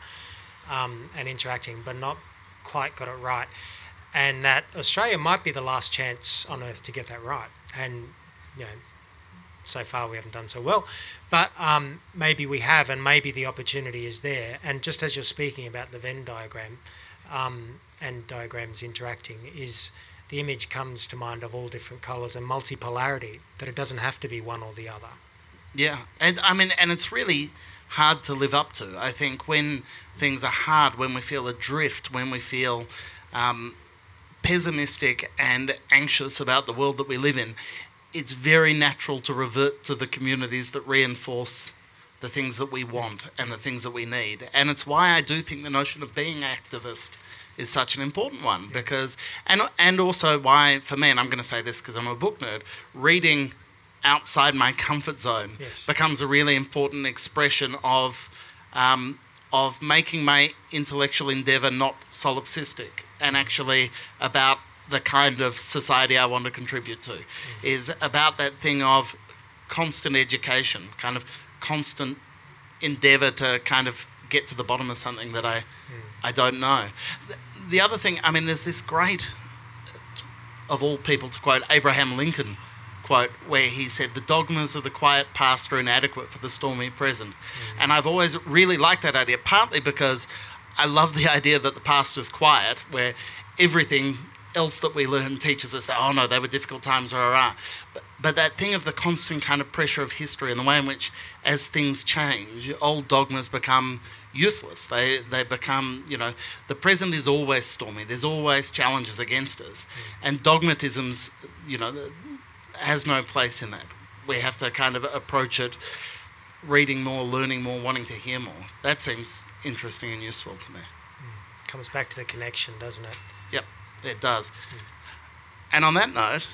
S9: um, and interacting, but not quite got it right. And that Australia might be the last chance on Earth to get that right. And, you know, so far we haven't done so well, but um, maybe we have, and maybe the opportunity is there. And just as you're speaking about the Venn diagram um, and diagrams interacting, is the image comes to mind of all different colours and multipolarity, that it doesn't have to be one or the other.
S2: Yeah, and I mean, and it's really hard to live up to. I think when things are hard, when we feel adrift, when we feel um, pessimistic and anxious about the world that we live in, it's very natural to revert to the communities that reinforce the things that we want and the things that we need. And it's why I do think the notion of being activist is such an important one because and and also why for me and I'm going to say this because I'm a book nerd reading outside my comfort zone
S9: Yes.
S2: becomes a really important expression of um, of making my intellectual endeavor not solipsistic and actually about the kind of society I want to contribute to is about that thing of constant education kind of constant endeavor to kind of get to the bottom of something that I hmm. I don't know. The, the other thing, I mean, there's this great, of all people to quote Abraham Lincoln quote, where he said, "The dogmas of the quiet past are inadequate for the stormy present," hmm. and I've always really liked that idea, partly because I love the idea that the past is quiet, where everything else that we learn teaches us that oh no they were difficult times rah, rah. But, but that thing of the constant kind of pressure of history and the way in which as things change old dogmas become useless. They they become you know the present is always stormy. There's always challenges against us. Mm. And dogmatisms you know has no place in that. We have to kind of approach it reading more learning more wanting to hear more that seems interesting and useful to me hmm.
S9: Comes back to the connection, doesn't it?
S2: Yep, it does. Hmm. And on that note,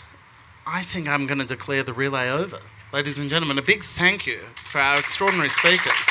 S2: I think I'm going to declare the relay over. Ladies and gentlemen, a big thank you for our extraordinary speakers.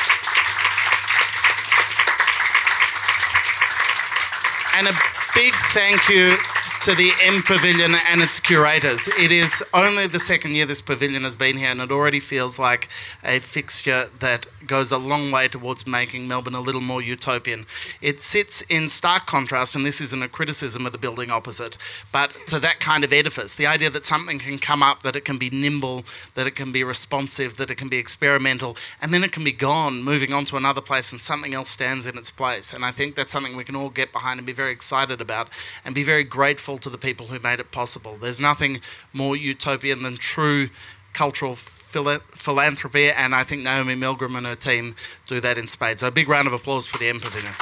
S2: And a big thank you to the M Pavilion and its curators. It is only the second year this pavilion has been here, and it already feels like a fixture that goes a long way towards making Melbourne a little more utopian. It sits in stark contrast, and this isn't a criticism of the building opposite, but to that kind of edifice the idea that something can come up, that it can be nimble, that it can be responsive, that it can be experimental, and then it can be gone, moving on to another place, and something else stands in its place. And I think that's something we can all get behind and be very excited about, and be very grateful to the people who made it possible. There's nothing more utopian than true cultural phila- philanthropy, and I think Naomi Milgrom and her team do that in spades. So a big round of applause for the Pavilion.